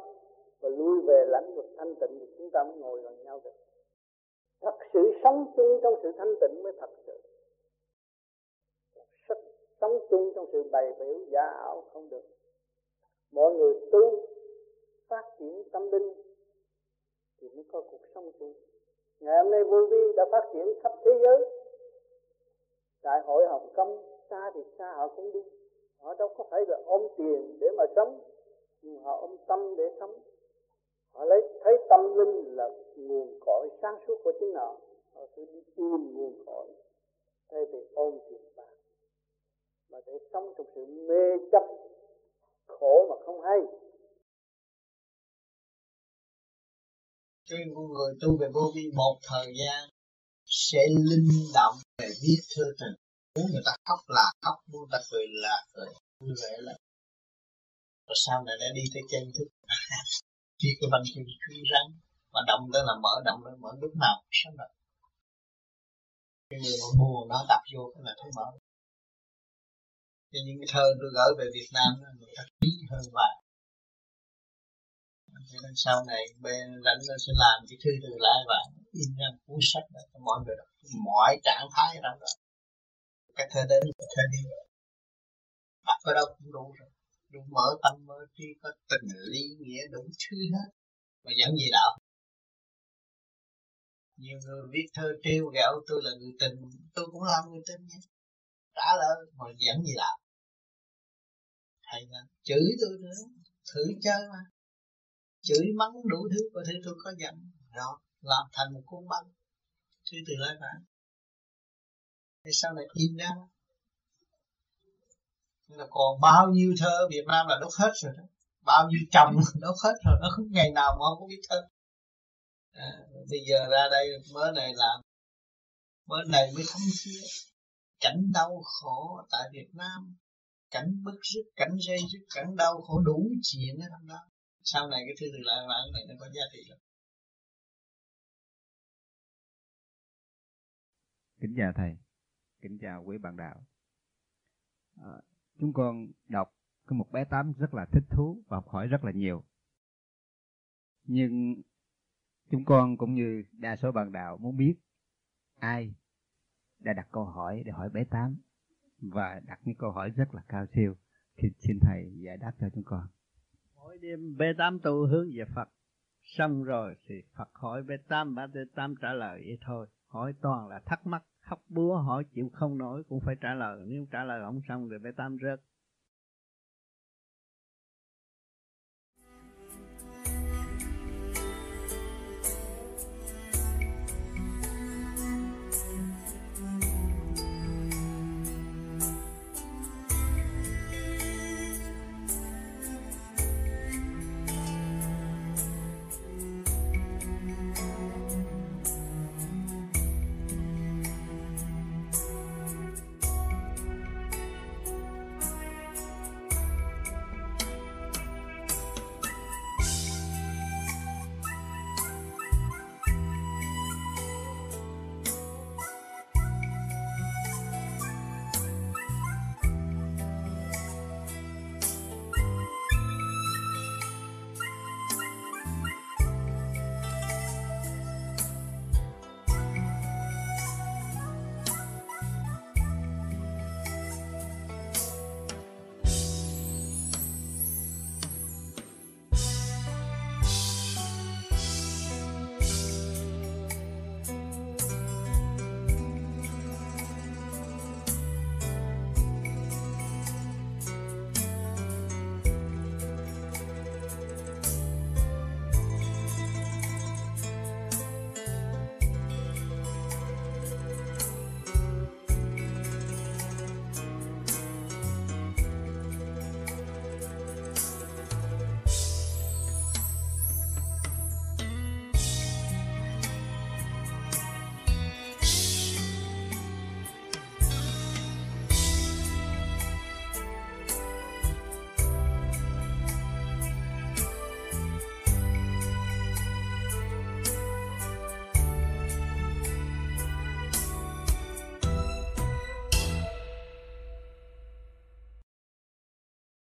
và lui về lãnh vực thanh tịnh thì chúng ta mới ngồi gần nhau được. Thật sự sống chung trong sự thanh tịnh mới thật sự. Sức sống chung trong sự bày biểu giả ảo không được. Mọi người tu, phát triển tâm linh thì mới có cuộc sống chung ngày hôm nay vô vi đã phát triển khắp thế giới. Đại hội hồng kông xa thì xa họ cũng đi. Họ đâu có phải là ôm tiền để mà sống, nhưng họ ôm tâm để sống. Họ lấy, thấy tâm linh là nguồn cội sáng suốt của chính họ. Họ cứ đi tìm nguồn cội, thay vì ôm tiền bạc. Mà để sống trong sự mê chấp, khổ mà không hay. Chuyên nên người tu về vô vi một thời gian sẽ linh động về viết thư tình. Muốn người ta khóc là khóc, muốn người ta cười là cười, vui vẻ là rồi sau này đã đi tới chân thức. Khi cái văn chương cứng rắn mà động tới là mở, động tới mở, lúc nào sao rồi cái người mà buồn nó đập vô cái là thấy mở. Cho những cái thơ tôi gửi về Việt Nam người ta quý hơn vài cho nên sau này bên lãnh nó sẽ làm cái thư từ lại và in ra cuốn sách đó cho mọi người đọc. Mọi trạng thái đó rồi cái thơ đến cái thơ đi. Đọc ở đâu cũng đủ rồi. Đủ mở tâm, mở trí, có tình lý, nghĩa đủ thứ hết. Mà dẫn gì đạo. Nhiều người viết thơ trêu ghẹo, tôi là người tình, tôi cũng làm người tình nhé. Trả lời, mà dẫn gì đạo. Hay là chửi tôi nữa, thử chơi mà chửi mắng đủ thứ có thể tôi có giận. Rồi làm thành một cuốn băng thứ từ lại phải thế sau này in ra là còn bao nhiêu thơ Việt Nam là đốt hết rồi đó. Bao nhiêu chồng đốt hết rồi nó không ngày nào mà không có biết thơ. À, bây giờ ra đây mới này làm. Mới này mới thấm thía. Cảnh đau khổ tại Việt Nam. Cảnh bức rứt cảnh dây dứt cảnh đau khổ đủ chuyện ở trong đó sau này cái thư từ lại bạn này nó có giá trị lắm. Kính chào thầy. Kính chào quý bạn đạo. À, chúng con đọc cái một bé tám rất là thích thú và học hỏi rất là nhiều. Nhưng chúng con cũng như đa số bạn đạo muốn biết ai đã đặt câu hỏi để hỏi bé tám và đặt những câu hỏi rất là cao siêu. Thì xin thầy giải đáp cho chúng con mỗi đêm B8 tu hướng về Phật. Xong rồi thì Phật hỏi B8 ba B8 trả lời vậy thôi. Hỏi toàn là thắc mắc, khóc búa, hỏi chịu không nổi cũng phải trả lời. Nếu trả lời không xong rồi B8 rớt.